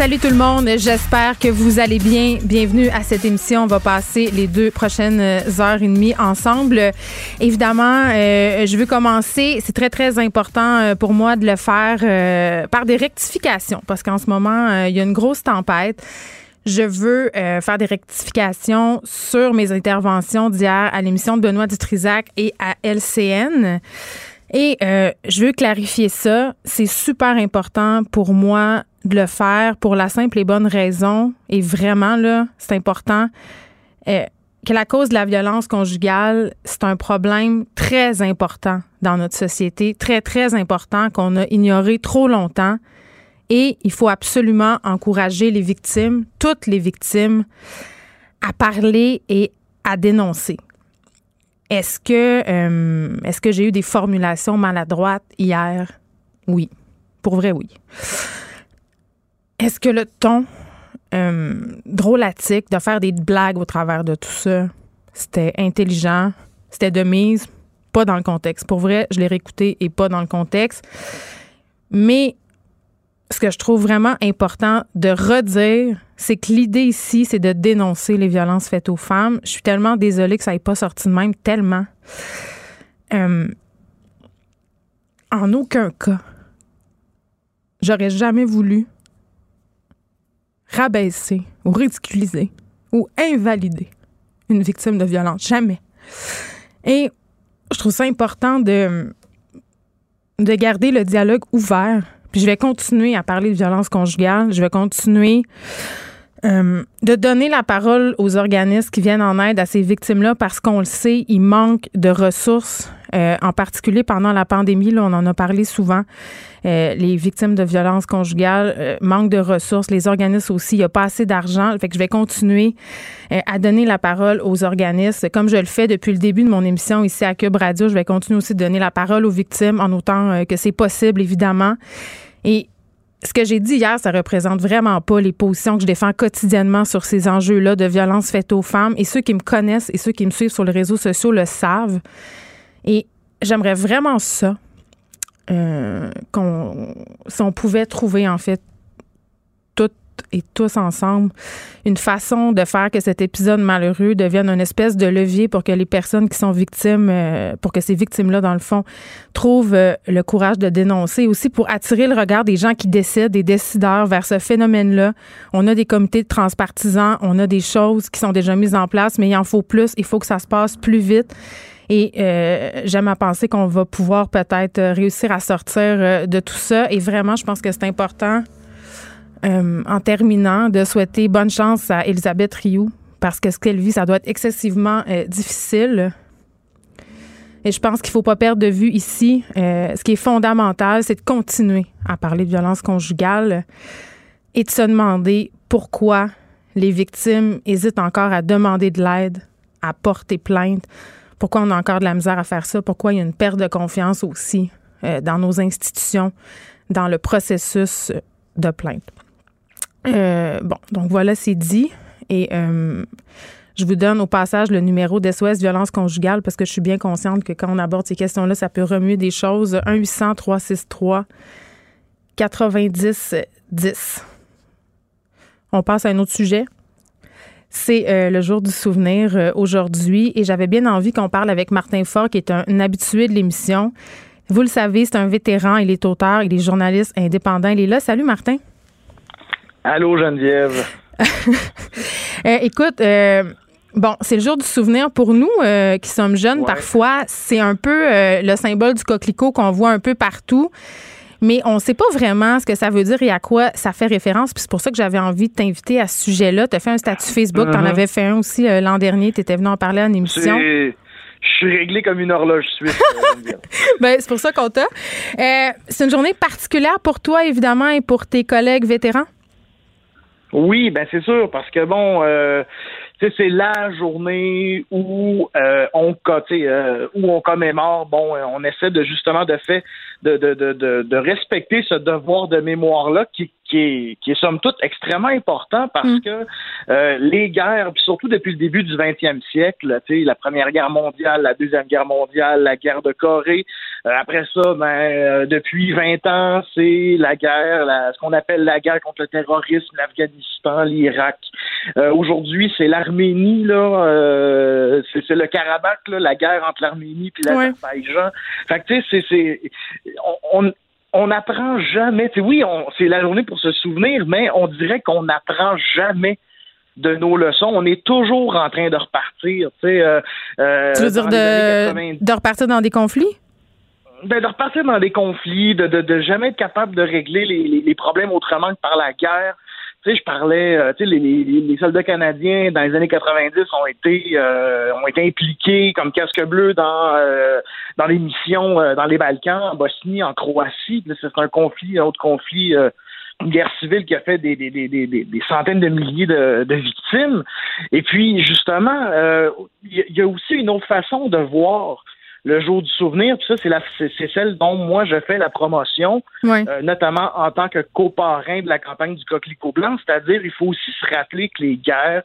Salut tout le monde, j'espère que vous allez bien. Bienvenue à cette émission. On va passer les deux prochaines heures et demie ensemble. Évidemment, euh, je veux commencer. C'est très très important euh, pour moi de le faire euh, par des rectifications parce qu'en ce moment, il y a une grosse tempête. Je veux faire des rectifications sur mes interventions d'hier à l'émission de Benoît Dutrisac et à LCN. Et je veux clarifier ça. C'est super important pour moi de le faire pour la simple et bonne raison, et vraiment, là, c'est important, euh, que la cause de la violence conjugale, c'est un problème très important dans notre société, très, très important qu'on a ignoré trop longtemps. Et il faut absolument encourager les victimes, toutes les victimes, à parler et à dénoncer. Est-ce que, euh, est-ce que j'ai eu des formulations maladroites hier? Oui. Pour vrai, oui. Est-ce que le ton euh, drôlatique de faire des blagues au travers de tout ça, c'était intelligent, c'était de mise, pas dans le contexte. Pour vrai, je l'ai réécouté et pas dans le contexte. Mais ce que je trouve vraiment important de redire, c'est que l'idée ici, c'est de dénoncer les violences faites aux femmes. Je suis tellement désolée que ça n'ait pas sorti de même, tellement. Euh, en aucun cas, j'aurais jamais voulu rabaisser ou ridiculiser ou invalider une victime de violence. Jamais. Et je trouve ça important de, de garder le dialogue ouvert. Puis je vais continuer à parler de violence conjugale. Je vais continuer euh, de donner la parole aux organismes qui viennent en aide à ces victimes-là parce qu'on le sait, il manque de ressources, euh, en particulier pendant la pandémie. Là, on en a parlé souvent. Euh, les victimes de violences conjugales euh, manquent de ressources. Les organismes aussi, il n'y a pas assez d'argent. Fait que je vais continuer euh, à donner la parole aux organismes. Comme je le fais depuis le début de mon émission ici à Cube Radio, je vais continuer aussi de donner la parole aux victimes en autant que c'est possible, évidemment. Et ce que j'ai dit hier, ça représente vraiment pas les positions que je défends quotidiennement sur ces enjeux-là de violence faite aux femmes. Et ceux qui me connaissent et ceux qui me suivent sur les réseaux sociaux le savent. Et j'aimerais vraiment ça, euh, qu'on, si on pouvait trouver en fait et tous ensemble une façon de faire que cet épisode malheureux devienne une espèce de levier pour que les personnes qui sont victimes, euh, pour que ces victimes-là, dans le fond, trouvent euh, le courage de dénoncer, aussi pour attirer le regard des gens qui décident, des décideurs vers ce phénomène-là. On a des comités de transpartisans, on a des choses qui sont déjà mises en place, mais il en faut plus, il faut que ça se passe plus vite. Et euh, j'aime à penser qu'on va pouvoir peut-être réussir à sortir de tout ça. Et vraiment, je pense que c'est important, en terminant, de souhaiter bonne chance à Elisabeth Rioux, parce que ce qu'elle vit, ça doit être excessivement difficile. Et je pense qu'il ne faut pas perdre de vue ici, ce qui est fondamental, c'est de continuer à parler de violence conjugale et de se demander pourquoi les victimes hésitent encore à demander de l'aide, à porter plainte, pourquoi on a encore de la misère à faire ça? Pourquoi il y a une perte de confiance aussi euh, dans nos institutions, dans le processus de plainte? Euh, bon, donc voilà, c'est dit. Et euh, je vous donne au passage le numéro d'SOS violence conjugale parce que je suis bien consciente que quand on aborde ces questions-là, ça peut remuer des choses. 1-800-363 90-10. On passe à un autre sujet. C'est euh, le jour du souvenir aujourd'hui et j'avais bien envie qu'on parle avec Martin Faure, qui est un, habitué de l'émission. Vous le savez, c'est un vétéran, il est auteur, il est journaliste indépendant. Il est là. Salut Martin. Allô Geneviève. Euh, écoute, Bon, c'est le jour du souvenir pour nous euh, qui sommes jeunes. Ouais. Parfois, c'est un peu euh, le symbole du coquelicot qu'on voit un peu partout. Mais on ne sait pas vraiment ce que ça veut dire et à quoi ça fait référence. Puis c'est pour ça que j'avais envie de t'inviter à ce sujet-là. Tu as fait un statut Facebook, tu en avais fait un aussi euh, l'an dernier. Tu étais venu en parler une émission. Je suis réglé comme une horloge suisse. euh. Ben, c'est pour ça qu'on t'a. Euh, c'est une journée particulière pour toi, évidemment, et pour tes collègues vétérans? Oui, ben c'est sûr, parce que bon, euh, tu sais, c'est la journée où euh, on co- tu sais, euh, où on commémore. Bon, euh, on essaie de justement de fait de, de, de, de, de respecter ce devoir de mémoire-là qui, qui, est, qui est somme toute extrêmement important parce Mm. que euh, les guerres, puis surtout depuis le début du 20e siècle, tu sais, la Première Guerre mondiale, la Deuxième Guerre mondiale, la guerre de Corée, après ça, ben, euh, depuis 20 ans, c'est la guerre, la- ce qu'on appelle la guerre contre le terrorisme, l'Afghanistan, l'Irak. Euh, Aujourd'hui, c'est l'Arménie, là, euh, c'est le Karabakh, là, la guerre entre l'Arménie puis l'Azerbaïdjan. Fait que, tu sais, c'est- on, on, on n'apprend jamais. Tu sais, oui, c'est la journée pour se souvenir, mais on dirait qu'on n'apprend jamais de nos leçons. On est toujours en train de repartir. Euh, euh, tu veux dire dans les années 90. de, de repartir dans des conflits? Ben, de repartir dans des conflits, de, de, de jamais être capable de régler les, les, les problèmes autrement que par la guerre. Tu sais, je parlais, euh, tu sais, les, les, les soldats canadiens dans les années 90 ont été euh, ont été impliqués comme casque bleu dans euh, dans les missions euh, dans les Balkans, en Bosnie, en Croatie. C'est un conflit, un autre conflit, euh, une guerre civile qui a fait des, des, des, des, des- centaines de milliers de, de victimes. Et puis justement, euh, il il y a aussi une autre façon de voir le jour du souvenir, puis ça, c'est la c'est c'est celle dont moi je fais la promotion, Oui. euh, notamment en tant que coparrain de la campagne du coquelicot blanc, c'est-à-dire il faut aussi se rappeler que les guerres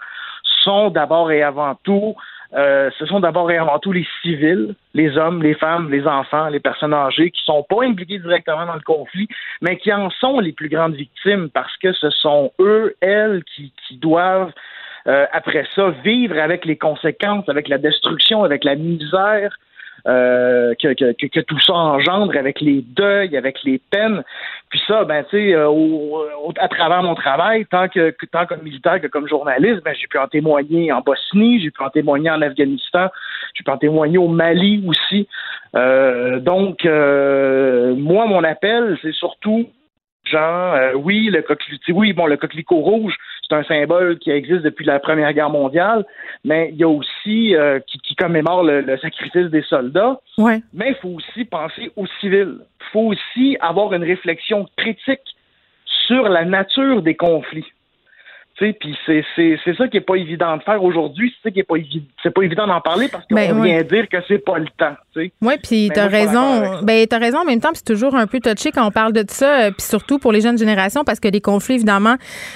sont d'abord et avant tout euh, ce sont d'abord et avant tout les civils, les hommes, les femmes, les enfants, les personnes âgées qui sont pas impliqués directement dans le conflit, mais qui en sont les plus grandes victimes parce que ce sont eux, elles, qui, qui doivent euh, après ça vivre avec les conséquences, avec la destruction, avec la misère euh, que, tout ça engendre avec les deuils, avec les peines. Puis ça, ben tu sais, euh, à travers mon travail, tant que tant comme militaire que comme journaliste, ben j'ai pu en témoigner en Bosnie, j'ai pu en témoigner en Afghanistan, j'ai pu en témoigner au Mali aussi. Euh, donc moi, mon appel, c'est surtout genre oui, le coquelicot, oui, bon, le coquelicot rouge, c'est un symbole qui existe depuis la Première Guerre mondiale, mais il y a aussi euh, qui, qui commémore le, le sacrifice des soldats. Ouais. Mais il faut aussi penser aux civils. Il faut aussi avoir une réflexion critique sur la nature des conflits. Tu puis c'est, c'est, c'est ça qui est pas évident de faire aujourd'hui. C'est ça qui est pas pas évident d'en parler parce qu'on Ben, ouais. vient dire que c'est pas le temps. Tu. Oui, puis d'accord avec raison. Ben, t'as raison en même temps, c'est toujours un peu touché quand on parle de ça, euh, puis surtout pour les jeunes générations, parce que les conflits, évidemment,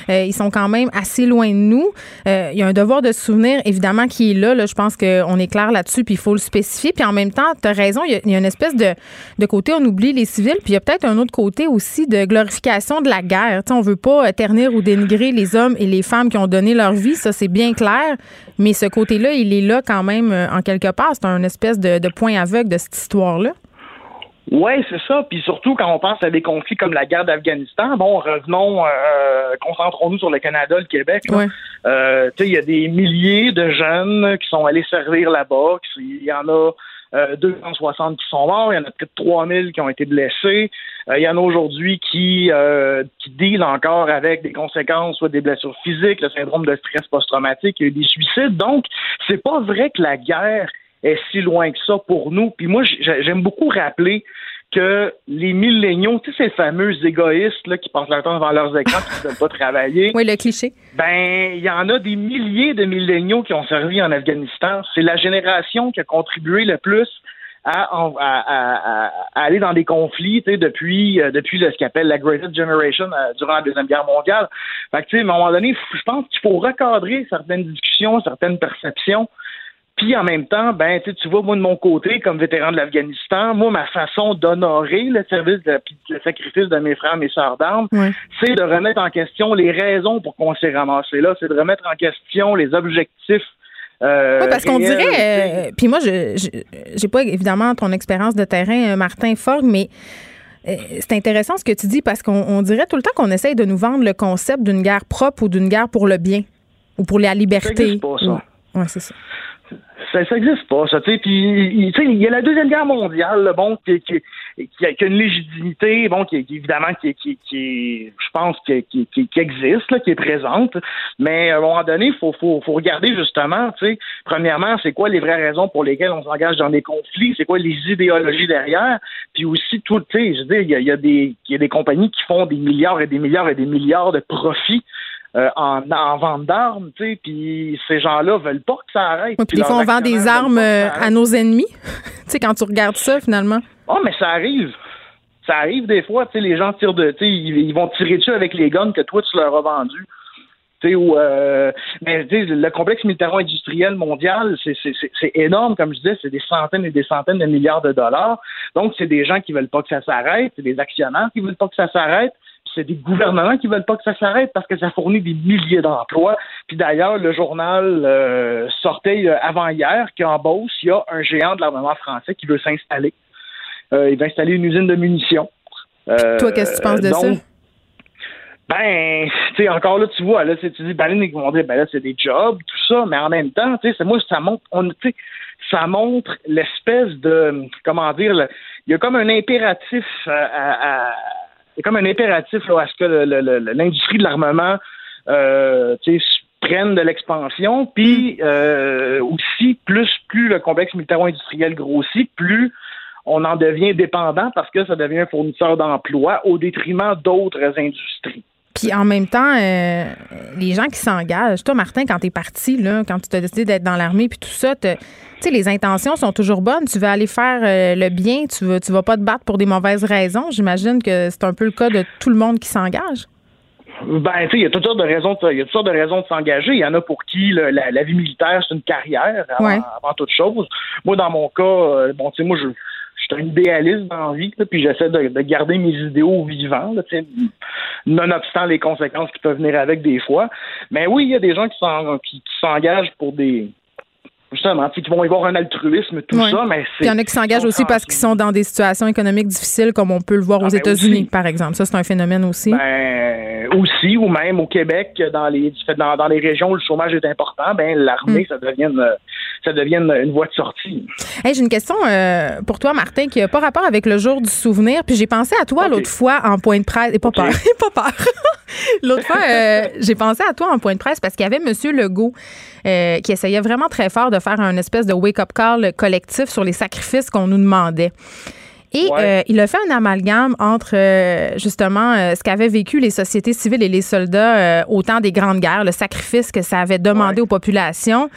euh, ils sont quand même assez loin de nous. Euh, Il y a un devoir de souvenir, évidemment, qui est là. là. Je pense qu'on est clair là-dessus, puis il faut le spécifier. Puis en même temps, t'as raison, il y, a- il y a une espèce de, de côté, on oublie les civils, puis il y a peut-être un autre côté aussi de glorification de la guerre. Tu sais, on veut pas ternir ou dénigrer les hommes et les femmes qui ont donné leur vie, ça c'est bien clair. Mais ce côté-là, il est là quand même euh, en quelque part. C'est un espèce de, de point aveugle de cette histoire-là. Ouais, c'est ça. Puis surtout quand on pense à des conflits comme la guerre d'Afghanistan, bon, revenons, euh, concentrons-nous sur le Canada, le Québec. Ouais. Euh, tu sais, il y a des milliers de jeunes qui sont allés servir là-bas. Il y en a euh, 260 qui sont morts. Il y en a de 3000 qui ont été blessés. Euh, il y en a aujourd'hui qui euh, qui dealent encore avec des conséquences, soit des blessures physiques, le syndrome de stress post-traumatique, il y a eu des suicides. Donc, c'est pas vrai que la guerre est si loin que ça pour nous. Puis moi, j'ai- j'aime beaucoup rappeler que les milléniaux, tu sais, ces fameux égoïstes là, qui passent leur temps devant leurs écrans et qui ne veulent pas travailler, Oui, le cliché. ben, il y en a des milliers de milléniaux qui ont servi en Afghanistan. C'est la génération qui a contribué le plus à, en- à- à- à- à aller dans des conflits tu sais, depuis, euh, depuis le- ce qu'on appelle la Greatest Generation euh, durant la Deuxième Guerre mondiale. Fait que, tu sais, à un moment donné, je pense qu'il faut recadrer certaines discussions, certaines perceptions. Puis en même temps, ben, tu vois, moi de mon côté, comme vétéran de l'Afghanistan, moi, ma façon d'honorer le service, de, le sacrifice de mes frères, mes sœurs d'armes, c'est de remettre en question les raisons pour qu'on s'est ramassé là, c'est de remettre en question les objectifs. Euh, Oui, parce qu'on dirait. euh, Puis moi, je j'ai pas évidemment ton expérience de terrain, euh, Martin Fogg, mais. C'est intéressant ce que tu dis parce qu'on on dirait tout le temps qu'on essaye de nous vendre le concept d'une guerre propre ou d'une guerre pour le bien ou pour la Ça liberté. existe pas, ça. Ouais, c'est ça. Ça, ça existe pas, ça. Puis, tu sais, il y a la deuxième guerre mondiale, là, bon, qui, qui, qui, a, une légitimité, bon, qui, évidemment, qui, qui, je pense, qui, existe, là, qui est présente. Mais à un moment donné, il faut, faut, faut regarder justement, tu sais, premièrement, c'est quoi les vraies raisons pour lesquelles on s'engage dans des conflits, c'est quoi les idéologies derrière, puis aussi tout, tu sais, je veux dire, il y a, y a des, y a des compagnies qui font des milliards et des milliards et des milliards de profits euh, en, en vente d'armes, tu sais, puis ces gens-là veulent pas que ça arrête. Puis des fois, on vend des armes euh, à nos ennemis. tu sais, quand tu regardes ça, finalement. Oh, mais ça arrive. Ça arrive des fois, tu sais, les gens tirent de, tu sais, ils, ils vont tirer dessus avec les guns que toi, tu leur as vendus. Tu sais, où, euh, mais le complexe militaro-industriel mondial, c'est énorme, comme je disais, c'est des centaines et des centaines de milliards de dollars. Donc, c'est des gens qui veulent pas que ça s'arrête, c'est des actionnaires qui veulent pas que ça s'arrête, c'est des gouvernements qui veulent pas que ça s'arrête parce que ça fournit des milliers d'emplois. Puis d'ailleurs, le journal euh, sortait euh, avant-hier qu'en Beauce, il y a un géant de l'armement français qui veut s'installer. Euh, il va installer une usine de munitions. Euh, Toi, qu'est-ce que tu penses de donc, ça? ben, tu sais, encore là, tu vois, là, tu dis, ben, là, ils vont dire, ben là, c'est des jobs, tout ça, mais en même temps, tu sais, c'est moi, ça montre, on, ça montre l'espèce de, comment dire, il y a comme un impératif à, à- à- il a comme un impératif à ce que l'industrie de l'armement, euh, prenne de l'expansion, puis euh, aussi, plus, plus le complexe militaro-industriel grossit, plus on en devient dépendant parce que ça devient un fournisseur d'emplois au détriment d'autres industries. Puis en même temps, euh, les gens qui s'engagent, toi, Martin, quand t'es parti, là, quand tu t'as décidé d'être dans l'armée, puis tout ça, tu sais, les intentions sont toujours bonnes. Tu veux aller faire euh, le bien, tu veux, tu vas pas te battre pour des mauvaises raisons. J'imagine que c'est un peu le cas de tout le monde qui s'engage. Ben, tu sais, il y a toutes sortes de raisons, de- il y a toutes sortes de raisons de s'engager. Il y en a pour qui le- la, la vie militaire c'est une carrière avant, Ouais. avant toute chose. Moi, dans mon cas, euh, bon, tu sais, moi, je je suis un idéaliste dans la vie, là, puis j'essaie de, de garder mes idéaux vivants, là, nonobstant les conséquences qui peuvent venir avec des fois. Mais oui, il y a des gens qui s'en- qui- qui s'engagent pour des justement, qui vont y voir un altruisme, tout ça, mais c'est il y en a qui s'engagent aussi parce qu'ils sont dans des situations économiques difficiles, comme on peut le voir Ah, aux ben États-Unis, aussi. par exemple. Ça, c'est un phénomène aussi. Ben, aussi, ou même au Québec, dans les dans, dans les régions où le chômage est important, ben l'armée, ça devient une, ça devient une, voie de sortie. Hey, j'ai une question euh, pour toi, Martin, qui n'a pas rapport avec le jour du souvenir. Puis j'ai pensé à toi l'autre fois en point de presse. Et pas peur. pas peur. l'autre fois, euh, j'ai pensé à toi en point de presse parce qu'il y avait M. Legault euh, qui essayait vraiment très fort de faire un espèce de wake-up call collectif sur les sacrifices qu'on nous demandait. Et Ouais. euh, il a fait un amalgame entre euh, justement euh, ce qu'avaient vécu les sociétés civiles et les soldats au temps des grandes guerres, le sacrifice que ça avait demandé Ouais. aux populations.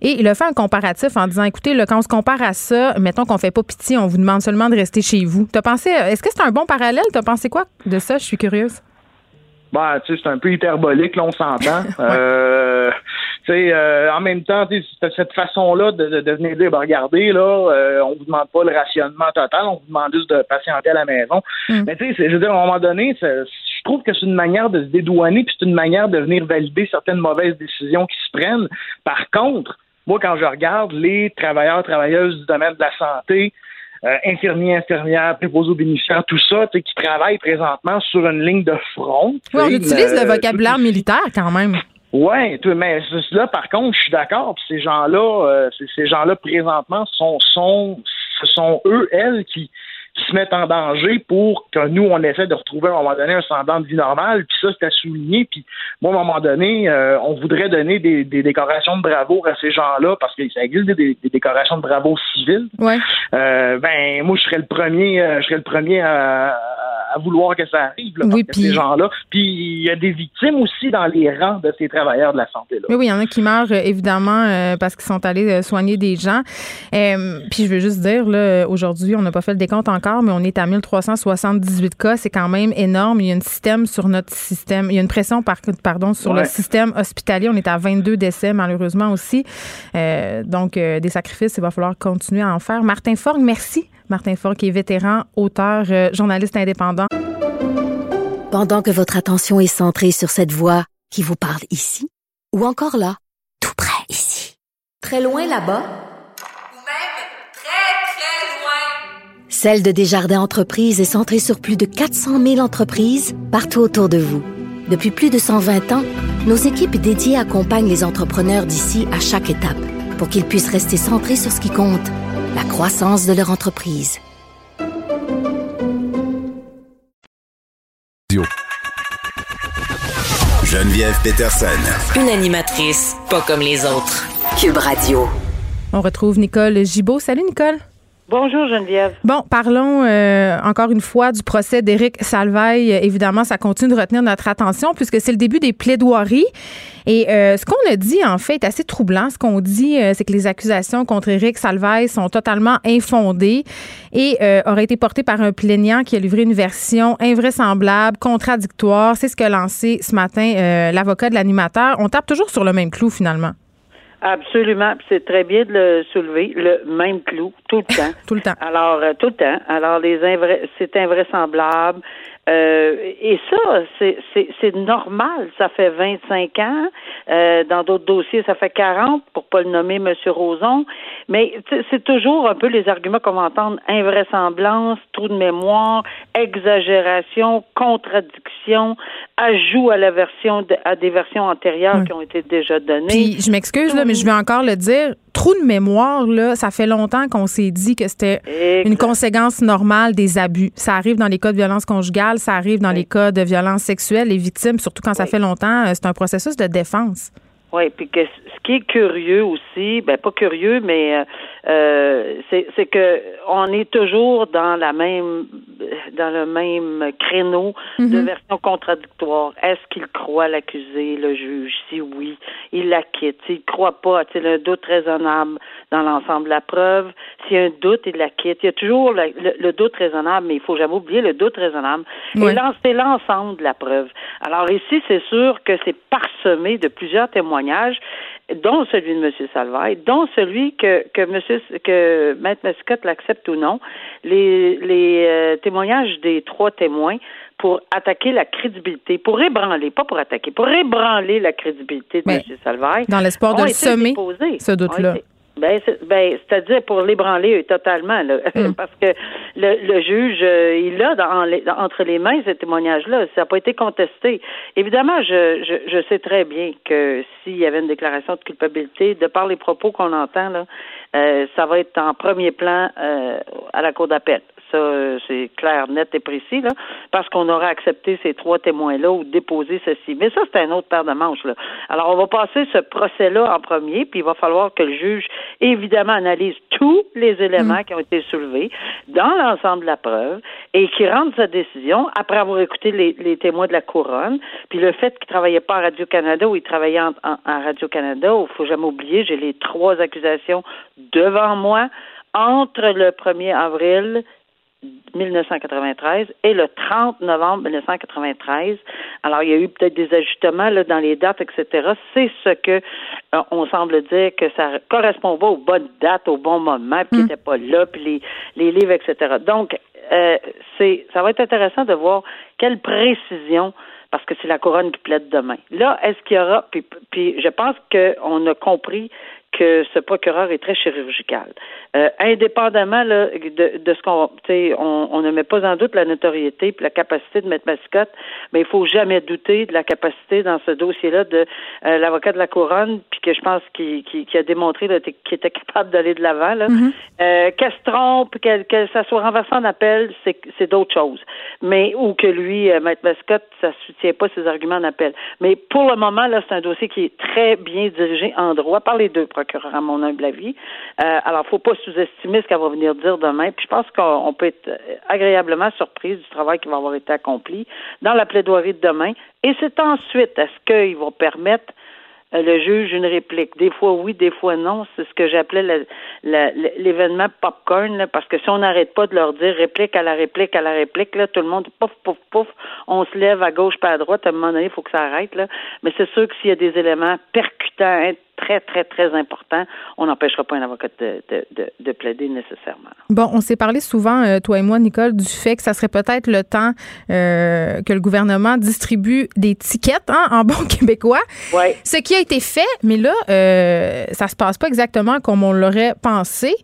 Et il a fait un comparatif en disant, écoutez, là, quand on se compare à ça, mettons qu'on fait pas pitié, on vous demande seulement de rester chez vous. T'as pensé, est-ce que c'est un bon parallèle? T'as pensé quoi de ça? Je suis curieuse. Ben, tu sais, c'est un peu hyperbolique, là, on s'entend. euh, euh, en même temps, cette- façon-là de, venir dire, ben, regardez, là, euh, on vous demande pas le rationnement total, on vous demande juste de patienter à la maison. Mm. Mais tu sais, je veux dire, à un moment donné, je trouve que c'est une manière de se dédouaner, puis c'est une manière de venir valider certaines mauvaises décisions qui se prennent. Par contre, moi, quand je regarde les travailleurs, travailleuses du domaine de la santé, euh, infirmiers, infirmières, préposés aux bénéficiaires, tout ça, tu sais, qui travaillent présentement sur une ligne de front. Oui, on utilise le euh, vocabulaire militaire quand même. Tout- mais là, par contre, je suis d'accord. Ces gens-là, euh, ces- gens-là présentement sont, sont, ce sont eux, elles, qui se mettent en danger pour que nous, on essaie de retrouver à un moment donné un semblant de vie normale. Puis ça, c'est à souligner. Puis moi, à un moment donné, euh, on voudrait donner des, des décorations de bravoure à ces gens-là parce que ça existe des, des décorations de bravoure civiles. Ouais. Euh, ben, moi, je serais le premier, euh, je serais le premier à, à vouloir que ça arrive. Là, Oui, puis- ces gens-là. Puis il y a des victimes aussi dans les rangs de ces travailleurs de la santé. Là. Oui, oui, il y en a qui meurent évidemment euh, parce qu'ils sont allés soigner des gens. Puis je veux juste dire, là, aujourd'hui, on n'a pas fait le décompte encore, mais on est à 1378 cas. C'est quand même énorme. Il y a un système sur notre système. Il y a une pression, par, pardon, sur le système hospitalier. On est à 22 décès, malheureusement aussi. Euh, donc, euh, des sacrifices, il va falloir continuer à en faire. Martin Forgue, merci. Martin Forgue, qui est vétéran, auteur, euh, journaliste indépendant. Pendant que votre attention est centrée sur cette voix qui vous parle ici, ou encore là, tout près ici, très loin là-bas, Ou même très, très loin. Celle de Desjardins Entreprises est centrée sur plus de 400 000 entreprises partout autour de vous. Depuis plus de 120 ans, nos équipes dédiées accompagnent les entrepreneurs d'ici à chaque étape pour qu'ils puissent rester centrés sur ce qui compte, la croissance de leur entreprise. Geneviève Peterson. Une animatrice pas comme les autres. Cube Radio. On retrouve Nicole Gibaud. Salut Nicole. Bonjour Geneviève. Bon, parlons euh, encore une fois du procès d'Éric Salvaille. Évidemment, ça continue de retenir notre attention puisque c'est le début des plaidoiries. Et euh, ce qu'on a dit, en fait, est assez troublant. Ce qu'on dit, euh, c'est que les accusations contre Éric Salvaille sont totalement infondées et auraient été portées par un plaignant qui a livré une version invraisemblable, contradictoire. C'est ce qu'a lancé ce matin l'avocat de l'animateur. On tape toujours sur le même clou, finalement. Absolument. C'est très bien de le soulever. Le même clou, tout le temps. tout le temps. Alors, euh, tout le temps. Alors, les c'est invraisemblable. Euh, et ça, c'est normal. Ça fait 25 ans. Euh, dans d'autres dossiers, ça fait 40, pour pas le nommer M. Roson. Mais c'est toujours un peu les arguments qu'on va entendre. Invraisemblance, trou de mémoire, exagération, contradiction, ajout à la version à des versions antérieures qui ont été déjà données. Puis, je m'excuse, là, mais je vais encore le dire trou de mémoire, là, ça fait longtemps qu'on s'est dit que c'était une conséquence normale des abus. Ça arrive dans les cas de violence conjugale, ça arrive dans les cas de violence sexuelle. Les victimes, surtout quand ça fait longtemps, euh, c'est un processus de défense. Oui, puis que ce qui est curieux aussi, ben pas curieux, mais euh, euh, c'est que on est toujours dans la même dans le même créneau de mhm. version contradictoire. Est-ce qu'il croit l'accusé, le juge? Si oui, il l'acquitte. S'il croit pas, a-t-il un doute raisonnable dans l'ensemble de la preuve? S'il y a un doute, il l'acquitte. Il y a toujours le, doute raisonnable, mais il faut jamais oublier le doute raisonnable. Et là, c'est l'ensemble de la preuve. Alors ici, c'est sûr que c'est parsemé de plusieurs témoignages dont celui de M. Salvaille, dont celui que, que Monsieur que Maître Mascotte l'accepte ou non, les, les euh, témoignages des trois témoins pour attaquer la crédibilité, pour ébranler, pas pour attaquer, pour ébranler la crédibilité de M. Salvaille. Dans l'espoir de le semer, ce doute-là. Ben, ben, c'est-à-dire pour l'ébranler totalement, là, hmm. parce que le, le juge, euh, il a dans, entre les mains ce témoignage-là. Ça n'a pas été contesté. Évidemment, je, je, je sais très bien que s'il y avait une déclaration de culpabilité, de par les propos qu'on entend, là, euh, ça va être en premier plan euh, à la cour d'appel. Ça, euh, c'est clair, net et précis, là, parce qu'on aura accepté ces trois témoins-là ou déposé ceci. Mais ça, c'est un autre paire de manches. Là. Alors, on va passer ce procès-là en premier, puis il va falloir que le juge, évidemment, analyse tous les éléments mm. qui ont été soulevés dans l'ensemble de la preuve et qui rende sa décision après avoir écouté les, les témoins de la couronne. Puis le fait qu'il ne travaillait pas à Radio-Canada ou il travaillait en, en Radio-Canada, il faut jamais oublier, j'ai les trois accusations devant moi entre le 1er avril 1993 et le 30 novembre 1993. Alors, il y a eu peut-être des ajustements là, dans les dates, etc. C'est ce que euh, on semble dire que ça correspond pas aux bonnes dates, au bon moment, puis n'était mm. pas là, puis les, les livres, etc. Donc, euh, c'est ça va être intéressant de voir quelle précision parce que c'est la couronne qui plaide demain. Là, est-ce qu'il y aura, puis, puis je pense qu'on a compris que ce procureur est très chirurgical. Euh, indépendamment là, de, de ce qu'on, on, on ne met pas en doute la notoriété et la capacité de mettre Mascotte, mais il faut jamais douter de la capacité dans ce dossier-là de euh, l'avocat de la couronne, puis que je pense qu'il a démontré qu'il était capable d'aller de l'avant. Là. Mm-hmm. euh, qu'elle se trompe, que, que ça soit renversé en appel, c'est d'autres choses. Mais ou que lui, Maître Mascotte, ça soutient pas ses arguments en appel. Mais pour le moment, là, c'est un dossier qui est très bien dirigé en droit par les deux procureur, à mon humble avis. Euh, alors, faut pas sous-estimer ce qu'elle va venir dire demain. Puis je pense qu'on peut être agréablement surprise du travail qui va avoir été accompli dans la plaidoirie de demain. Et c'est ensuite, est-ce qu'ils vont permettre euh, le juge une réplique? Des fois oui, des fois non. C'est ce que j'appelais l'événement popcorn, parce que si on n'arrête pas de leur dire réplique à la réplique à la réplique, là, tout le monde pouf, pouf, pouf, on se lève à gauche pas à droite, à un moment donné, il faut que ça arrête. Là. Mais c'est sûr que s'il y a des éléments percutants, très, très, très important. On n'empêchera pas un avocat de, de, de, de, plaider nécessairement. Bon, on s'est parlé souvent, euh, toi et moi, Nicole, du fait que ça serait peut-être le temps euh, que le gouvernement distribue des tickets hein, en bon québécois. Ouais. Ce qui a été fait, mais là, euh, ça se passe pas exactement comme on l'aurait pensé.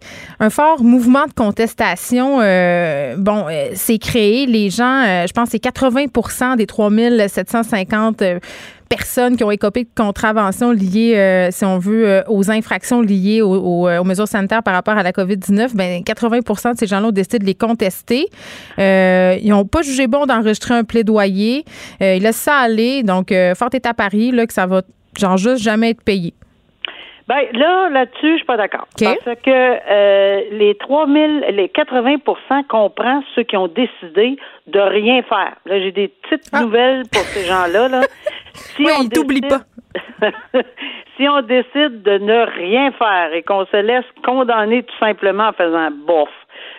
Un fort mouvement de contestation, euh, bon, c'est créé. Les gens, je pense, c'est 80% des 3750 euh, personnes qui ont écopé de contraventions liées, euh, si on veut, euh, aux infractions liées euh, aux mesures sanitaires par rapport à la COVID-19, ben 80% de ces gens-là ont décidé de les contester. Ils n'ont pas jugé bon d'enregistrer un plaidoyer. Ils laissent ça aller. Donc, euh, fort est à Paris là, que ça va, genre, juste jamais être payé. Ben là, là-dessus, je suis pas d'accord. Parce que euh, les 3000, les 80% comprend ceux qui ont décidé de rien faire. Là, j'ai des petites Ah. nouvelles pour ces gens-là. Là. Si Oui, on ils t'oublient décide- si on décide de ne rien faire et qu'on se laisse condamner tout simplement en faisant bof,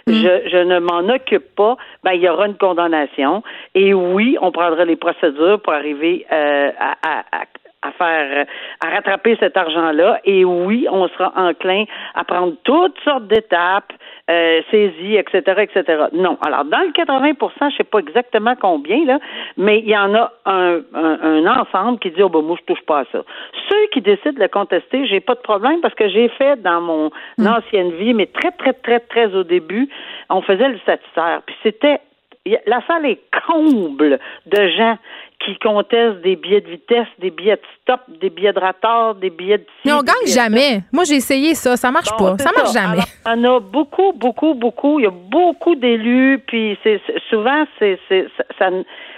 je, je ne m'en occupe pas, ben il y aura une condamnation. Et oui, on prendra les procédures pour arriver euh, à, à, à à faire à rattraper cet argent-là et oui, on sera enclin à prendre toutes sortes d'étapes, euh, saisies, etc., etc. Non. Alors dans le 80% je sais pas exactement combien là, mais il y en a un, un, un ensemble qui dit oh ben moi je touche pas à ça. Ceux qui décident de le contester, j'ai pas de problème parce que j'ai fait dans mon ancienne vie, mais très très très très au début, on faisait le statutaire, puis c'était la salle est comble de gens qui contestent des billets de vitesse, des billets de stop, des billets de retard, des billets de Mais on gagne jamais. Moi, j'ai essayé ça. Ça marche Bon, pas. Ça marche jamais. Alors, en a beaucoup, beaucoup, beaucoup. Il y a beaucoup d'élus, puis c'est souvent, c'est c'est- ça, ça-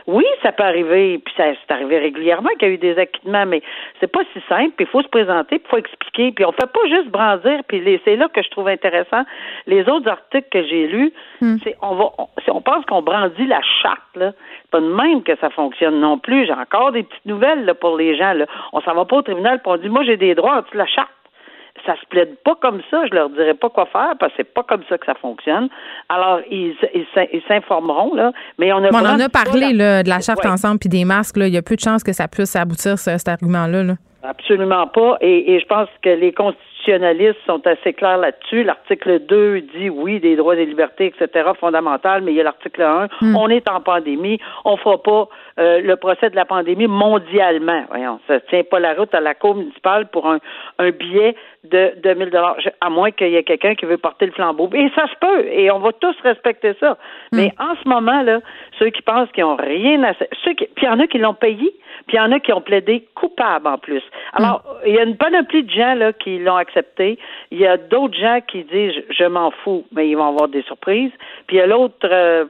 oui, ça peut arriver, puis ça c'est arrivé régulièrement qu'il y a eu des acquittements, mais c'est pas si simple. Puis il faut se présenter, puis il faut expliquer, puis on fait pas juste brandir. Puis les- c'est là que je trouve intéressant. Les autres articles que j'ai lus, Hmm. c'est on va, on, on pense qu'on brandit la charte là. C'est pas de même que ça fonctionne non plus. J'ai encore des petites nouvelles là, pour les gens là. On s'en va pas au tribunal, puis on dit moi j'ai des droits en dessous de la charte? Ça se plaide pas comme ça, je leur dirai pas quoi faire parce que c'est pas comme ça que ça fonctionne. Alors ils ils s'in- ils s'informeront là, mais on a Bon, on en a parlé là, de la charte Ouais. ensemble puis des masques. Là. Il y a peu de chances que ça puisse aboutir, ce- cet argument-là. Là. Absolument pas. Et, et je pense que les constitutionnalistes sont assez clairs là-dessus. L'article 2 dit oui, des droits et des libertés, etc., fondamentales, mais il y a l'article 1. On est en pandémie. On fera pas euh, le procès de la pandémie mondialement. Voyons, ça tient pas la route à la Cour municipale pour un, un billet de 2000 dollars, à moins qu'il y ait quelqu'un qui veut porter le flambeau. Et ça se peut. Et on va tous respecter ça. Mais en ce moment, là, ceux qui pensent qu'ils ont rien à... Ceux qui... Puis il y en a qui l'ont payé, puis il y en a qui ont plaidé coupable en plus. Alors, il y a une panoplie de gens là, qui l'ont accepté. Il y a d'autres gens qui disent je, m'en fous, mais ils vont avoir des surprises. Puis il y a l'autre euh,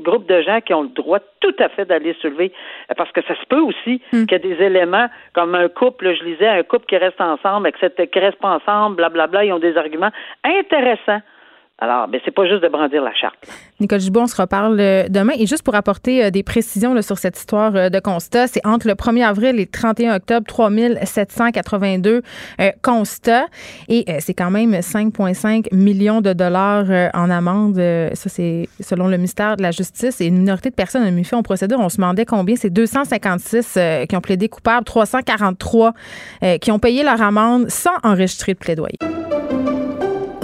groupe de gens qui ont le droit tout à fait d'aller soulever, euh, parce que ça se peut aussi qu'il y a des éléments comme un couple, je lisais, un couple qui reste ensemble, etc., qui reste pas ensemble, blablabla, ils ont des arguments intéressants. Alors, ben, c'est pas juste de brandir la charte. Nicole Gibault, on se reparle euh, demain. Et juste pour apporter euh, des précisions sur cette histoire euh, de constat, c'est entre le 1er avril et le 31 octobre, 3782 euh, constats. Et c'est quand même 5,5 millions de dollars en amende. Ça, c'est selon le ministère de la Justice. Et une minorité de personnes ont mis fait en procédure. On se demandait combien. C'est 256 euh, qui ont plaidé coupable, 343 euh, qui ont payé leur amende sans enregistrer de plaidoyer.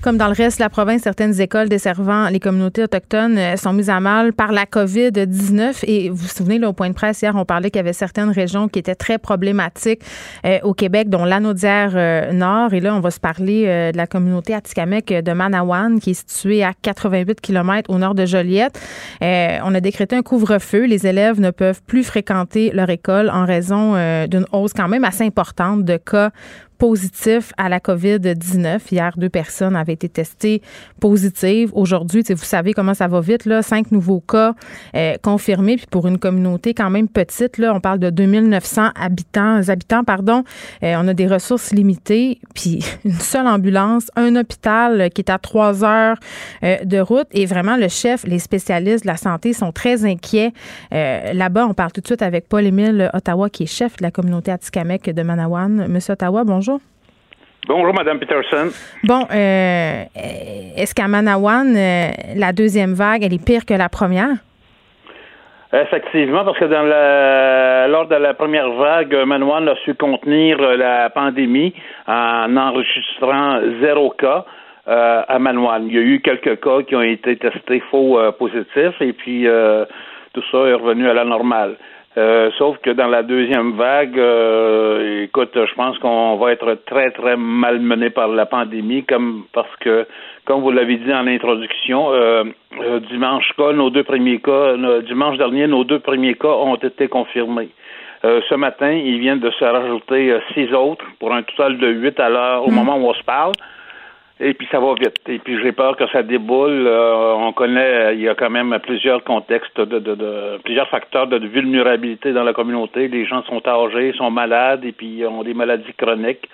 Comme dans le reste de la province, certaines écoles desservant les communautés autochtones euh, sont mises à mal par la COVID-19. Et vous vous souvenez, là, au point de presse, hier, on parlait qu'il y avait certaines régions qui étaient très problématiques euh, au Québec, dont l'Anaudière euh, Nord. Et là, on va se parler de la communauté atikamekw de Manawan, qui est située à 88 km au nord de Joliette. On a décrété un couvre-feu. Les élèves ne peuvent plus fréquenter leur école en raison d'une hausse quand même assez importante de cas positifs à la COVID-19. Hier, deux personnes avaient été testées positives. Aujourd'hui, vous savez comment ça va vite, là, cinq nouveaux cas euh, confirmés. Puis pour une communauté quand même petite, là, on parle de 2900 habitants, habitants pardon. Euh, on a des ressources limitées. Puis une seule ambulance, un hôpital qui est à trois heures euh, de route. Et vraiment, le chef, les spécialistes de la santé sont très inquiets. Là-bas, on parle tout de suite avec Paul-Émile Ottawa, qui est chef de la communauté Atikamek de Manawan. Monsieur Ottawa, bonjour. Bonjour, Madame Peterson. Bon, euh, est-ce qu'à Manawan, euh, la deuxième vague, elle est pire que la première? Effectivement, parce que dans la, lors de la première vague, Manawan a su contenir la pandémie en enregistrant zéro cas euh, à Manawan. Il y a eu quelques cas qui ont été testés faux positifs et puis tout ça est revenu à la normale. Euh, sauf que dans la deuxième vague, euh, écoute, je pense qu'on va être très, très malmené par la pandémie, comme parce que, comme vous l'avez dit en introduction, euh, dimanche cas, nos deux premiers cas, dimanche dernier, nos deux premiers cas ont été confirmés. ce matin, ils viennent de se rajouter six autres pour un total de huit à l'heure au mm. moment où on se parle. Et puis ça va vite. Et puis j'ai peur que ça déboule. Euh, on connaît, il y a quand même plusieurs contextes de, plusieurs facteurs de vulnérabilité dans la communauté. Les gens sont âgés, sont malades et puis ont des maladies chroniques.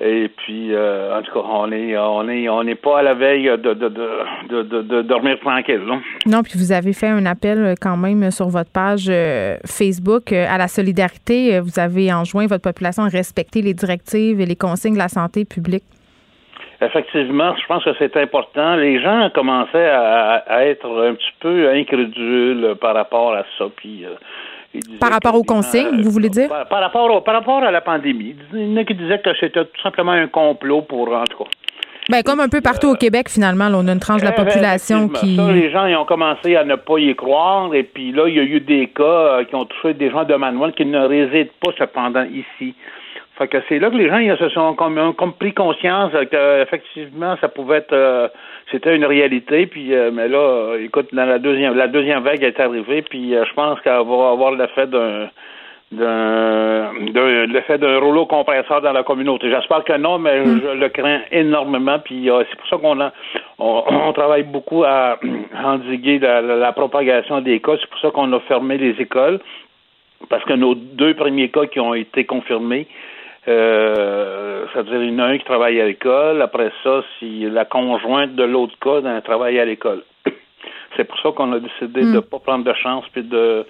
Et puis, euh, en tout cas, on est, on est, on n'est pas à la veille de, de, de, de, de dormir tranquille. Non? non, puis vous avez fait un appel quand même sur votre page euh, Facebook à la solidarité. Vous avez enjoint votre population à respecter les directives et les consignes de la santé publique. Effectivement, je pense que c'est important. Les gens commençaient à, à, être un petit peu incrédules par rapport à ça. Puis, euh, par rapport aux consignes, vous voulez dire? Par, rapport par rapport à la pandémie. Il y en a qui disaient que c'était tout simplement un complot pour, en tout cas. Ben, comme un peu partout au Québec, finalement, on a une tranche de la population qui. les gens ils ont commencé à ne pas y croire, et puis là, il y a eu des cas euh, qui ont touché des gens de Manuel qui ne résident pas cependant ici. Fait que c'est là que les gens ils se sont comme, pris conscience qu'effectivement ça pouvait être euh, c'était une réalité puis euh, mais là écoute dans la deuxième la deuxième vague est arrivée puis euh, je pense qu'elle va avoir l'effet d'un d'un l'effet d'un rouleau compresseur dans la communauté. J'espère que non, mais mm. je le crains énormément. Puis c'est pour ça qu'on a on, travaille beaucoup à endiguer la, la propagation des cas. C'est pour ça qu'on a fermé les écoles parce que nos deux premiers cas qui ont été confirmés, euh, ça veut dire il y en a un qui travaille à l'école. Après ça, si la conjointe de l'autre cas d'un travail à l'école. C'est pour ça qu'on a décidé de ne hmm. pas prendre de chance puis de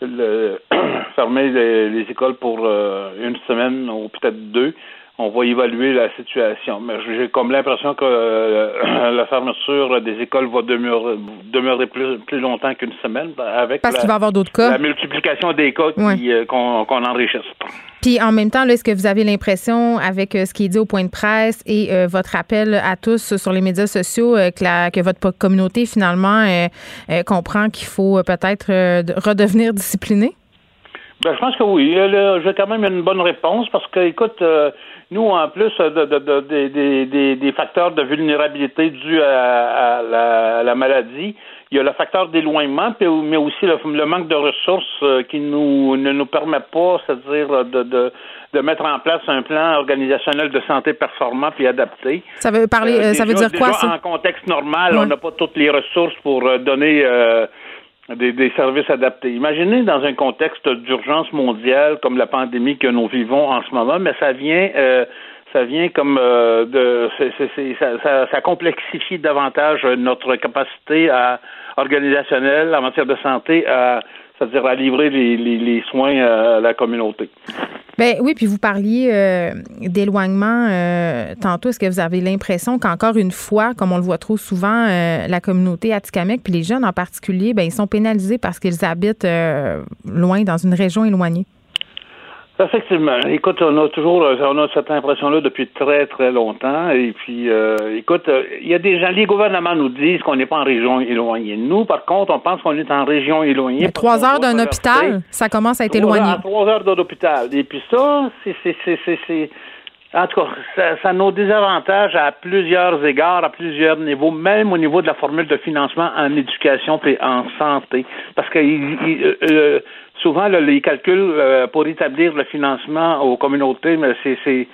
fermer les, écoles pour euh, une semaine ou peut-être deux on va évaluer la situation. Mais j'ai comme l'impression que euh, la fermeture des écoles va demeurer, demeurer plus, plus longtemps qu'une semaine avec Parce qu'il va y avoir d'autres cas? La multiplication des cas euh, qu'on enrichisse. Puis en même temps, est-ce que vous avez l'impression, avec euh, ce qui est dit au point de presse et votre appel à tous sur les médias sociaux, que, la, que votre communauté finalement comprend qu'il faut peut-être redevenir discipliné? Ben, je pense que oui. J'ai quand même une bonne réponse parce que, écoute, nous, en plus de, de, de, des facteurs de vulnérabilité dus à, la, maladie, il y a le facteur d'éloignement, mais aussi le, manque de ressources euh, qui nous ne nous permet pas, c'est-à-dire de, de, de mettre en place un plan organisationnel de santé performant puis adapté. Ça veut parler, euh, ça veut dire quoi ça? En contexte normal, on n'a pas toutes les ressources pour euh, donner des, services adaptés. Imaginez dans un contexte d'urgence mondiale comme la pandémie que nous vivons en ce moment, mais ça vient euh, ça vient comme euh, de ça, ça, complexifie davantage notre capacité à organisationnelle en matière de santé à c'est-à-dire à livrer les, les, soins à la communauté. Ben oui, puis vous parliez euh, d'éloignement euh, tantôt. Est-ce que vous avez l'impression qu'encore une fois, comme on le voit trop souvent, euh, la communauté Atikamek, puis les jeunes en particulier, ben ils sont pénalisés parce qu'ils habitent loin, dans une région éloignée? Effectivement. Écoute, on a toujours on a cette impression-là depuis très, très longtemps. Et puis, euh, écoute, euh, il y a des gens, les gouvernements nous disent qu'on n'est pas en région éloignée. Nous, par contre, on pense qu'on est en région éloignée. trois heures d'un hôpital, ça commence à être éloigné. trois heures d'un hôpital. Et puis ça, c'est... En tout cas, ça, ça a nos désavantages à plusieurs égards, à plusieurs niveaux, même au niveau de la formule de financement en éducation et en santé. Parce que euh, souvent, les calculs euh, pour établir le financement aux communautés, mais c'est c'est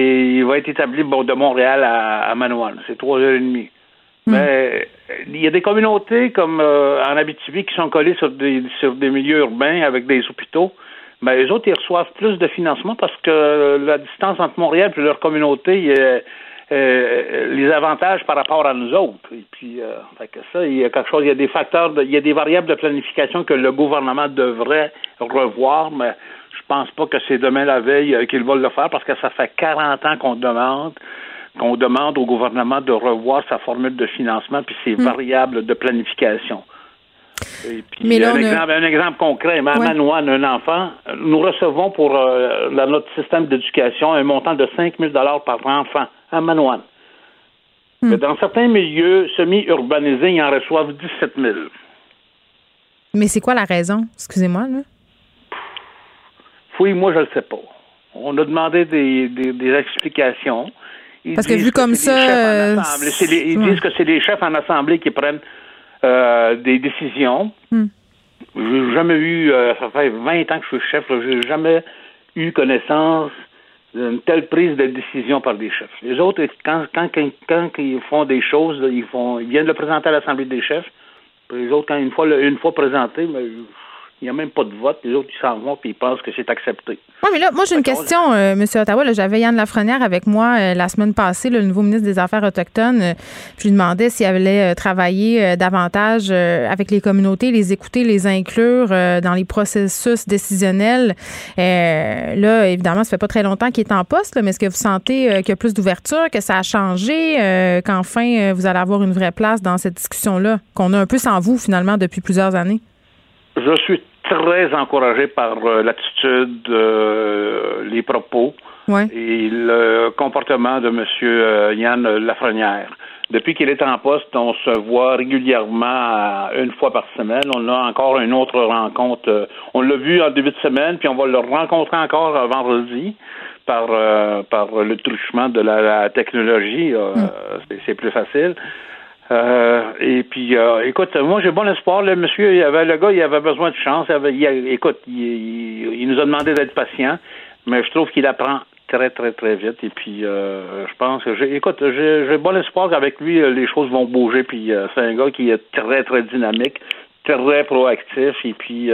il va être établi bon, de Montréal à, à Manoine. C'est trois heures et demie. Mais il y a des communautés comme euh, en Abitibi qui sont collées sur des sur des milieux urbains avec des hôpitaux. Ben, les autres, ils reçoivent plus de financement parce que la distance entre Montréal et leur communauté, y a, euh, les avantages par rapport à nous autres. Et puis, euh, fait que ça, il y a quelque chose, il y a des facteurs, de- il y a des variables de planification que le gouvernement devrait revoir, mais je pense pas que c'est demain la veille euh, qu'ils vont le faire parce que ça fait 40 ans qu'on demande qu'on demande au gouvernement de revoir sa formule de financement puis ses variables de planification. Et puis, Mais là, un, a- exemple, un exemple concret, ma Ouais. Manoine, un enfant, nous recevons pour euh, notre système d'éducation un montant de 5 000 par enfant à Manoine. Hmm. Mais dans certains milieux semi-urbanisés, ils en reçoivent 17 000. Mais c'est quoi la raison? Excusez-moi, là. Fouille, moi, je le sais pas. On a demandé des, des, des explications. Ils Parce que vu comme ça, euh, les- ils ouais. disent que c'est les chefs en assemblée qui prennent euh, des décisions. Hmm. J'ai jamais eu, euh, ça fait 20 ans que je suis chef, j'ai jamais eu connaissance d'une telle prise de décision par des chefs. Les autres, quand, quand, quand, ils font des choses, ils font, ils viennent le présenter à l'Assemblée des chefs. Les autres, quand une fois, une fois présenté, il n'y a même pas de vote. Les autres, ils s'en vont puis ils pensent que c'est accepté. Oui, mais là, moi, j'ai une question, euh, M. Ottawa. J'avais Yann Lafrenière avec moi euh, la semaine passée, le nouveau ministre des Affaires autochtones. Euh, je lui demandais s'il allait euh, travailler euh, davantage euh, avec les communautés, les écouter, les inclure euh, dans les processus décisionnels. Euh, là, évidemment, ça fait pas très longtemps qu'il est en poste, là, mais est-ce que vous sentez euh, qu'il y a plus d'ouverture, que ça a changé, euh, qu'enfin, euh, vous allez avoir une vraie place dans cette discussion-là, qu'on a un peu sans vous, finalement, depuis plusieurs années? Je suis très encouragé par euh, l'attitude, euh, les propos et le comportement de M. euh, Yann Lafrenière. Depuis qu'il est en poste, on se voit régulièrement euh, une fois par semaine. On a encore une autre rencontre. on l'a vu en début de semaine, puis on va le rencontrer encore vendredi par euh, par le truchement de la, la technologie. euh, c'est- C'est plus facile. Euh, et puis, euh, écoute, moi j'ai bon espoir. Le monsieur, il avait, le gars, il avait besoin de chance. Il avait- il écoute, il, nous a demandé d'être patient, mais je trouve qu'il apprend très, très, très vite. Et puis, euh, je pense que, écoute, j'ai, j'ai bon espoir qu'avec lui, les choses vont bouger. Puis, c'est un gars qui est très, très dynamique, très proactif. Et puis,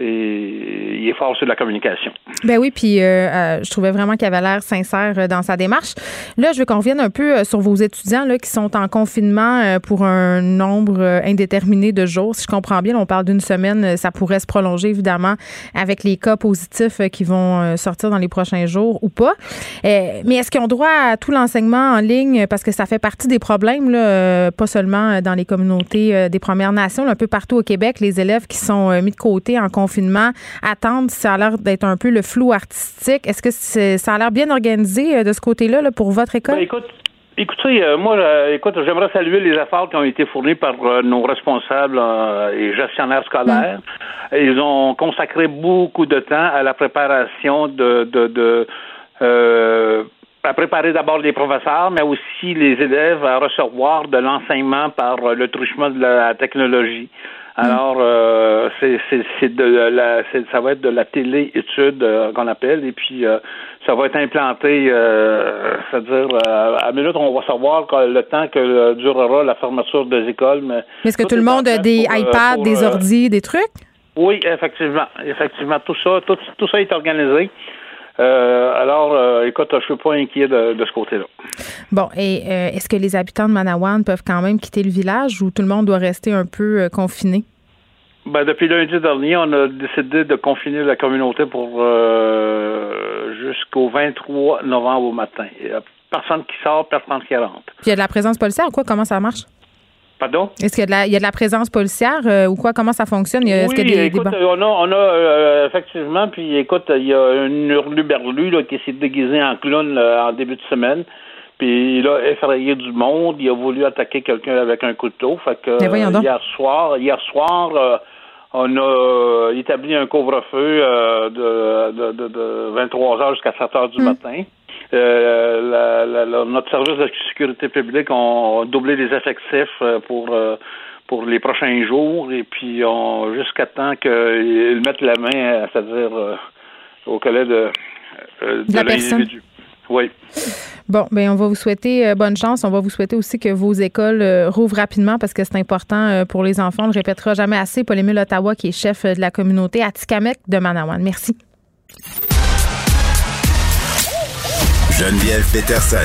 il est fort sur la communication. Ben oui, puis euh, euh, je trouvais vraiment qu'il avait l'air sincère euh, dans sa démarche. Là, je veux qu'on revienne un peu sur vos étudiants là, qui sont en confinement pour un nombre indéterminé de jours. Si je comprends bien, on parle d'une semaine. Ça pourrait se prolonger, évidemment, avec les cas positifs qui vont sortir dans les prochains jours ou pas. Mais est-ce qu'ils ont droit à tout l'enseignement en ligne? Parce que ça fait partie des problèmes, là, pas seulement dans les communautés des Premières Nations, un peu partout au Québec, les élèves qui sont mis de côté en confinement attendent. Ça a l'air d'être un peu le flou artistique. Est-ce que ça a l'air bien organisé euh, de ce côté-là là, pour votre école? Ben, écoute, écoutez, euh, moi, euh, écoute, j'aimerais saluer les efforts qui ont été fournis par euh, nos responsables et gestionnaires scolaires. Ils ont consacré beaucoup de temps à la préparation de, de, de à préparer d'abord les professeurs, mais aussi les élèves à recevoir de l'enseignement par le truchement de la technologie. Alors, euh, c'est de la ça va être de la télé-étude euh, qu'on appelle, et puis euh, ça va être implanté, c'est-à-dire à minute on va savoir le temps que durera la fermeture des écoles. Mais, Est-ce que tout, le monde a des pour, iPads, pour, des ordis, des trucs? oui, effectivement, effectivement, tout ça, tout, tout ça est organisé. Euh, alors, euh, écoute, je suis pas inquiet de, de ce côté-là. Bon, et euh, est-ce que les habitants de Manawan peuvent quand même quitter le village ou tout le monde doit rester un peu confiné? Ben, depuis lundi dernier, on a décidé de confiner la communauté pour jusqu'au 23 novembre au matin. Personne qui sort, personne qui rentre. Puis il y a de la présence policière ou quoi? Comment ça marche? Pardon? Est-ce qu'il y a de la, il y a de la présence policière euh, ou quoi? Comment ça fonctionne? Oui, qu'il y a des, écoute, des ban- on a, on a euh, effectivement, puis écoute, il y a une hurluberlu là, qui s'est déguisé en clown là, en début de semaine. Puis il a effrayé du monde, il a voulu attaquer quelqu'un avec un couteau. Fait que donc. hier soir, hier soir, euh, on a euh, établi un couvre-feu euh, de, de, de, de 23 heures jusqu'à 7 heures Hmm. du matin. Euh, la- la- la- notre service de sécurité publique a doublé les effectifs euh, pour euh, pour les prochains jours et puis on jusqu'à temps qu'ils mettent la main, c'est-à-dire euh, au collet de, euh, De l'individu. Oui. Bon, ben on va vous souhaiter bonne chance. On va vous souhaiter aussi que vos écoles euh, rouvrent rapidement parce que c'est important pour les enfants. On ne le répétera jamais assez. Paul Émile Ottawa, qui est chef de la communauté Atikamek de Manawan. Merci. Geneviève Peterson.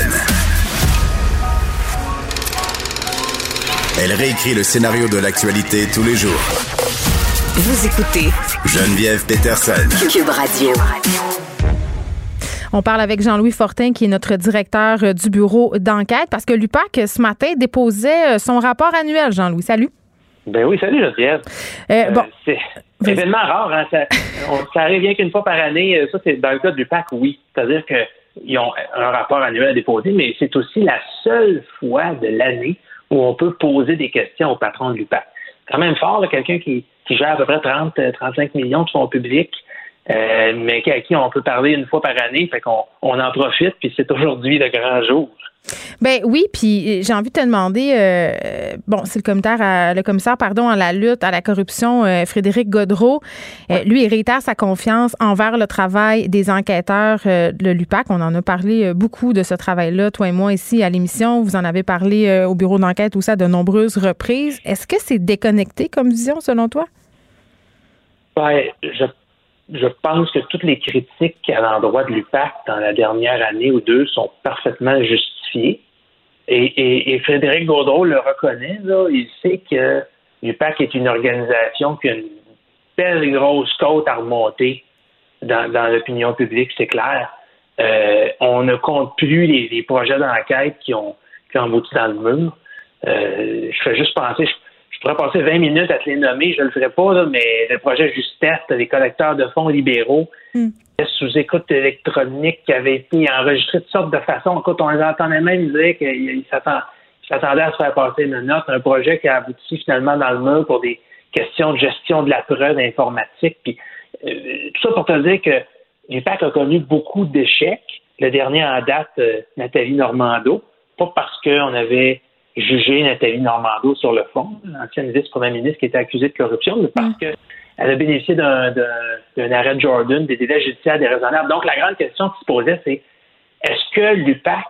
Elle réécrit le scénario de l'actualité tous les jours. Vous écoutez Geneviève Peterson. Cube Radio. On parle avec Jean-Louis Fortin, qui est notre directeur euh, du bureau d'enquête, parce que l'UPAC, ce matin, déposait euh, son rapport annuel. Jean-Louis, salut. Ben oui, salut Geneviève. Euh, bon. c'est un événement rare, hein? ça, on- ça arrive bien qu'une fois par année. Euh, Ça, c'est dans le cas du PAC, oui. C'est-à-dire qu'ils ont un rapport annuel à déposer, mais c'est aussi la seule fois de l'année où on peut poser des questions au patron de l'UPAC. C'est quand même fort, quelqu'un qui, qui gère à peu près 30, euh, 35 millions de fonds publics, euh, mais à qui on peut parler une fois par année, fait qu'on on en profite, puis c'est aujourd'hui le grand jour. Ben oui, puis j'ai envie de te demander, euh, bon, c'est le commissaire, à- le commissaire, pardon, à la lutte à la corruption, euh, Frédéric Godreau. Euh, lui, il réitère sa confiance envers le travail des enquêteurs euh, de l'UPAC. On en a parlé euh, beaucoup de ce travail-là, toi et moi ici à l'émission. Vous en avez parlé euh, au bureau d'enquête aussi à de nombreuses reprises. Est-ce que c'est déconnecté comme vision selon toi? Ben, je, je pense que toutes les critiques à l'endroit de l'UPAC dans la dernière année ou deux sont parfaitement justifiées. Et, Frédéric Gaudreau le reconnaît, là, il sait que l'UPAC est une organisation qui a une belle grosse côte à remonter dans, l'opinion publique, c'est clair. Euh, on ne compte plus les, projets d'enquête qui ont, qui ont abouti dans le mur. Euh, je fais juste penser, je pourrais passer 20 minutes à te les nommer, je ne le ferai pas, là, mais le projet Justesse, les collecteurs de fonds libéraux, Mm. sous écoute électronique qui avait été enregistré de toutes sortes de façons. Écoute, on les entendait même dire qu'ils s'attend- ils s'attendaient à se faire passer une note, un projet qui a abouti finalement dans le mur pour des questions de gestion de la preuve informatique. Puis, euh, tout ça pour te dire que l'UPAC a connu beaucoup d'échecs. Le dernier en date, euh, Nathalie Normando, pas parce qu'on avait jugé Nathalie Normando sur le fond, l'ancienne vice-première ministre qui était accusée de corruption, mais parce que elle a bénéficié d'un, arrêt de Jordan, des délais judiciaires déraisonnables. Donc, la grande question qui se posait, c'est est-ce que l'UPAC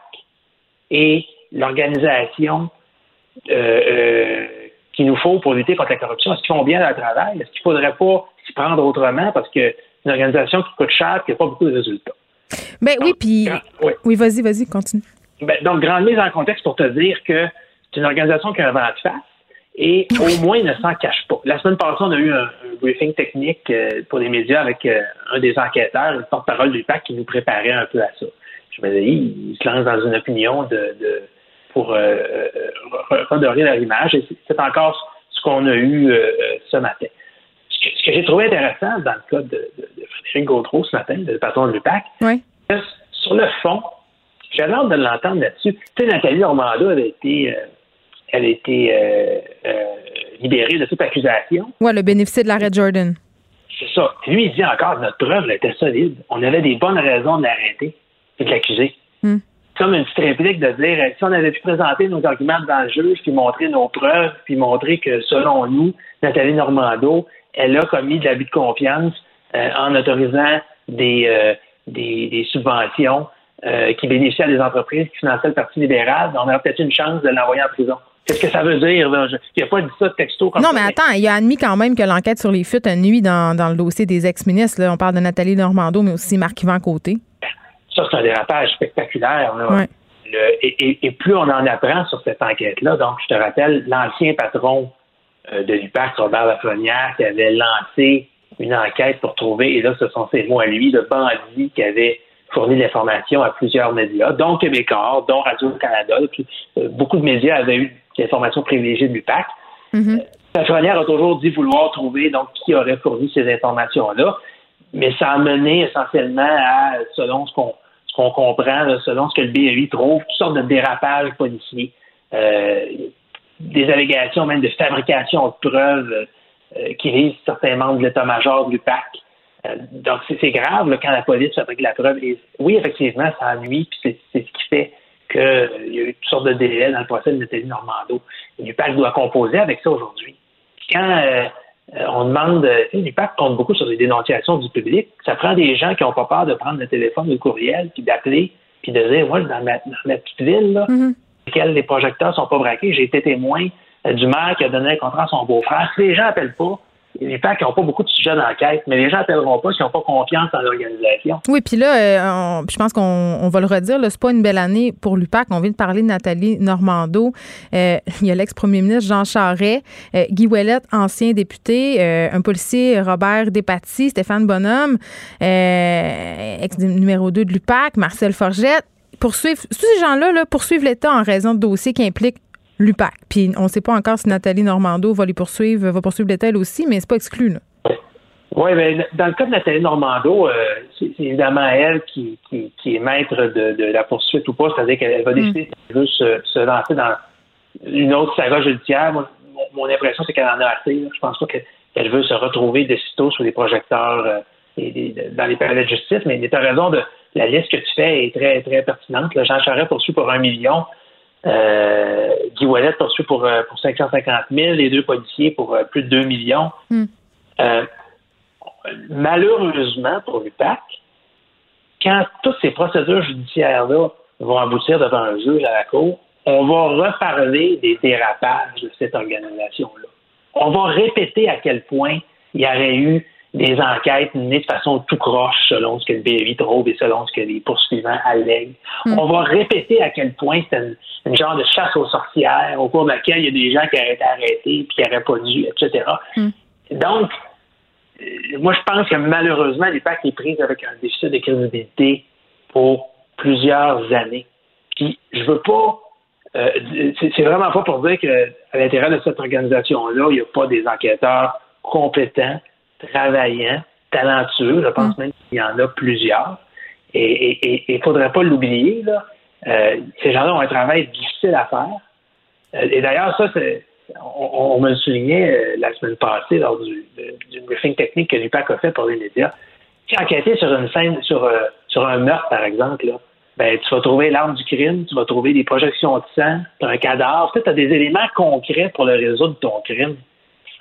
est l'organisation euh, euh, qu'il nous faut pour lutter contre la corruption? Est-ce qu'ils font bien leur travail? Est-ce qu'il ne faudrait pas s'y prendre autrement parce que c'est une organisation qui coûte cher et qui n'a pas beaucoup de résultats? Ben oui, puis. Oui. Oui, vas-y, vas-y, continue. Ben, donc, grande mise en contexte pour te dire que c'est une organisation qui a un vent de face et au moins ne s'en cache pas. La semaine passée, on a eu un, un briefing technique euh, pour les médias avec euh, un des enquêteurs, le porte-parole du PAC, qui nous préparait un peu à ça. Je me disais, il, il se lance dans une opinion de, de pour euh, re- redorer leur image et c'est- encore ce qu'on a eu ce matin. Ce que, ce que j'ai trouvé intéressant dans le cas de, de, de Frédéric Gautreau ce matin, le patron de l'UPAC, Oui. sur le fond, j'avais hâte de l'entendre là-dessus. Tu sais, Nathalie Normando avait été, elle a été euh, euh, libérée de toute accusation. Ouais, le bénéfice de l'arrêt Jordan. C'est ça. Puis lui, il dit encore, notre preuve était solide. On avait des bonnes raisons de l'arrêter et de l'accuser. Hmm. Comme une petite réplique de dire, si on avait pu présenter nos arguments devant le juge, puis montrer nos preuves, puis montrer que, selon nous, Nathalie Normando, elle a commis de l'abus de confiance euh, en autorisant des, des, des subventions euh, qui bénéficiaient à des entreprises qui finançaient le Parti libéral, on aurait peut-être une chance de l'envoyer en prison. Qu'est-ce que ça veut dire? Là? Je- il n'a pas dit ça de texto comme Non, ça, mais attends, il a admis quand même que l'enquête sur les fuites a nuit dans, dans le dossier des ex-ministres. là. On parle de Nathalie Normando, mais aussi Marc-Yvan Côté. Ça, c'est un dérapage spectaculaire. Là. Ouais. Le- et, et- et plus on en apprend sur cette enquête-là, donc je te rappelle, l'ancien patron euh, de l'UPAC, Robert Lafrenière, qui avait lancé une enquête pour trouver, et là, ce sont ses mots à lui, de bandits qui avait fourni l'information à plusieurs médias, dont Québécois, dont Radio-Canada, puis euh, beaucoup de médias avaient eu des informations privilégiées de l'UPAC. Mhm. Lafrenière a toujours dit vouloir trouver donc qui aurait fourni ces informations-là, mais ça a mené essentiellement à, selon ce qu'on ce qu'on comprend, là, selon ce que le BEI trouve, toutes sortes de dérapages policiers, euh, des allégations même de fabrication de preuves euh, qui visent certains membres de l'état-major du PAC. Euh, donc, c'est grave là, quand la police fabrique la preuve. Et oui, effectivement, ça ennuie, puis c'est c'est ce qui fait qu'il y a eu toutes sortes de délais dans le procès de Nathalie Normando. L'UPAC doit composer avec ça aujourd'hui. Quand euh, on demande, euh, l'UPAC compte beaucoup sur les dénonciations du public, ça prend des gens qui n'ont pas peur de prendre le téléphone ou le courriel, puis d'appeler puis de dire, moi, dans ma, dans ma petite ville, là, lesquelles les projecteurs sont pas braqués, j'ai été témoin euh, du maire qui a donné un contrat à son beau-frère. Si les gens appellent pas, les PAC n'ont pas beaucoup de sujets d'enquête, mais les gens appelleront pas s'ils n'ont pas confiance en l'organisation. Oui, puis là, euh, je pense qu'on on va le redire, c'est pas une belle année pour l'UPAC. On vient de parler de Nathalie Normando. Euh, il y a l'ex-premier ministre Jean Charest, euh, Guy Ouellet, ancien député, euh, un policier Robert Despatie, Stéphane Bonhomme, euh, ex-numéro 2 de l'UPAC, Marcel Forgette. Poursuivre, tous ces gens-là là, poursuivent l'État en raison de dossiers qui impliquent l'UPAC. Puis on ne sait pas encore si Nathalie Normando va les poursuivre, va poursuivre l'État elle aussi, mais c'est pas exclu. Là. Oui, mais dans le cas de Nathalie Normando, euh, c'est évidemment elle qui, qui, qui est maître de, de la poursuite ou pas, c'est-à-dire qu'elle va décider si elle veut se, se lancer dans une autre saga judiciaire. Mon, mon impression, c'est qu'elle en a assez. là. Je pense pas que- qu'elle veut se retrouver de sitôt sur les projecteurs euh, et des- dans les palais de justice, mais tu as raison de la liste que tu fais est très, très pertinente. là. Jean Charest poursuit pour un million. Euh, Guy Wallet poursuit pour, euh, pour 550 000, les deux policiers pour euh, plus de 2 millions. Hmm. Euh, malheureusement pour l'UPAC, quand toutes ces procédures judiciaires-là vont aboutir devant un juge à la Cour, on va reparler des dérapages de cette organisation-là. On va répéter à quel point il y aurait eu des enquêtes menées de façon tout croche selon ce que le BRI trouve et selon ce que les poursuivants allèguent. On va répéter à quel point c'est une, une genre de chasse aux sorcières au cours de laquelle il y a des gens qui auraient été arrêtés puis qui n'auraient pas dû, etc. Donc, euh, moi, je pense que malheureusement, l'IPAC est prise avec un déficit de crédibilité pour plusieurs années. Puis, je veux pas. euh, c'est vraiment pas pour dire qu'à l'intérieur de cette organisation-là, il n'y a pas des enquêteurs compétents, travaillants, talentueux. Je pense même qu'il y en a plusieurs. Et il ne faudrait pas l'oublier. là. Euh, ces gens-là ont un travail difficile à faire. Euh, et d'ailleurs, ça, c'est. On, on me le soulignait euh, la semaine passée lors du, de- du briefing technique que l'UPAC a fait pour les médias. Tu enquêter sur une scène, sur, sur un meurtre, par exemple, là, ben, tu vas trouver l'arme du crime, tu vas trouver des projections de sang, tu as un cadavre, tu as des éléments concrets pour le résoudre ton crime.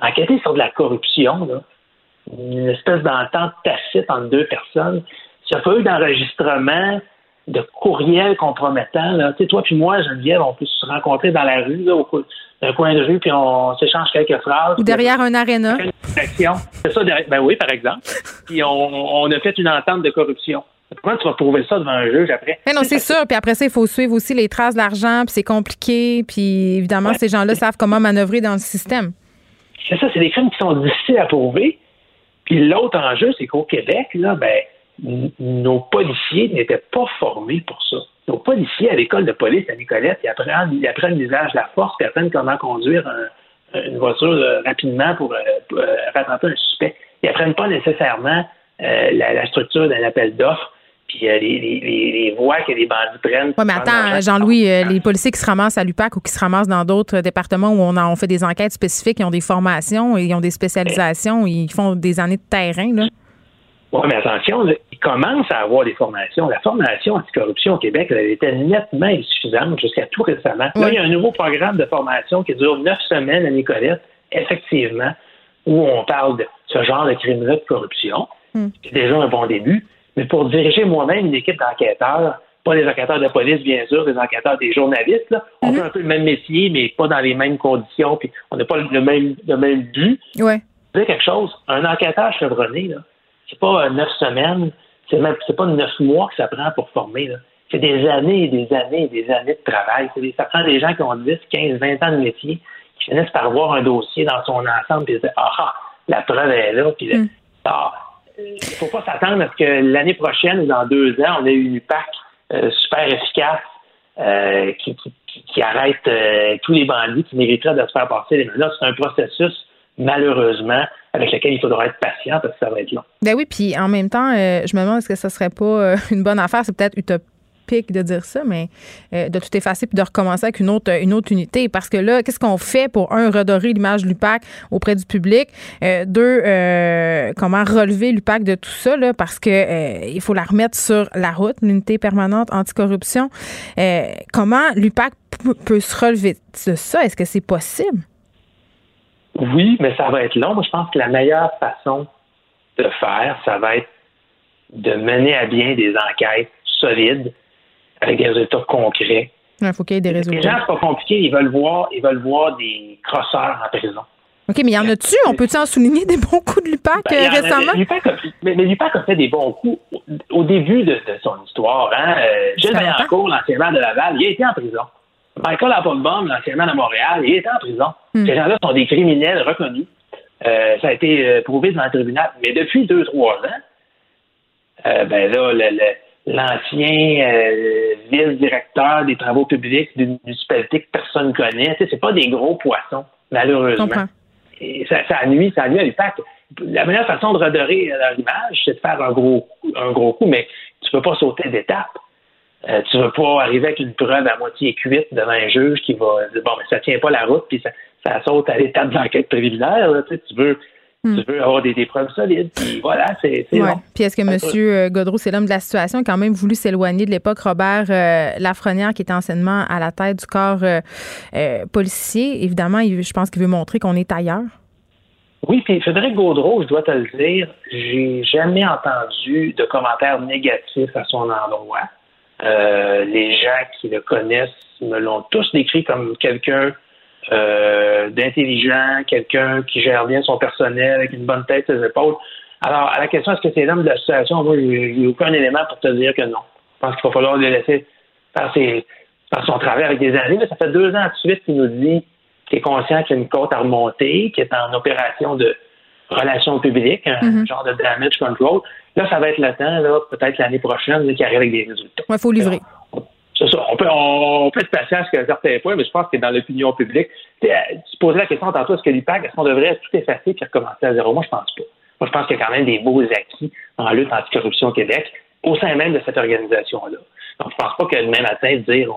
Enquêter sur de la corruption, là, une espèce d'entente tacite entre deux personnes, s'il n'y a pas eu d'enregistrement de courriel compromettant, tu sais, toi puis moi, Geneviève, on peut se rencontrer dans la rue, là, au d'un coin de rue, puis on s'échange quelques phrases. Ou derrière un aréna. C'est ça, derrière- ben oui, par exemple. Puis on, on a fait une entente de corruption. Comment tu vas prouver ça devant un juge après? Mais non, c'est sûr. Puis après ça, il faut suivre aussi les traces d'argent, puis c'est compliqué. Puis évidemment, Ouais. ces gens-là savent comment manœuvrer dans le système. C'est ça, c'est des crimes qui sont difficiles à prouver. Puis l'autre enjeu, c'est qu'au Québec, là, ben, nos policiers n'étaient pas formés pour ça. Nos policiers à l'école de police à Nicolette, ils apprennent, ils apprennent l'usage de la force, puis apprennent comment conduire un- une voiture euh, rapidement pour, euh, pour, euh, rattraper un suspect. Ils apprennent pas nécessairement euh, la, la structure d'un appel d'offres, puis euh, les, les, voies que les bandits prennent. Oui, mais attends, Jean-Louis, euh, les policiers qui se ramassent à l'UPAC ou qui se ramassent dans d'autres départements où on, a, on fait des enquêtes spécifiques, ils ont des formations, ils ont des spécialisations, ils font des années de terrain. Là. Oui, mais attention, là, ils commencent à avoir des formations. La formation anticorruption au Québec, elle était nettement insuffisante jusqu'à tout récemment. Là, il y a un nouveau programme de formation qui dure neuf semaines à Nicolette, effectivement, où on parle de ce genre de crime-là de corruption. C'est déjà un bon début. Mais pour diriger moi-même une équipe d'enquêteurs, pas des enquêteurs de police, bien sûr, des enquêteurs, des journalistes, là, on fait un peu le même métier, mais pas dans les mêmes conditions, puis on n'a pas le même, le même but Ouais. dire quelque chose, un enquêteur chevronné, c'est pas euh, neuf semaines, c'est même c'est pas neuf mois que ça prend pour former. C'est des années et des années et des années de travail. Des- ça prend des gens qui ont 10, 15, 20 ans de métier, qui finissent par voir un dossier dans son ensemble et se dire Ah ah, la preuve est là, puis là, ah, il faut pas s'attendre à ce que l'année prochaine ou dans deux ans, on ait une UPAC euh, super efficace euh, qui, arrête euh, tous les bandits qui mériteraient de se faire passer les menottes. C'est un processus, malheureusement, avec lequel il faudra être patient parce que ça va être long. Ben oui, puis en même temps, je me demande est-ce que ça serait pas une bonne affaire, c'est peut-être utopique de dire ça, mais euh, de tout effacer puis de recommencer avec une autre, une autre unité. Parce que là, qu'est-ce qu'on fait pour, un, redorer l'image de l'UPAC auprès du public, euh, deux, euh, comment relever l'UPAC de tout ça, là, parce que il faut la remettre sur la route, l'unité permanente anticorruption. Comment l'UPAC peut se relever de ça? Est-ce que c'est possible? Oui, mais ça va être long. Moi, je pense que la meilleure façon de faire, ça va être de mener à bien des enquêtes solides avec des résultats concrets. Il faut qu'il y ait des Les gens, résultats. c'est pas compliqué, ils veulent voir, ils veulent voir des crosseurs en prison. OK, mais il y en a-tu? On peut-tu en souligner des bons coups de l'UPAC Ben, a- récemment? l'UPAC a- mais, mais l'UPAC a fait des bons coups au, au début de, de son histoire. Hein? Euh, Gilles. Vaillancourt, l'ancien maire de Laval, il a été en prison. Michael Applebaum, l'ancien maire de Montréal, il a été en prison. Hmm. Ces gens-là sont des criminels reconnus. Euh, ça a été euh, prouvé devant le tribunal. Mais depuis deux, trois ans, euh, ben là, le- le- l'ancien euh, vice-directeur des travaux publics d'une municipalité que personne ne connaît, tu sais, c'est pas des gros poissons, malheureusement. Et ça, ça nuit, ça nuit à l'UPAC. La meilleure façon de redorer leur image, c'est de faire un gros, coup- un gros coup, mais tu peux pas sauter d'étape. Euh, tu veux pas arriver avec une preuve à moitié cuite devant un juge qui va dire bon, mais ça tient pas la route, puis ça, ça saute à l'étape d'enquête préliminaire. là. Tu, sais, tu veux, tu veux avoir des, des preuves solides. Puis voilà, c'est c'est Hmm. Ouais. bon. Puis est-ce que M. Godreau, c'est l'homme de la situation, a quand même voulu s'éloigner de l'époque Robert euh, Lafrenière, qui était anciennement à la tête du corps euh, euh, policier? Évidemment, il- je pense qu'il veut montrer qu'on est ailleurs. Oui, puis Frédéric Gaudreau, je dois te le dire, j'ai jamais entendu de commentaires négatifs à son endroit. Euh, les gens qui le connaissent me l'ont tous décrit comme quelqu'un euh, d'intelligent, quelqu'un qui gère bien son personnel avec une bonne tête ses épaules. Alors, à la question est-ce que c'est l'homme de la situation, moi, j'ai j'ai aucun élément pour te dire que non. Je pense qu'il va falloir le laisser ses- faire son travail avec des années. Mais ça fait deux ans de suite qu'il nous dit qu'il est conscient qu'il y a une côte à remonter, qu'il est en opération de relations publiques, un genre de damage control. Là, ça va être le temps, là, peut-être l'année prochaine, qu'il arrive avec des résultats. Il faut livrer. C'est ça. On peut, on, peut être patient jusqu'à un certain point, mais je pense que dans l'opinion publique, tu sais, tu posais la question tantôt, est-ce que l'IPAC, est-ce qu'on devrait tout effacer puis recommencer à zéro? Moi, je pense pas. Moi, je pense qu'il y a quand même des beaux acquis en lutte anticorruption au Québec, au sein même de cette organisation-là. Donc, je pense pas que demain matin, dire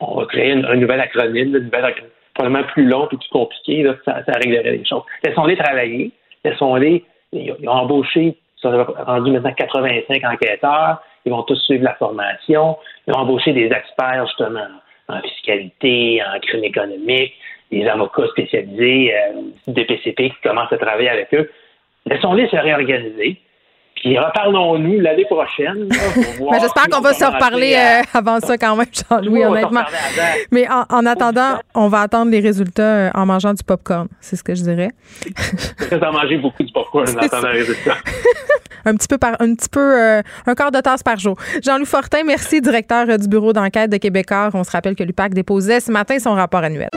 on, va créer un nouvel acronyme, nouvelle acronyme, probablement plus long et plus compliqué, là, ça, ça réglerait les choses. Laissons-les travailler. Laissons-les. Ils, ont embauché, ils sont rendus maintenant 85 enquêteurs. Ils vont tous suivre la formation. Ils ont embauché des experts, justement, en fiscalité, en crime économique, des avocats spécialisés, euh, des PCP qui commencent à travailler avec eux. Laissons-les se réorganiser. Puis reparlons-nous l'année prochaine. j'espère qu'on on va se reparler à- euh, avant ça quand même, Jean-Louis, honnêtement. Mais en, en attendant, on va attendre les résultats euh, en mangeant du popcorn. C'est ce que je dirais. En manger beaucoup du popcorn en attendant les résultats. Un petit peu par un petit peu euh, un quart de tasse par jour. Jean-Louis Fortin, merci, directeur du bureau d'enquête de Québécois. On se rappelle que l'UPAC déposait ce matin son rapport annuel.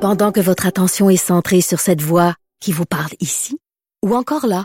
Pendant que votre attention est centrée sur cette voix qui vous parle ici, ou encore là,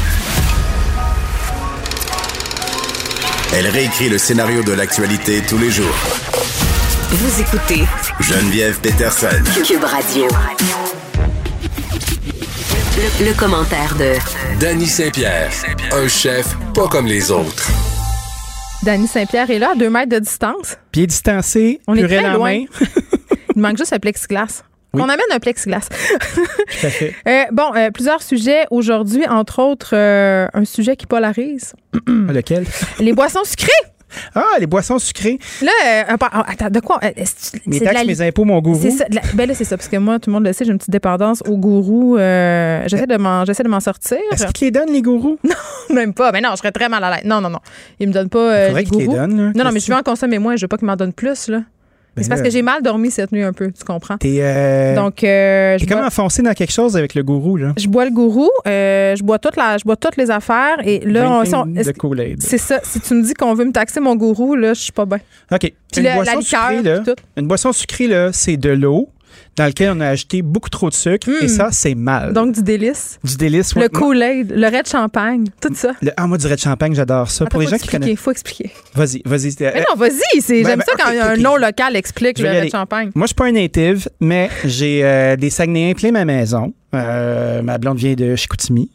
Elle réécrit le scénario de l'actualité tous les jours. Vous écoutez Geneviève Peterson. Cube Radio. Le, le commentaire de Danny Saint-Pierre, un chef pas comme les autres. Dany Saint-Pierre est là, à deux mètres de distance. Pieds distancés, On est très loin. Il manque juste un plexiglas. Oui. On amène un plexiglas. Tout à fait. Euh, bon, euh, plusieurs sujets aujourd'hui, entre autres euh, un sujet qui polarise. Lequel? Les boissons sucrées. Ah, les boissons sucrées. Là, euh, par- oh, attends, de quoi? Mes taxes, la- mes impôts, mon gourou. Ça. la- ben là, c'est ça, parce que moi, tout le monde le sait, j'ai une petite dépendance au gourou. euh, j'essaie de m'en, j'essaie de m'en sortir. Est-ce qu'ils te les donnent, les gourous? Même pas. Ben non, je serais très mal à l'aise. Non, non, non. Ils me donnent pas euh, les qu'ils te les gourous. donnent, là. Non, non, mais je veux en consommer moins. Je veux pas qu'ils m'en donnent plus, là. Ben c'est parce que j'ai mal dormi cette nuit un peu, tu comprends? T'es euh, Donc, euh, je comme enfoncé dans quelque chose avec le gourou, là. je bois le gourou, euh, je bois toute la, je bois toutes les affaires et là, on, si c'est ça. Si tu me dis qu'on veut me taxer mon gourou, là, je suis pas bien. OK. Puis Une le- la boisson liqueur, sucrée, là, puis tout. une boisson sucrée, là, c'est de l'eau dans laquelle on a ajouté beaucoup trop de sucre et ça, c'est mal. Hmm. Donc, du délice. du délice. ouais. Le Kool-Aid, le red champagne, tout ça. le- ah, moi, du red champagne, j'adore ça. Attends, Pour les gens qui connaissent. faut expliquer. Vas-y, vas-y. Mais non, vas-y, ben, j'aime ben, ça quand ok, un ok. nom local explique le red champagne. Moi, je suis pas un native, mais j'ai euh, des Saguenayens plein ma maison. Euh, ma blonde vient de Chicoutimi.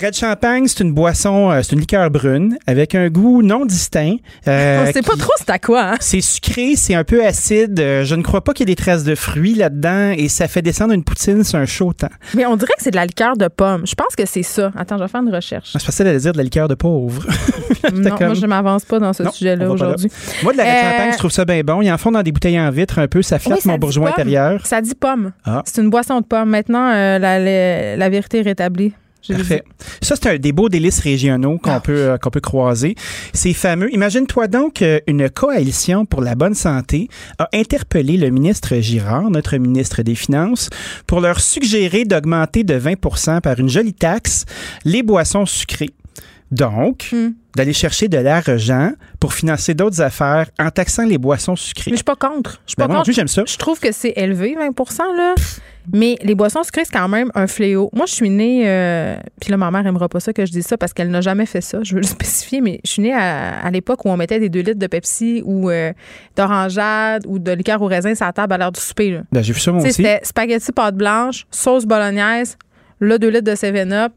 Red Champagne, c'est une boisson, euh, c'est une liqueur brune avec un goût non distinct. euh, On sait pas qui- trop c'est à quoi, hein? C'est sucré, c'est un peu acide. euh, je ne crois pas qu'il y ait des traces de fruits là-dedans et ça fait descendre une poutine sur un chaud temps. Mais on dirait que c'est de la liqueur de pomme. Je pense que c'est ça. Attends, je vais faire une recherche. C'est facile à dire de la liqueur de pauvre. non, comme- moi, je m'avance pas dans ce Non, sujet-là aujourd'hui. Moi, de la Red Euh, Champagne, je trouve ça bien bon. Ils en font dans des bouteilles en vitre un peu. Ça flatte Oui, ça mon bourgeois pomme. intérieur. Ça dit pomme. Ah. C'est une boisson de pomme. Maintenant, euh, la, la- la vérité est rétablie. Parfait. Ça, c'est un des beaux délices régionaux qu'on Ah. peut, euh, qu'on peut croiser. C'est fameux. Imagine-toi donc euh, une coalition pour la bonne santé a interpellé le ministre Girard, notre ministre des Finances, pour leur suggérer d'augmenter de 20% par une jolie taxe les boissons sucrées. Donc, Hmm. d'aller chercher de l'argent pour financer d'autres affaires en taxant les boissons sucrées. Mais je suis pas contre. Je suis Ben, pas moi contre. j'aime ça. Je trouve que c'est élevé, 20 là. Mais les boissons sucrées, c'est quand même un fléau. Moi, je suis née, euh, puis là, ma mère aimera pas ça que je dise ça parce qu'elle n'a jamais fait ça. Je veux le spécifier, mais je suis née à, à l'époque où on mettait des 2 litres de Pepsi ou euh, d'orangeade ou de liqueur au raisin sur la table à l'heure du souper. là. Ben, j'ai vu ça moi sais, aussi. C'était spaghetti pâte blanche, sauce bolognaise, là, 2 litres de 7-Up,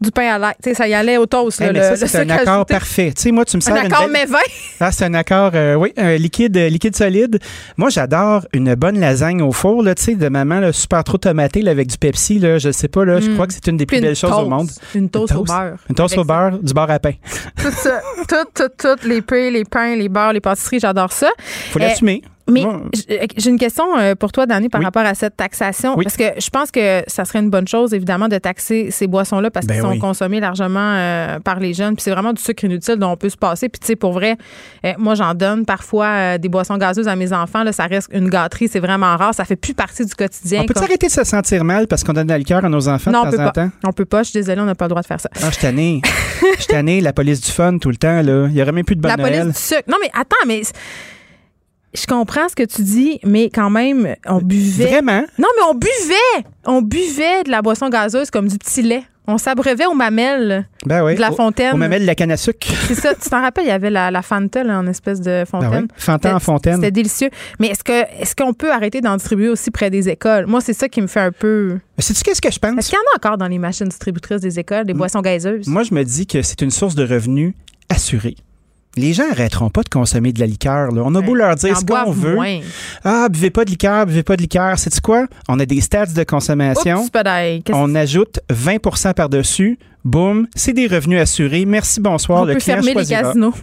du pain à l'ail. Tu sais, ça y allait au toast. Hey, là, mais le- ça, le c'est un accord ajouté. parfait. Tu sais, moi, tu me sers Un une accord belle- mais 20. Ah, c'est un accord, euh, oui, un liquide, euh, liquide solide. Moi, j'adore une bonne lasagne au four, là, tu sais, de maman, là, super trop tomatée, là, avec du Pepsi, là, je sais pas, là, je Mm. crois que c'est une des plus une belles choses au monde. Une toast, au toast. beurre. Une toast au beurre, du beurre à pain. Tout ça. tout, tout, tout, les pains, les pains, les beurres, les pâtisseries, j'adore ça. Faut l'assumer. Mais j- j'ai une question euh, pour toi, Danny, par Oui. rapport à cette taxation. Oui. Parce que je pense que ça serait une bonne chose, évidemment, de taxer ces boissons-là parce Ben qu'ils sont oui. consommés largement euh, par les jeunes. Puis c'est vraiment du sucre inutile dont on peut se passer. Puis tu sais, pour vrai, euh, moi, j'en donne parfois euh, des boissons gazeuses à mes enfants. Là, ça reste une gâterie, c'est vraiment rare. Ça fait plus partie du quotidien. on peut Comme- arrêter de se sentir mal parce qu'on donne de l'alcool à nos enfants Non, on de peut temps en pas. temps? On peut pas. Je suis désolée, on n'a pas le droit de faire ça. Ah, je suis tanné. Je suis tanné, la police du fun tout le temps, là. Il y aurait même plus de bonne La police du sucre. Non, mais attends, mais je comprends ce que tu dis, mais quand même, on buvait. Vraiment? Non, mais on buvait. On buvait de la boisson gazeuse comme du petit lait. On s'abreuvait aux mamelles Ben oui. de la fontaine. Met de la canne à sucre. C'est ça. Tu t'en rappelles, il y avait la, la Fanta là, en espèce de Ben fontaine. oui. Fanta en fontaine. C'était délicieux. Mais est-ce que est-ce qu'on peut arrêter d'en distribuer aussi près des écoles? Moi, c'est ça qui me fait un peu. Sais-tu qu'est-ce que je pense? Est-ce qu'il y en a encore dans les machines distributrices des écoles, des boissons gazeuses? Moi, je me dis que c'est une source de revenus assurée. Les gens arrêteront pas de consommer de la liqueur. là. On a beau leur dire ce qu'on veut. moins. Ah, buvez pas de liqueur, buvez pas de liqueur. C'est quoi? On a des stats de consommation. Oups, On ajoute 20% par-dessus. Boum, c'est des revenus assurés. Merci, bonsoir. On le peut client fermer les casinos.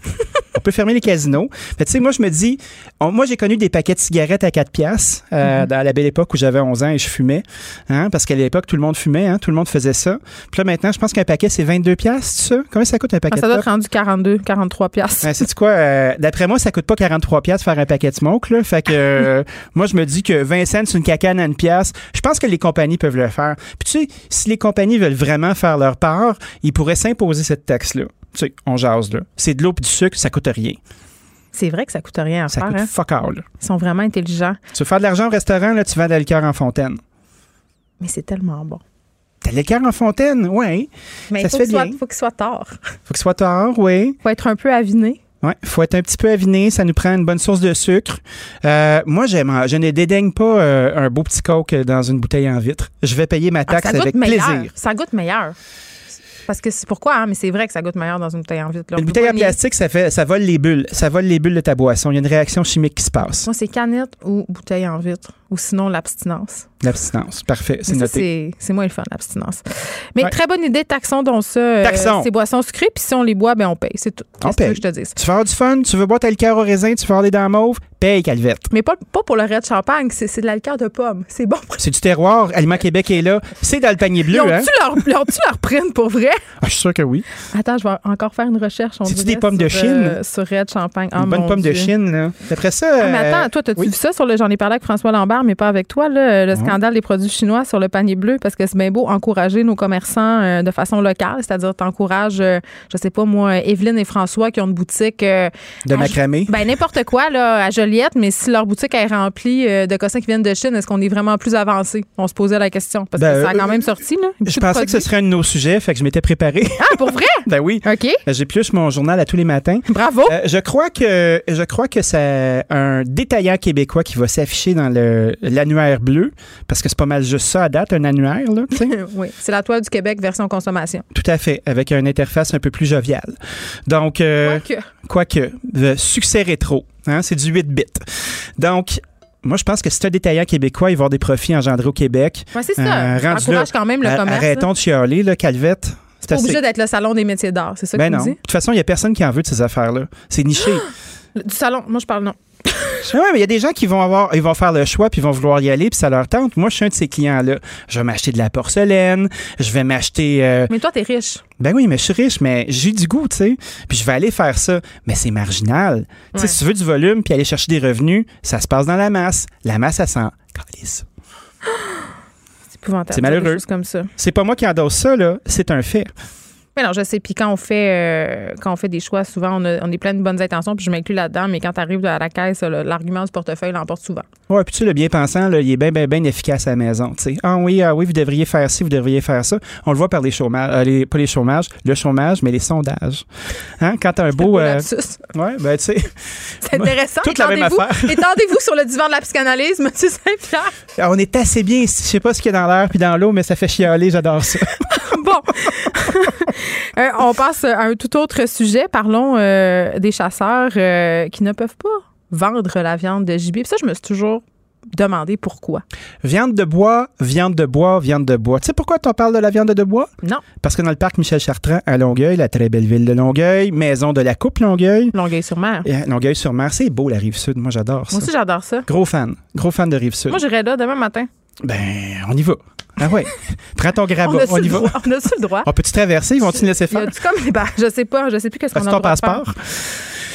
On peut fermer les casinos. Mais tu sais, moi, je me dis, on- moi, j'ai connu des paquets de cigarettes à 4 piastres euh, Mhm. dans la belle époque où j'avais 11 ans et je fumais. Hein, parce qu'à l'époque, tout le monde fumait, hein, tout le monde faisait ça. Puis là, maintenant, je pense qu'un paquet, c'est 22 piastres, c'est ça? Combien ça coûte un Ah, paquet ça de doit être rendu 42, 43 piastres. Ouais, sais-tu quoi? euh, D'après moi, ça coûte pas 43 pièces faire un paquet de smoke. Là. Fait que euh, moi, je me dis que 20 cents, une cacane à une pièce. Je pense que les compagnies peuvent le faire. Puis tu sais, si les compagnies veulent vraiment faire leur part, ils pourraient s'imposer cette taxe-là. Tu sais, on jase, là. C'est de l'eau et du sucre, ça coûte rien. C'est vrai que ça coûte rien à Ça faire. coûte hein? fuck all. Ils sont vraiment intelligents. Tu veux faire de l'argent au restaurant, là, tu vends de la liqueur en fontaine. Mais c'est tellement bon. De la liqueur en fontaine, oui. Mais Ça il se faut fait qu'il soit, bien. faut qu'il soit tard. Faut ce soit tard, oui. faut être un peu aviné. Ouais, faut être un petit peu aviné, ça nous prend une bonne source de sucre. Euh, moi, j'aime, je ne dédaigne pas euh, un beau petit coke dans une bouteille en vitre. Je vais payer ma Ah, taxe ça goûte avec meilleur. plaisir. Ça goûte meilleur. Parce que c'est pourquoi, hein, mais c'est vrai que ça goûte meilleur dans une bouteille en vitre. là. Une bouteille en plastique, ça fait, ça vole les bulles. Ça vole les bulles de ta boisson. Il y a une réaction chimique qui se passe. Moi, c'est canette ou bouteille en vitre. Ou sinon, l'abstinence. L'abstinence. Parfait, c'est noté. c'est moins le fun, l'abstinence. Mais Ouais. très bonne idée, taxons donc ça. euh, ces boissons sucrées, puis si on les boit, ben on paye. C'est tout. On tu paye. que je te dise? Tu veux avoir du fun, tu veux boire ta liqueur au raisin, tu veux avoir des dents mauves, paye Calvette. Mais pas, pas pour le Red Champagne, c'est de la liqueur de pomme. C'est bon. C'est du terroir, Aliment Québec est là. C'est dans le panier bleu, Ils hein? leur, ils ont-tu leur prenne pour vrai? Ah, je suis sûr que oui. Attends, je vais encore faire une recherche. C'est-tu des pommes de sur, Chine? euh, sur Red Champagne? Une bonne mon pomme de. Chine, là. D'après ça. Ah, mais euh, attends, toi, t'as-tu oui. vu ça sur le. J'en ai parlé avec François Lambert, mais pas avec toi, là, le scandale des produits chinois sur le panier bleu, parce que c'est bien beau encourager nos commerçants euh, de façon locale, c'est-à-dire t'encourages, euh, je sais pas moi, Evelyne et François qui ont une boutique. euh, De macramé. Ben, n'importe quoi, là, à Joliette, mais si leur boutique est remplie euh, de cossins qui viennent de Chine, est-ce qu'on est vraiment plus avancé? On se posait la question. Parce Ben, que ça a quand même sorti, là. Je pensais que ce serait un de nos sujets, fait que je m'étais préparé. Ah, pour vrai? ben oui. OK. J'épluche mon journal à tous les matins. Bravo. Je crois que je crois que c'est un détaillant québécois qui va s'afficher dans le euh, l'annuaire bleu, parce que c'est pas mal juste ça à date, un annuaire, là, oui, c'est la toile du Québec version consommation. Tout à fait, avec une interface un peu plus joviale. Donc, euh, Quoique. le succès rétro, hein, c'est du 8 bits. Donc, moi, je pense que si un détaillant québécois, il va avoir des profits engendrés au Québec. Ouais, c'est ça. Euh, Encourage quand même le commerce. Arrêtons là. de chialer, là, Calvette. C'est Pas assez. obligé d'être le salon des métiers d'art, c'est ça Ben que non. tu De toute façon, il n'y a personne qui en veut de ces affaires-là. C'est niché. Le- Du salon, moi je parle non. Ouais, mais il y a des gens qui vont avoir, ils vont faire le choix puis ils vont vouloir y aller puis ça leur tente. Moi, je suis un de ces clients-là. Je vais m'acheter de la porcelaine, je vais m'acheter. euh, Mais toi, t'es riche. ben oui, mais je suis riche, mais j'ai du goût, tu sais. Puis je vais aller faire ça, mais c'est marginal. Tu sais, si tu veux du volume puis aller chercher des revenus, ça se passe dans la masse. La masse, ça sent. C'est épouvantable. C'est malheureux. Comme ça. C'est pas moi qui endosse ça, là. C'est un fait. Mais non, je sais. Puis quand on fait euh, quand on fait des choix, souvent, on, a- on est plein de bonnes intentions, puis je m'inclus là-dedans, mais quand tu arrives à la caisse, l'argument du portefeuille l'emporte souvent. Ouais, puis tu sais, le bien-pensant, là, il est bien, bien, bien efficace à la maison, tu sais. Ah oui, ah oui, vous devriez faire ci, vous devriez faire ça. On le voit par les chômages, euh, les, pas les chômages, le chômage, mais les sondages. Hein? Quand t'as un beau... Euh, ouais, ben tu sais, C'est intéressant. toute la même affaire. Étendez-vous sur le divan de la psychanalyse, monsieur Saint-Pierre. ah, on est assez bien ici. Je sais pas ce qu'il y a dans l'air puis dans l'eau, mais ça fait chialer, j'adore ça. bon. Euh, on passe à un tout autre sujet. Parlons euh, des chasseurs euh, qui ne peuvent pas vendre la viande de gibier. Puis ça, je me suis toujours demandé pourquoi. Viande de bois, viande de bois, viande de bois. Tu sais pourquoi on parle de la viande de bois? Non. Parce que dans le parc Michel Chartrand à Longueuil, la très belle ville de Longueuil, maison de la Coupe Longueuil, Longueuil-sur-Mer. Longueuil-sur-Mer, c'est beau la rive sud. Moi, j'adore ça. Moi aussi, j'adore ça. Gros fan. Gros fan de rive sud. Moi, j'irai là demain matin. Ben, on y va. Ah ouais. Prends ton grabat, On on, su y le va. droit. On a le droit. On peut-tu traverser? Ils vont-tu nous laisser Il y a faire? comme ben, je sais pas, je sais plus qu'est-ce qu'on a ton de faire.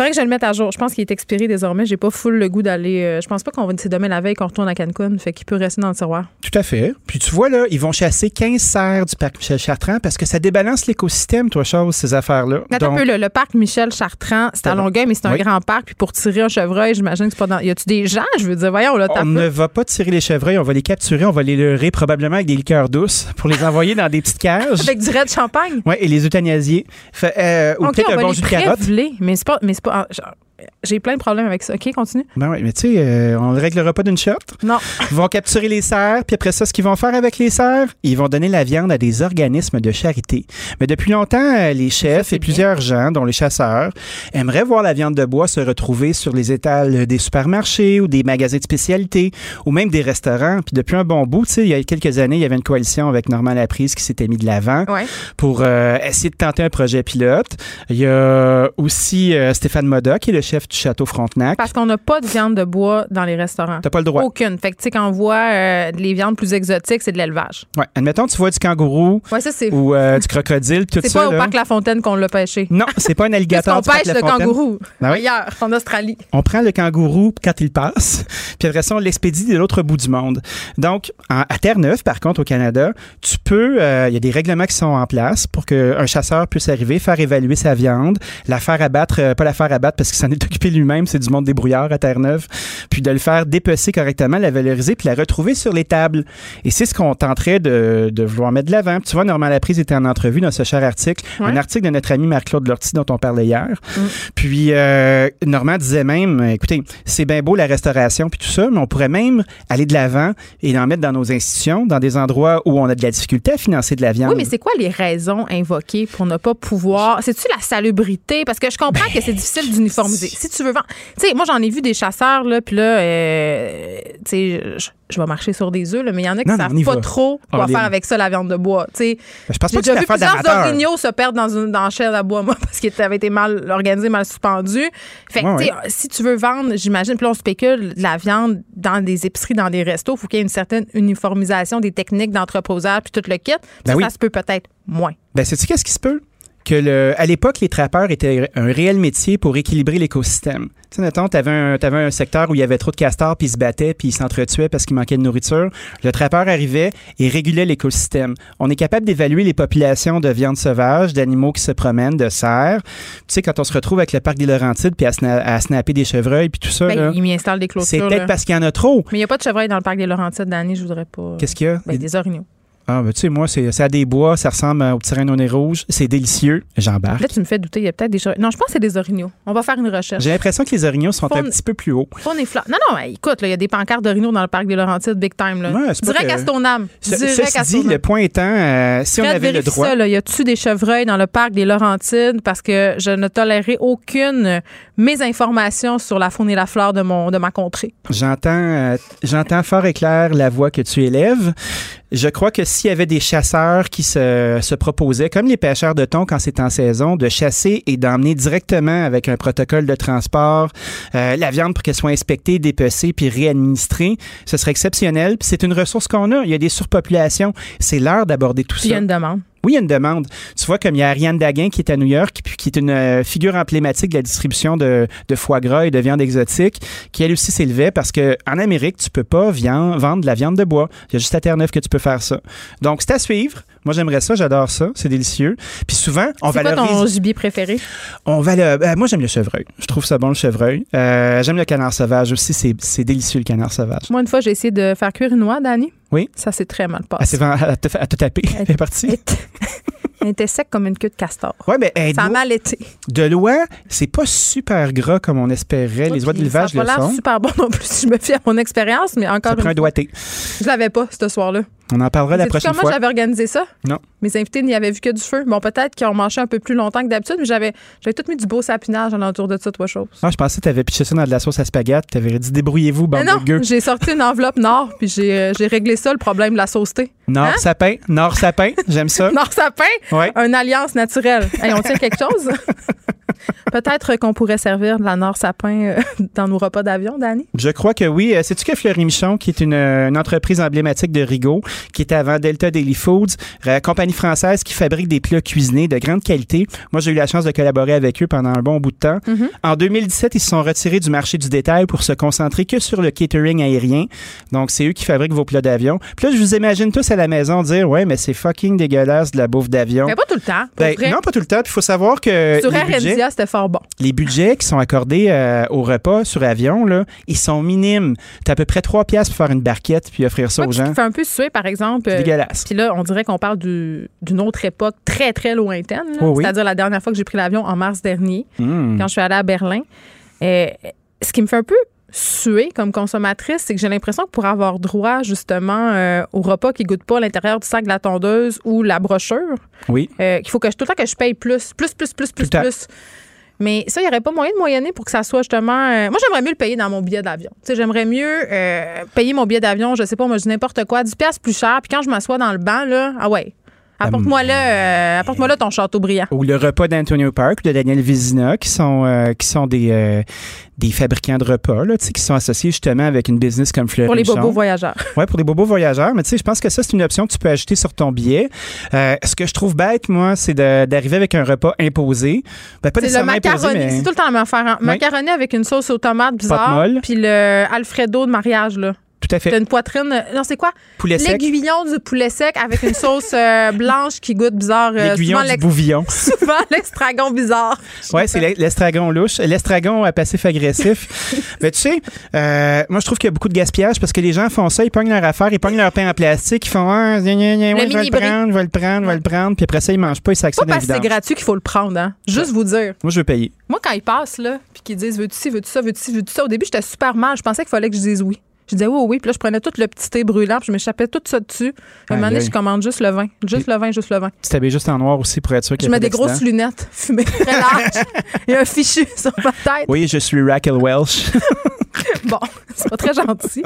Faudrait que je le mette à jour. Je pense qu'il est expiré désormais. J'ai pas full le goût d'aller. euh, je pense pas qu'on va c'est demain la veille qu'on retourne à Cancun. Fait qu'il peut rester dans le tiroir. Tout à fait. Puis tu vois, là, ils vont chasser 15 cerfs du parc Michel Chartrand parce que ça débalance l'écosystème, toi, chose, ces affaires-là. Attends un peu, le, le parc Michel Chartrand, c'est à. Longueuil, mais c'est un Oui. grand parc. Puis pour tirer un chevreuil, j'imagine que c'est pas dans. Y a-tu des gens? Je veux dire, voyons, là, on ne va pas tirer les chevreuils, on va les capturer, on va les leurrer probablement avec des liqueurs douces pour les envoyer dans des petites cages. Avec du de champagne. Ouais, et les euthanasier. Fait, euh, ou peut-être un va bon les jus de carotte. Mais c'est pas. Mais c'est pas på, j'ai plein de problèmes avec ça. OK, continue. Ben oui, mais tu sais, euh, on ne le réglera pas d'une shot. Non. Ils vont capturer les cerfs, puis après ça, ce qu'ils vont faire avec les cerfs, ils vont donner la viande à des organismes de charité. Mais depuis longtemps, euh, les chefs et plusieurs gens, dont les chasseurs, aimeraient voir la viande de bois se retrouver sur les étals des supermarchés ou des magasins de spécialité ou même des restaurants. Puis depuis un bon bout, tu sais, il y a quelques années, il y avait une coalition avec Normand Laprise qui s'était mis de l'avant Ouais. pour euh, essayer de tenter un projet pilote. Il y a aussi euh, Stéphane Moda, qui est le chef du Château Frontenac. Parce qu'on n'a pas de viande de bois dans les restaurants. T'as pas le droit. Aucune. Fait que, tu sais, quand on voit euh, les viandes plus exotiques, c'est de l'élevage. Ouais. Admettons, tu vois du kangourou Ouais, ça, c'est. ou euh, du crocodile, tout C'est ça. pas au là. parc La Fontaine qu'on l'a pêché. Non, c'est pas un alligator. parc pêche le kangourou? Ben oui. Ailleurs, en Australie. On prend le kangourou quand il passe, puis après ça, on l'expédie de l'autre bout du monde. Donc, en- à Terre-Neuve, par contre, au Canada, tu peux, euh, il y a des règlements qui sont en place pour qu'un chasseur puisse arriver, faire évaluer sa viande, la faire abattre, euh, pas la faire abattre parce qu'il s'en est occupé lui-même, c'est du monde débrouillard à Terre-Neuve, puis de le faire dépecer correctement, la valoriser, puis la retrouver sur les tables. Et c'est ce qu'on tenterait de, de vouloir mettre de l'avant. Tu vois, Normand Laprise était en entrevue dans ce cher article, Ouais. un article de notre ami Marc-Claude Lortie dont on parlait hier. Mm. Puis euh, Normand disait même, euh, écoutez, c'est bien beau la restauration puis tout ça, mais on pourrait même aller de l'avant et en mettre dans nos institutions, dans des endroits où on a de la difficulté à financer de la viande. Oui, mais c'est quoi les raisons invoquées pour ne pas pouvoir? C'est-tu la salubrité? Parce que je comprends Ben, que c'est difficile d'uniformiser. Si tu veux vendre. Tu sais, moi, j'en ai vu des chasseurs, là, puis là, euh, tu sais, je, je vais marcher sur des œufs, là, mais il y en a qui ne savent pas va. trop quoi Orline. faire avec ça, la viande de bois. Tu sais, Je pense j'ai pas que c'est déjà vu plusieurs orignaux se perdre dans une dans chaîne à bois, moi, parce qu'ils avaient été mal organisés, mal suspendus. Fait que, Ouais, tu sais, si tu veux vendre, j'imagine, puis là, on spécule de la viande dans des épiceries, dans des restos, il faut qu'il y ait une certaine uniformisation des techniques d'entreposage, puis tout le kit. Ben ça, oui. ça se peut peut-être moins. Ben, sais-tu qu'est-ce qui se peut? Que le, à l'époque, les trappeurs étaient un réel métier pour équilibrer l'écosystème. Tu sais, mettons, t'avais un, t'avais un secteur où il y avait trop de castors, puis ils se battaient, puis ils s'entretuaient parce qu'il manquait de nourriture. Le trappeur arrivait et régulait l'écosystème. On est capable d'évaluer les populations de viande sauvage, d'animaux qui se promènent, de cerfs. Tu sais, quand on se retrouve avec le parc des Laurentides, puis à, sna- à snapper des chevreuils, puis tout ça, Ben, là, m'y des c'est clôtures. peut-être là. parce qu'il y en a trop. Mais il n'y a pas de chevreuil dans le parc des Laurentides, Dani, je voudrais pas. Qu'est-ce qu'il y a? Ben, des orignaux. Ah, ben, tu sais, moi, c'est c'est à des bois, ça ressemble au petit au nez rouge. C'est délicieux. J'embarque. Là, tu me fais douter. Il y a peut-être des choses. Non, je pense que c'est des orignaux. On va faire une recherche. J'ai l'impression que les orignaux sont un petit peu plus hauts. Faune et flore. Non, non, mais écoute, il y a des pancartes d'orignaux dans le parc des Laurentides, big time. Là. Ouais, Direct que- à Stoneham. Ce- Direct à dit, le point étant, euh, si on avait le droit. ça, là. Y a-tu des chevreuils dans le parc des Laurentides? Parce que je ne tolérerai aucune euh, mésinformation sur la faune et la flore de, mon, de ma contrée. J'entends, euh, j'entends fort et clair la voix que tu élèves. Je crois que s'il y avait des chasseurs qui se, se proposaient, comme les pêcheurs de thon quand c'est en saison, de chasser et d'emmener directement avec un protocole de transport euh, la viande pour qu'elle soit inspectée, dépecée puis réadministrée, ce serait exceptionnel. Puis c'est une ressource qu'on a. Il y a des surpopulations. C'est l'heure d'aborder tout Puis il y ça. a une demande. Oui, il y a une demande. Tu vois, comme il y a Ariane Daguin qui est à New York, puis qui est une euh, figure emblématique de la distribution de, foie gras et de viande exotique, qui elle aussi s'élevait parce que en Amérique, tu peux pas vendre de la viande de bois. Il y a juste à Terre-Neuve que tu peux faire ça. Donc, c'est à suivre. Moi, j'aimerais ça, j'adore ça, c'est délicieux. Puis souvent, on C'est quoi valorise. ton gibier préféré? On valo- ben, moi, j'aime le chevreuil. Je trouve ça bon, le chevreuil. Euh, j'aime le canard sauvage aussi. C'est, c'est délicieux, le canard sauvage. Moi, une fois, j'ai essayé de faire cuire une noix, Dani. Oui. Ça s'est très mal Ah, passé. c'est vraiment à te, à te taper. Elle est partie. Elle était sec comme une queue de castor. Ouais, mais elle Ça a mal été. de l'oie, c'est pas super gras comme on espérait. Les oies d'élevage Ça a le pas l'air sont. super bon non plus si je me fie à mon expérience, mais encore Ça prend une un fois, doigté. je l'avais pas ce soir-là. On en parlera la prochaine comment fois. j'avais organisé ça? Non. Mes invités n'y avaient vu que du feu. Bon, peut-être qu'ils ont mangé un peu plus longtemps que d'habitude, mais j'avais, j'avais tout mis du beau sapinage alentour de ça, trois choses. Ah, je pensais que tu avais pitché ça dans de la sauce à spaghetti. Tu avais dit débrouillez-vous, bande Mais non, de gueux. j'ai sorti une enveloppe nord, puis j'ai, euh, j'ai réglé ça, le problème de la sauceté. Nord Hein? sapin, Nord sapin, j'aime ça. Nord sapin, Ouais. une alliance naturelle. Hey, on tient quelque chose? Peut-être qu'on pourrait servir de la Nord sapin euh, dans nos repas d'avion, Dani. Je crois que oui. Euh, Sais-tu que Fleury Michon, qui est une, euh, une entreprise emblématique de Rigaud, qui est avant Delta Daily Foods, compagnie française qui fabrique des plats cuisinés de grande qualité. Moi, j'ai eu la chance de collaborer avec eux pendant un bon bout de temps. Mm-hmm. En 2017, ils se sont retirés du marché du détail pour se concentrer que sur le catering aérien. Donc, c'est eux qui fabriquent vos plats d'avion. Puis là, je vous imagine tous à la maison dire, ouais, mais c'est fucking dégueulasse de la bouffe d'avion. Mais pas tout le temps. Ben, non, pas tout le temps. Il faut savoir que Sur les Air budgets, C'était fort bon. les budgets qui sont accordés euh, au repas sur avion, là, ils sont minimes. Tu à peu près 3 piastres pour faire une barquette puis offrir ça Ouais, aux gens. fait un peu suer, par exemple. Euh, dégueulasse. Puis là, on dirait qu'on parle du- d'une autre époque très, très lointaine. Oh oui. C'est-à-dire la dernière fois que j'ai pris l'avion en mars dernier, Mm. quand je suis allée à Berlin. Euh, ce qui me fait un peu suer comme consommatrice, c'est que j'ai l'impression que pour avoir droit justement euh, au repas qui goûte pas à l'intérieur du sac de la tondeuse ou la brochure, Oui. euh, qu'il faut que je, tout le temps que je paye plus, plus, plus, plus, plus, plus. Mais ça, il n'y aurait pas moyen de moyenner pour que ça soit justement. euh, moi, j'aimerais mieux le payer dans mon billet d'avion. J'aimerais mieux payer mon billet d'avion, je sais pas, moi, je dis n'importe quoi, 10 pièces plus cher. Puis quand je m'assois dans le banc, là, ah ouais, apporte-moi là, euh, apporte-moi là ton château brillant. Ou le repas d'Antonio Park, de Daniel Vizina, qui sont, euh, qui sont des, euh, des fabricants de repas, là, qui sont associés justement avec une business comme Fleury Pour les bobos voyageurs. Oui, pour les bobos voyageurs. Mais tu sais, je pense que ça, c'est une option que tu peux ajouter sur ton billet. Ce que je trouve bête, moi, c'est d'arriver avec un repas imposé. Ben, pas C'est le nécessairement imposé, macaroni. mais... C'est tout le temps la même affaire. hein. Oui. Macaroni avec une sauce aux tomates bizarre. Puis le Alfredo de mariage, là. À fait. T'as une poitrine. euh, Non, c'est quoi? Poulet sec. L'aiguillon du poulet sec avec une sauce euh, blanche qui goûte bizarre. euh, L'aiguillon souvent du bouvillon. Souvent l'extragon bizarre. Ouais, c'est l'e- l'estragon louche, l'estragon passif-agressif. Mais tu sais, euh, moi, je trouve qu'il y a beaucoup de gaspillage parce que les gens font ça, ils pognent leur affaire, ils pognent leur pain en plastique, ils font ah, gna, gna, gna, ouais, je vais le prendre, je vais le prendre, je vais le prendre, puis après ça, ils mangent pas, ils Pas s'actionnent dans parce que c'est gratuit qu'il faut le prendre, hein. Juste vous dire. Moi, je veux payer. Moi, quand ils passent, là, puis qu'ils disent veux-tu ci, veux-tu ça, veux-tu ci, veux-tu ça, au début, j'étais super mal. Je pensais qu'il fallait que je dise oui. Je disais oui, oui, puis là, je prenais tout le petit thé brûlant, puis je m'échappais tout ça dessus. À un moment donné, je commande juste le vin. Juste le vin, juste le vin. Tu t'habilles juste en noir aussi pour être sûr qu'il Je mets des grosses lunettes fumées très larges. Il y a un fichu sur ma tête. Oui, je suis Raquel Welsh. Bon, c'est pas très gentil.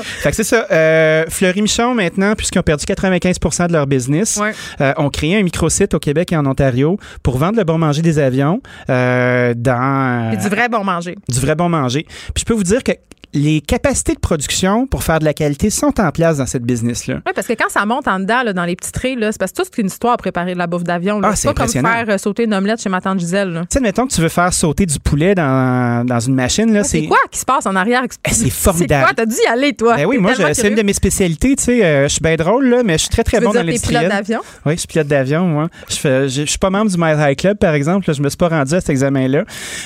fait que c'est ça. Euh, Fleury Michon, maintenant, puisqu'ils ont perdu 95% de leur business, Ouais. euh, ont créé un microsite au Québec et en Ontario pour vendre le bon manger des avions euh, dans... Et du vrai bon manger. du vrai bon manger. Puis je peux vous dire que les capacités de production pour faire de la qualité sont en place dans cette business-là. Oui, parce que quand ça monte en dedans, là, dans les petits traits, c'est parce que toute une histoire à préparer de la bouffe d'avion. Ah, c'est c'est pas comme faire euh, sauter une omelette chez ma tante Gisèle. Tu sais, mettons que tu veux faire sauter du poulet dans, dans une machine, là, C'est c'est... quoi qui se passe en arrière? Eh, c'est formidable. C'est quoi? T'as dû y aller, toi. Ben oui, moi, c'est une de mes spécialités. Tu sais, euh, je suis bien drôle, là, mais je suis très, très Tu bon dans t'es pilote d'avion? Oui, je suis pilote d'avion, moi. Je, fais, je, je suis pas membre du Mile High Club, par exemple. là. je me suis pas rendu à cet examen-là.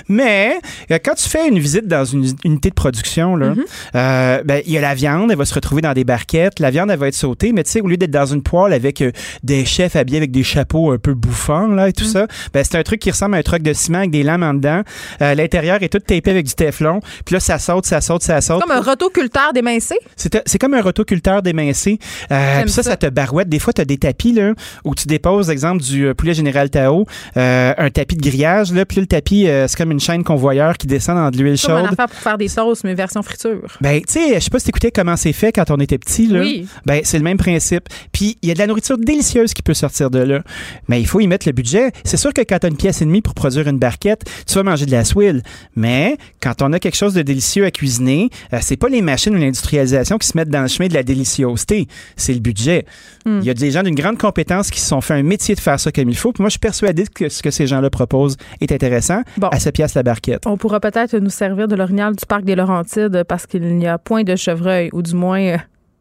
Mais euh, quand tu fais une visite dans une unité de production, là, euh, ben, il y a la viande, elle va se retrouver dans des barquettes. La viande, elle va être sautée, mais tu sais, au lieu d'être dans une poêle avec des chefs habillés avec des chapeaux un peu bouffants, là, et tout ça, ben, c'est un truc qui ressemble à un truc de ciment avec des lames en dedans. L'intérieur est tout tapé avec du téflon. Puis là, ça saute, ça saute, ça saute. Comme un rotoculteur d'émincé. C'est comme un rotoculteur d'émincé. Euh, puis ça, ça, te barouette. Des fois, tu as des tapis là, où tu déposes, exemple, du euh, poulet général Tao, euh, un tapis de grillage. Là, puis là, le tapis, euh, c'est comme une chaîne convoyeur qui descend dans de l'huile C'est comme chaude. affaire pour faire des sauces, mais version friture. Ben, tu sais, je sais pas si t'écoutais comment c'est fait quand on était petit, là. Oui. Ben, c'est le même principe. Puis, il y a de la nourriture délicieuse qui peut sortir de là. Mais il faut y mettre le budget. C'est sûr que quand t'as une pièce et demie pour produire une barquette, tu vas manger de la swile. Mais, quand on a quelque chose de délicieux à cuisiner, euh, c'est pas les machines ou l'industrialisation qui se mettent dans le chemin de la déliciosité. C'est le budget. Hmm. Il y a des gens d'une grande compétence qui se sont fait un métier de faire ça comme il faut. Puis moi, je suis persuadé que ce que ces gens-là proposent est intéressant. À 7 pièces la barquette. On pourra peut-être nous servir de l'orignal du parc des Laurentides parce qu'il n'y a point de chevreuil, ou du moins euh,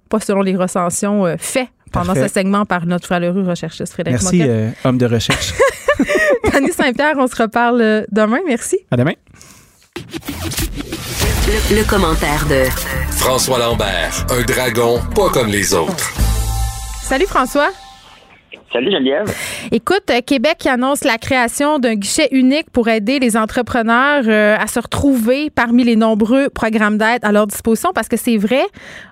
pas selon les recensions euh, faits pendant Parfait. ce segment par notre valeureux recherchiste Frédéric Merci, euh, homme de recherche. Fanny Saint-Pierre, on se reparle euh, demain. Merci. à demain. Le, le commentaire de François Lambert, un dragon pas comme les autres. Salut François. Salut Geneviève. Écoute, euh, Québec annonce la création d'un guichet unique pour aider les entrepreneurs euh, à se retrouver parmi les nombreux programmes d'aide à leur disposition parce que c'est vrai,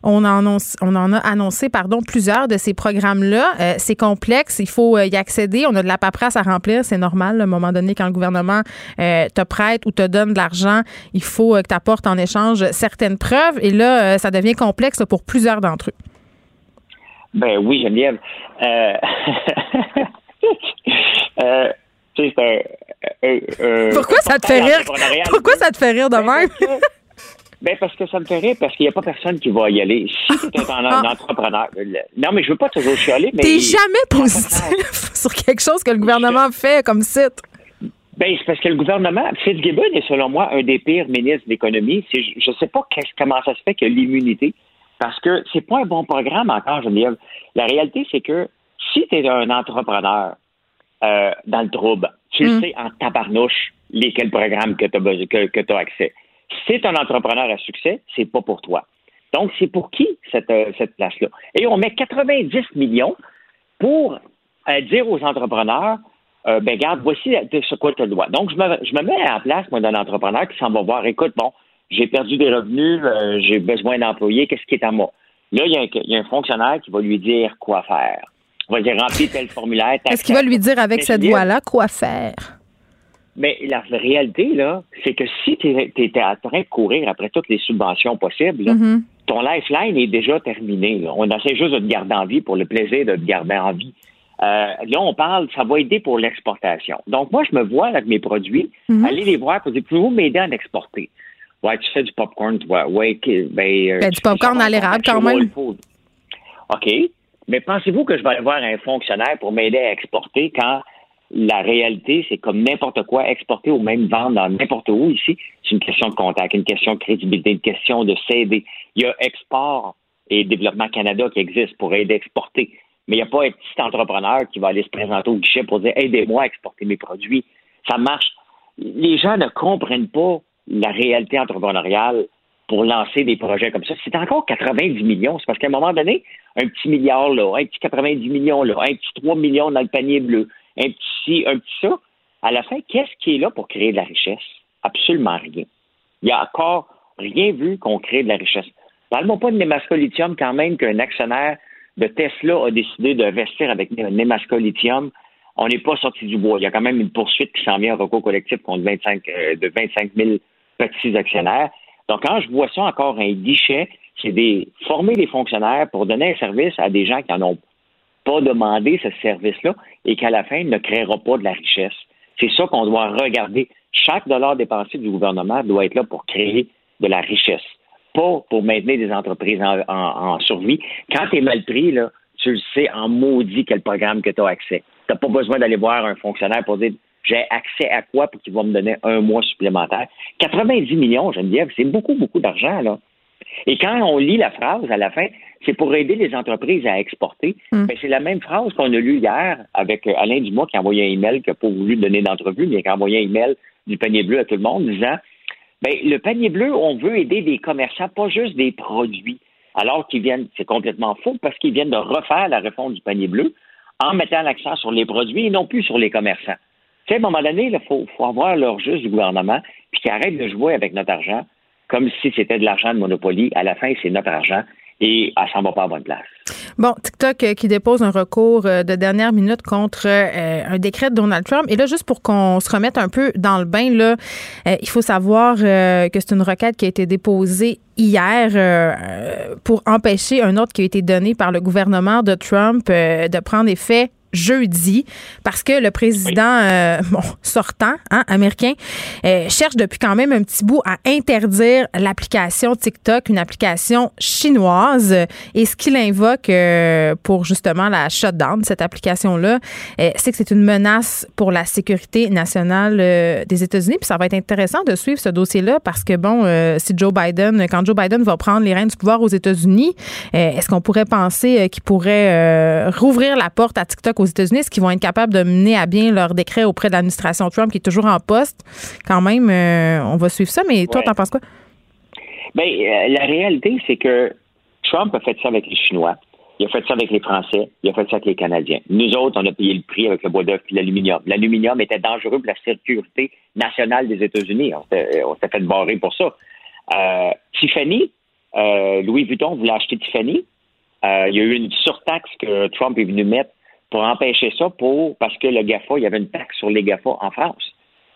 on en, a annoncé pardon, plusieurs de ces programmes-là. Euh, c'est complexe, il faut y accéder. On a de la paperasse à remplir, c'est normal. À un moment donné, quand le gouvernement te prête ou te donne de l'argent, il faut que tu apportes en échange certaines preuves. Et là, ça devient complexe pour plusieurs d'entre eux. Ben oui, Geneviève. Euh... euh, un- Pourquoi ça te fait rire? Pourquoi ça te fait rire de même? Ben parce que ça me fait rire, parce qu'il n'y a pas personne qui va y aller. Si tu es un, un entrepreneur, non, mais je veux pas toujours chialer, mais... Ah. T'es jamais positif sur quelque chose que le gouvernement fait comme site. Ben, c'est parce que le gouvernement, Fitzgibbon est selon moi un des pires ministres de l'économie. Je ne sais pas comment ça se fait que l'immunité, parce que c'est pas un bon programme encore, Geneviève. La réalité, c'est que si tu es un entrepreneur euh, dans le trouble, tu le sais en tabarnouche lesquels programmes que tu as, que, accès. Si tu un entrepreneur à succès, c'est pas pour toi. Donc, c'est pour qui cette, euh, cette place-là? Et on met 90 millions pour euh, dire aux entrepreneurs, euh, ben garde, voici de ce quoi tu as le droit. Donc, je me, je me mets à la place, moi, d'un entrepreneur qui s'en va voir, écoute, bon, j'ai perdu des revenus, euh, j'ai besoin d'employés, qu'est-ce qui est à moi? Là, il y, a un, il y a un fonctionnaire qui va lui dire quoi faire. On va dire remplir tel formulaire. Est-ce qu'il va lui dire avec cette voix-là quoi faire? mais la réalité, là, c'est que si tu étais en train de courir après toutes les subventions possibles, là, Mhm. ton lifeline est déjà terminé. là. On essaie juste de te garder en vie pour le plaisir de te garder en vie. Euh, là, on parle, ça va aider pour l'exportation. Donc, moi, je me vois avec mes produits, Mhm. aller les voir pour dire, pouvez-vous m'aider à en exporter? Ouais, tu fais du popcorn, toi. Ouais, ben, euh, Ben, tu du popcorn à l'érable, quand même. OK. Mais pensez-vous que je vais aller voir un fonctionnaire pour m'aider à exporter quand la réalité, c'est comme n'importe quoi, exporter ou même vendre dans n'importe où ici, c'est une question de contact, une question de crédibilité, une question de s'aider. Il y a Export et Développement Canada qui existe pour aider à exporter. Mais il n'y a pas un petit entrepreneur qui va aller se présenter au guichet pour dire aidez-moi à exporter mes produits. Ça marche. Les gens ne comprennent pas la réalité entrepreneuriale pour lancer des projets comme ça. C'est encore 90 millions. C'est parce qu'à un moment donné, un petit milliard un petit 90 millions un petit 3 millions dans le panier bleu, un petit ci, un petit ça. À la fin, qu'est-ce qui est là pour créer de la richesse? Absolument rien. Il n'y a encore rien vu qu'on crée de la richesse. Parle-moi pas de Nemasco Lithium quand même qu'un actionnaire de Tesla a décidé d'investir avec Nemasco Lithium. On n'est pas sorti du bois. Il y a quand même une poursuite qui s'en vient en recours collectif contre 25, euh, de 25 000 petits actionnaires. Donc, quand je vois ça encore un guichet, c'est des former des fonctionnaires pour donner un service à des gens qui n'en ont pas demandé ce service-là et qu'à la fin ne créera pas de la richesse. C'est ça qu'on doit regarder. Chaque dollar dépensé du gouvernement doit être là pour créer de la richesse, pas pour maintenir des entreprises en, survie. Quand tu es mal pris, là, tu le sais en maudit quel programme que tu as accès. Tu n'as pas besoin d'aller voir un fonctionnaire pour dire j'ai accès à quoi pour qu'ils vont me donner un mois supplémentaire? 90 millions, Geneviève, c'est beaucoup, beaucoup d'argent, là. Et quand on lit la phrase à la fin, c'est pour aider les entreprises à exporter. Mm. Ben, c'est la même phrase qu'on a lue hier avec euh, Alain Dumas qui a envoyé un email, qui n'a pas voulu donner d'entrevue, mais qui a envoyé un email du panier bleu à tout le monde disant ben, le panier bleu, on veut aider des commerçants, pas juste des produits. Alors qu'ils viennent, c'est complètement faux parce qu'ils viennent de refaire la réforme du panier bleu en mettant l'accent sur les produits et non plus sur les commerçants. À un moment donné, il faut, avoir l'heure juste du gouvernement, puis qu'ils arrêtent de jouer avec notre argent comme si c'était de l'argent de Monopoly. À la fin, c'est notre argent et elle s'en va pas à bonne place. Bon, TikTok euh, qui dépose un recours euh, de dernière minute contre euh, un décret de Donald Trump. Et là, juste pour qu'on se remette un peu dans le bain, là, il faut savoir que c'est une requête qui a été déposée hier pour empêcher un autre qui a été donné par le gouvernement de Trump de prendre effet jeudi parce que le président euh, bon, sortant hein, américain euh, cherche depuis quand même un petit bout à interdire l'application TikTok, une application chinoise. Et ce qu'il invoque euh, pour justement la shutdown de cette application-là, euh, c'est que c'est une menace pour la sécurité nationale euh, des États-Unis. Puis ça va être intéressant de suivre ce dossier-là parce que, bon, euh, si Joe Biden, quand Joe Biden va prendre les rênes du pouvoir aux États-Unis, euh, est-ce qu'on pourrait penser qu'il pourrait euh, rouvrir la porte à TikTok aux États-Unis? Est-ce qu'ils vont être capables de mener à bien leur décret auprès de l'administration Trump qui est toujours en poste? Quand même, euh, on va suivre ça. Mais toi, Ouais. t'en penses quoi? Ben, euh, la réalité, c'est que Trump a fait ça avec les Chinois. Il a fait ça avec les Français. Il a fait ça avec les Canadiens. Nous autres, on a payé le prix avec le bois d'œuf et l'aluminium. L'aluminium était dangereux pour la sécurité nationale des États-Unis. On on s'était fait barrer pour ça. Euh, Tiffany, euh, Louis Vuitton voulait acheter Tiffany. Euh, il y a eu une surtaxe que Trump est venu mettre pour empêcher ça pour parce que le GAFA, il y avait une taxe sur les GAFA en France.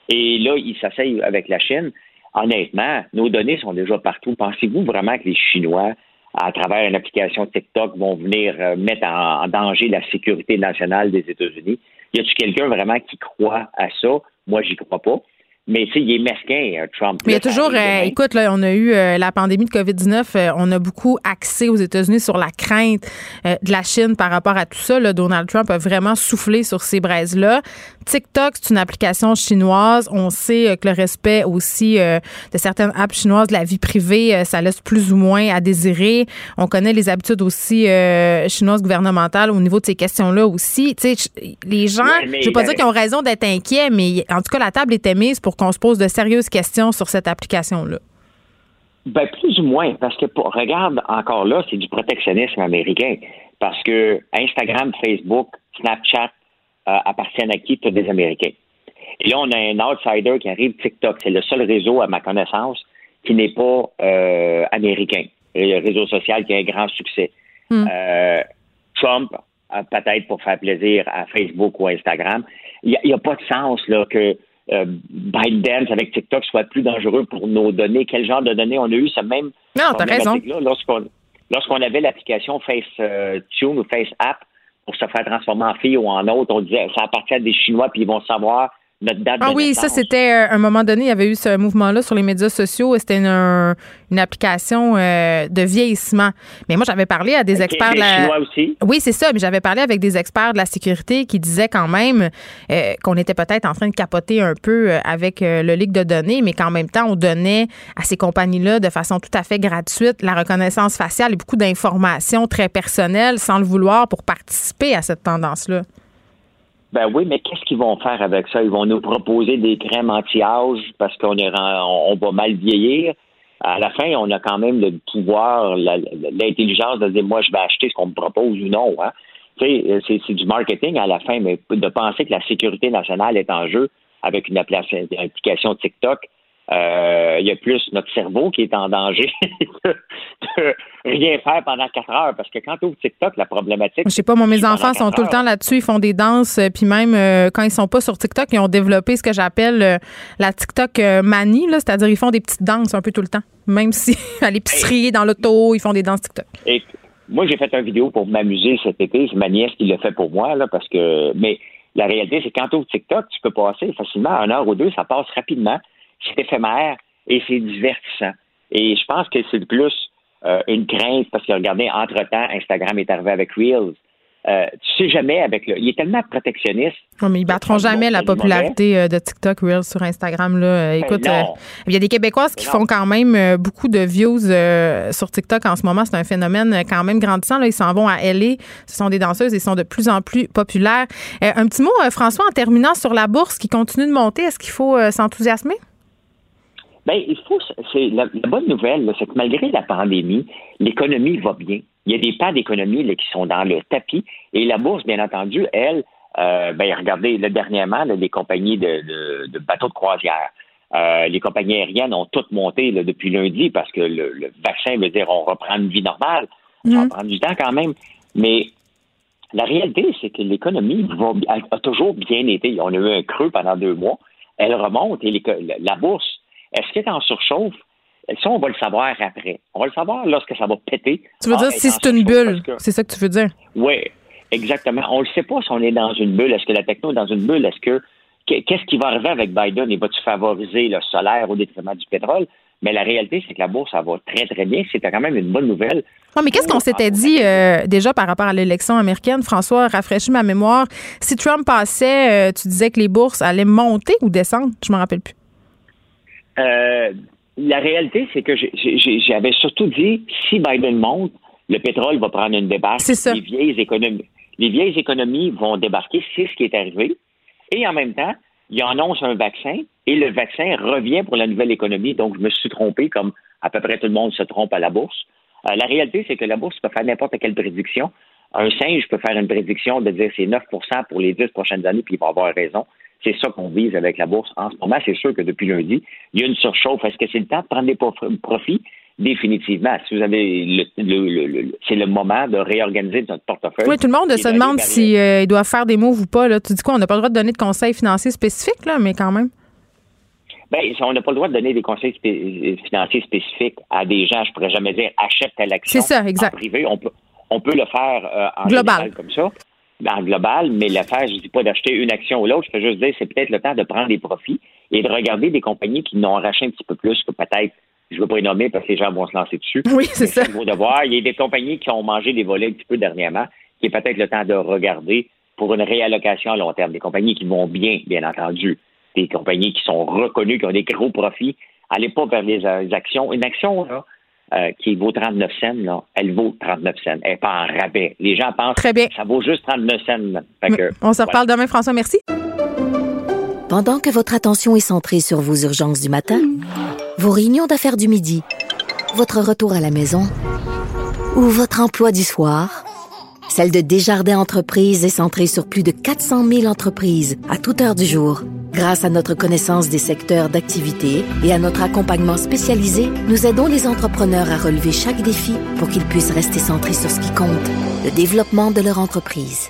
Et là, il s'asseye avec la Chine. Honnêtement, nos données sont déjà partout. Pensez-vous vraiment que les Chinois, à travers une application TikTok, vont venir euh, mettre en danger la sécurité nationale des États-Unis? Y a-t-il quelqu'un vraiment qui croit à ça? Moi, j'y crois pas. Mais tu sais, il est mesquin, euh, Trump. Mais il y a toujours, euh, écoute, là, on a eu euh, la pandémie de COVID-19, euh, on a beaucoup axé aux États-Unis sur la crainte euh, de la Chine par rapport à tout ça. Là, Donald Trump a vraiment soufflé sur ces braises-là. TikTok, c'est une application chinoise. On sait euh, que le respect aussi euh, de certaines apps chinoises de la vie privée, euh, ça laisse plus ou moins à désirer. On connaît les habitudes aussi euh, chinoises gouvernementales au niveau de ces questions-là aussi. Tu sais, les gens, mais je veux pas dire qu'ils ont raison d'être inquiets, mais en tout cas, la table était mise pour qu'on se pose de sérieuses questions sur cette application-là? Ben, plus ou moins, parce que regarde, encore là, c'est du protectionnisme américain. Parce que Instagram, Facebook, Snapchat euh, appartiennent à qui? Tous des Américains. Et là, on a un outsider qui arrive, TikTok. C'est le seul réseau, à ma connaissance, qui n'est pas euh, américain. Le réseau social qui a un grand succès. Euh, Trump, peut-être pour faire plaisir à Facebook ou Instagram, il n'y a, pas de sens là, que euh, ByteDance avec TikTok soit plus dangereux pour nos données? Quel genre de données on a eu? Ce même Non, t'as raison. Lorsqu'on lorsqu'on avait l'application FaceTune ou FaceApp pour se faire transformer en fille ou en autre, on disait ça appartient à des Chinois puis ils vont savoir notre date Ah de oui, ça, c'était euh, à un moment donné, il y avait eu ce mouvement-là sur les médias sociaux. et C'était une, un- une application euh, de vieillissement. Mais moi, j'avais parlé à des experts de la. Chinois aussi. Oui, c'est ça, mais j'avais parlé avec des experts de la sécurité qui disaient quand même euh, qu'on était peut-être en train de capoter un peu euh, avec euh, le leak de données, mais qu'en même temps, on donnait à ces compagnies-là de façon tout à fait gratuite la reconnaissance faciale et beaucoup d'informations très personnelles sans le vouloir pour participer à cette tendance-là. Ben oui, mais qu'est-ce qu'ils vont faire avec ça? Ils vont nous proposer des crèmes anti-âge parce qu'on est on, va mal vieillir. À la fin, on a quand même le pouvoir, l'intelligence de dire moi je vais acheter ce qu'on me propose ou non. Hein? Sais, c'est, du marketing à la fin, mais de penser que la sécurité nationale est en jeu avec une application, TikTok, euh, il y a plus notre cerveau qui est en danger de, de rien faire pendant quatre heures. Parce que quand tu ouvres TikTok, la problématique. Je sais pas, moi, mes enfants sont tout le temps là-dessus. Ils font des danses. euh, Puis même euh, quand ils sont pas sur TikTok, ils ont développé ce que j'appelle euh, la TikTok euh, manie. C'est-à-dire, ils font des petites danses un peu tout le temps. Même si à l'épicerie, dans l'auto, ils font des danses TikTok. Et moi, j'ai fait une vidéo pour m'amuser cet été. C'est ma nièce qui l'a fait pour moi, là, parce que. Mais la réalité, c'est que quand tu TikTok, tu peux passer facilement un heure ou deux, ça passe rapidement. C'est éphémère et c'est divertissant. Et je pense que c'est plus euh, une crainte parce que regardez, entre-temps, Instagram est arrivé avec Reels. euh, tu sais jamais avec le. Il est tellement protectionniste. Non, mais ils battront jamais la popularité euh, de TikTok Reels sur Instagram. Là. Ben Écoute, euh, il y a des Québécoises qui font quand même beaucoup de views euh, sur TikTok en ce moment. C'est un phénomène quand même grandissant. Là. Ils s'en vont à LA. Ce sont des danseuses et sont de plus en plus populaires. Un petit mot, François, en terminant sur la bourse qui continue de monter. Est-ce qu'il faut s'enthousiasmer? Ben, il faut. C'est la, la bonne nouvelle, c'est que malgré la pandémie, l'économie va bien. Il y a des pas d'économie là, qui sont dans le tapis. Et la bourse, bien entendu, elle, euh, ben, regardez, là, dernièrement, là, les compagnies de, de- de bateaux de croisière, euh, les compagnies aériennes ont toutes monté là, depuis lundi parce que le, le vaccin veut dire on reprend une vie normale. Ça va prendre du temps quand même. Mais la réalité, c'est que l'économie va- a, toujours bien été. On a eu un creux pendant deux mois. Elle remonte et la bourse, est-ce qu'elle est en surchauffe? Ça, on va le savoir après. On va le savoir lorsque ça va péter. Tu veux Ah, dire est si c'est une bulle? que- C'est ça que tu veux dire? oui, exactement. On ne sait pas si on est dans une bulle. Est-ce que la techno est dans une bulle? Est-ce que qu'est-ce qui va arriver avec Biden? Il va-tu favoriser le solaire au détriment du pétrole? Mais la réalité, c'est que la bourse, ça va très, très bien. C'était quand même une bonne nouvelle. Ouais, mais qu'est-ce qu'on s'était dit euh, déjà par rapport à l'élection américaine? François, rafraîchis ma mémoire. Si Trump passait, euh, tu disais que les bourses allaient monter ou descendre? Je me rappelle plus. Euh, la réalité, c'est que j'avais surtout dit, si Biden monte, le pétrole va prendre une débarque. C'est ça. Les vieilles économies, les vieilles économies vont débarquer, c'est ce qui est arrivé. Et en même temps, il annonce un vaccin et le vaccin revient pour la nouvelle économie. Donc, je me suis trompé, comme à peu près tout le monde se trompe à la bourse. Euh, la réalité, c'est que la bourse peut faire n'importe quelle prédiction. Un singe peut faire une prédiction de dire c'est 9% pour les 10 prochaines années, puis il va avoir raison. C'est ça qu'on vise avec la bourse en ce moment. C'est sûr que depuis lundi, il y a une surchauffe. Est-ce que c'est le temps de prendre des prof- profits? Définitivement. Si vous avez le, le- le- le- c'est le moment de réorganiser notre portefeuille. Oui, tout le monde se demande vers si euh, doivent faire des moves ou pas. Là. Tu dis quoi? On n'a pas le droit de donner de conseils financiers spécifiques, là, mais quand même. Ben, on n'a pas le droit de donner des conseils spé- financiers spécifiques à des gens. Je pourrais jamais dire achète telle action. C'est ça, exact. En privé, on peut, on peut le faire euh, en Global. général comme ça, en global, mais le faire, je ne dis pas d'acheter une action ou l'autre. Je peux juste dire c'est peut-être le temps de prendre des profits et de regarder des compagnies qui n'ont arraché un petit peu plus que peut-être. Je ne veux pas les nommer parce que les gens vont se lancer dessus. Oui, c'est ça. Il faut de voir. Il y a des compagnies qui ont mangé des volets un petit peu dernièrement, qui est peut-être le temps de regarder pour une réallocation à long terme. Des compagnies qui vont bien, bien entendu. Des compagnies qui sont reconnues, qui ont des gros profits. Allez pas vers les, euh, les actions. Une action, là, euh, qui vaut 39 cents, là, elle vaut 39 cents. Elle n'est pas en rabais. Les gens pensent Très bien. que ça vaut juste 39 cents. Fait que, On se voilà. reparle demain, François. Merci. Pendant que votre attention est centrée sur vos urgences du matin, vos réunions d'affaires du midi, votre retour à la maison ou votre emploi du soir, celle de Desjardins Entreprises est centrée sur plus de 400 000 entreprises à toute heure du jour. Grâce à notre connaissance des secteurs d'activité et à notre accompagnement spécialisé, nous aidons les entrepreneurs à relever chaque défi pour qu'ils puissent rester centrés sur ce qui compte, le développement de leur entreprise.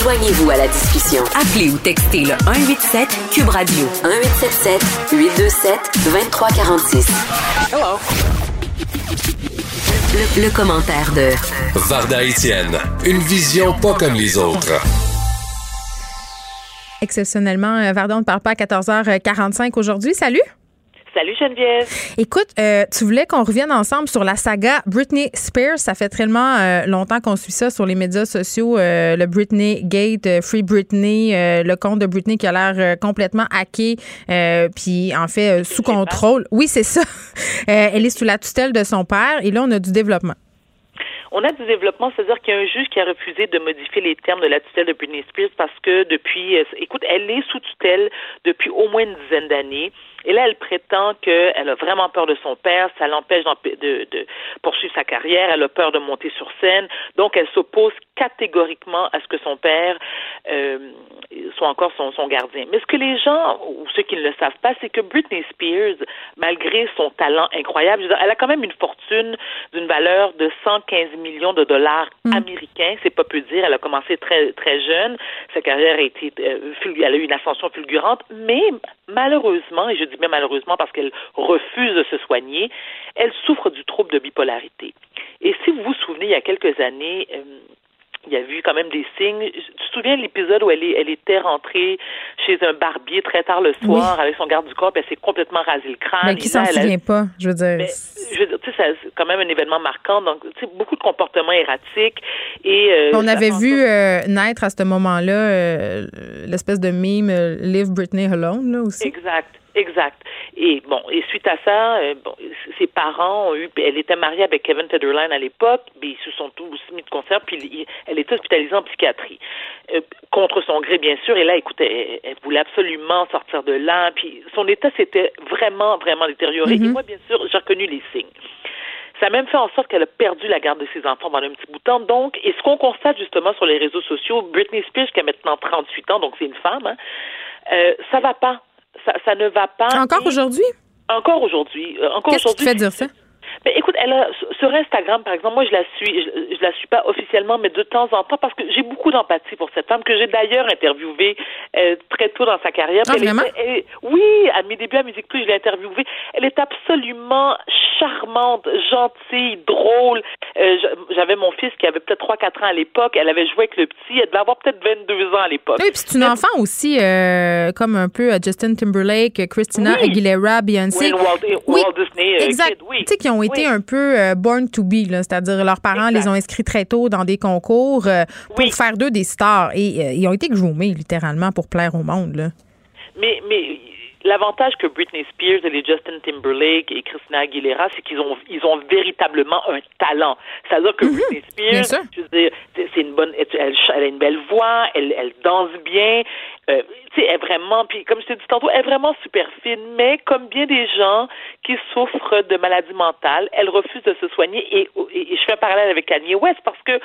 Joignez-vous à la discussion. Appelez ou textez le 187 Cube Radio 1877 827 2346. Hello. Le, le commentaire de Varda Étienne, une vision pas comme les autres. Exceptionnellement, euh, Vardon ne parle pas à 14h45 aujourd'hui. Salut. Salut Geneviève. Écoute, euh, tu voulais qu'on revienne ensemble sur la saga Britney Spears. Ça fait tellement euh, longtemps qu'on suit ça sur les médias sociaux. euh, le Britney Gate, Free Britney, le compte de Britney qui a l'air complètement hacké, puis en fait sous contrôle. Oui, c'est ça. Elle est sous la tutelle de son père et là, on a du développement. On a du développement, c'est-à-dire qu'il y a un juge qui a refusé de modifier les termes de la tutelle de Britney Spears parce que depuis, écoute, elle est sous tutelle depuis au moins une dizaine d'années. Et là, elle prétend qu'elle a vraiment peur de son père, ça l'empêche de, de poursuivre sa carrière, elle a peur de monter sur scène. Donc, elle s'oppose catégoriquement à ce que son père euh, soit encore son, son gardien. Mais ce que les gens, ou ceux qui ne le savent pas, c'est que Britney Spears, malgré son talent incroyable, je veux dire, elle a quand même une fortune d'une valeur de 115 millions de dollars américains. C'est pas peu dire. Elle a commencé très très jeune. Sa carrière a été, euh, elle a eu une ascension fulgurante, mais malheureusement, et je dis bien malheureusement parce qu'elle refuse de se soigner, elle souffre du trouble de bipolarité. Et si vous vous souvenez, il y a quelques années, euh, il y a vu quand même des signes. Tu te souviens de l'épisode où elle, est, elle était rentrée chez un barbier très tard le soir avec son garde du corps, puis elle s'est complètement rasé le crâne. Ben, qui s'en souvient pas, je veux dire. mais, je veux dire, tu sais, c'est quand même un événement marquant. Donc, tu sais, beaucoup de comportements erratiques. Et, euh, On avait vu euh, naître à ce moment-là euh, l'espèce de mime euh, Live Britney Alone, là aussi. Exact, exact. Et bon, et suite à ça, euh, bon, ses parents ont eu, elle était mariée avec Kevin Federline à l'époque, mais ils se sont tous mis de concert, puis il- elle était hospitalisée en psychiatrie, Euh, contre son gré bien sûr. Et là, écoutez, elle, elle voulait absolument sortir de là, puis son état s'était vraiment, vraiment détérioré. Mhm. Et moi, bien sûr, j'ai reconnu les signes. Ça a même fait en sorte qu'elle a perdu la garde de ses enfants pendant un petit bout de temps. Donc, et ce qu'on constate justement sur les réseaux sociaux, Britney Spears, qui a maintenant 38 ans, donc c'est une femme, hein, euh, ça va pas. Ça, ça ne va pas. Encore Et- aujourd'hui? Encore aujourd'hui. Euh, encore Qu'est-ce qui te aujourd'hui. fait dire ça? Ben, écoute, elle a, sur- Instagram, par exemple, moi, je la suis, je, je la suis pas officiellement, mais de temps en temps, parce que j'ai beaucoup d'empathie pour cette femme que j'ai d'ailleurs interviewée euh, très tôt dans sa carrière. Ah, Elle vraiment? était- elle- oui, à mes débuts à Musique Plus, je l'ai interviewée. Elle est absolument charmante, gentille, drôle. Euh, J'avais mon fils qui avait peut-être 3-4 ans à l'époque. Elle avait joué avec le petit. Elle devait avoir peut-être 22 ans à l'époque. Oui, puis c'est une enfant aussi, euh, comme un peu Justin Timberlake, Christina Oui. Aguilera, Beyoncé. Wayne Walt, Oui, Walt Disney, Exact. Kid, oui. Ont été un peu euh, born to be, c'est-à-dire leurs parents les ont inscrits très tôt dans des concours euh, pour faire d'eux des stars. Et euh, ils ont été groomés, littéralement, pour plaire au monde. Là. Mais, mais l'avantage que Britney Spears et les Justin Timberlake et Christina Aguilera, c'est qu'ils ont, ils ont véritablement un talent. C'est-à-dire que Britney Mhm. sûr. Spears, je veux dire, c'est une bonne, elle, elle a une belle voix, elle, elle danse bien, euh, tu sais, elle est vraiment, puis comme je t'ai dit tantôt, elle est vraiment super fine, mais comme bien des gens qui souffrent de maladies mentales, elle refuse de se soigner et, et, et je fais un parallèle avec Kanye West parce que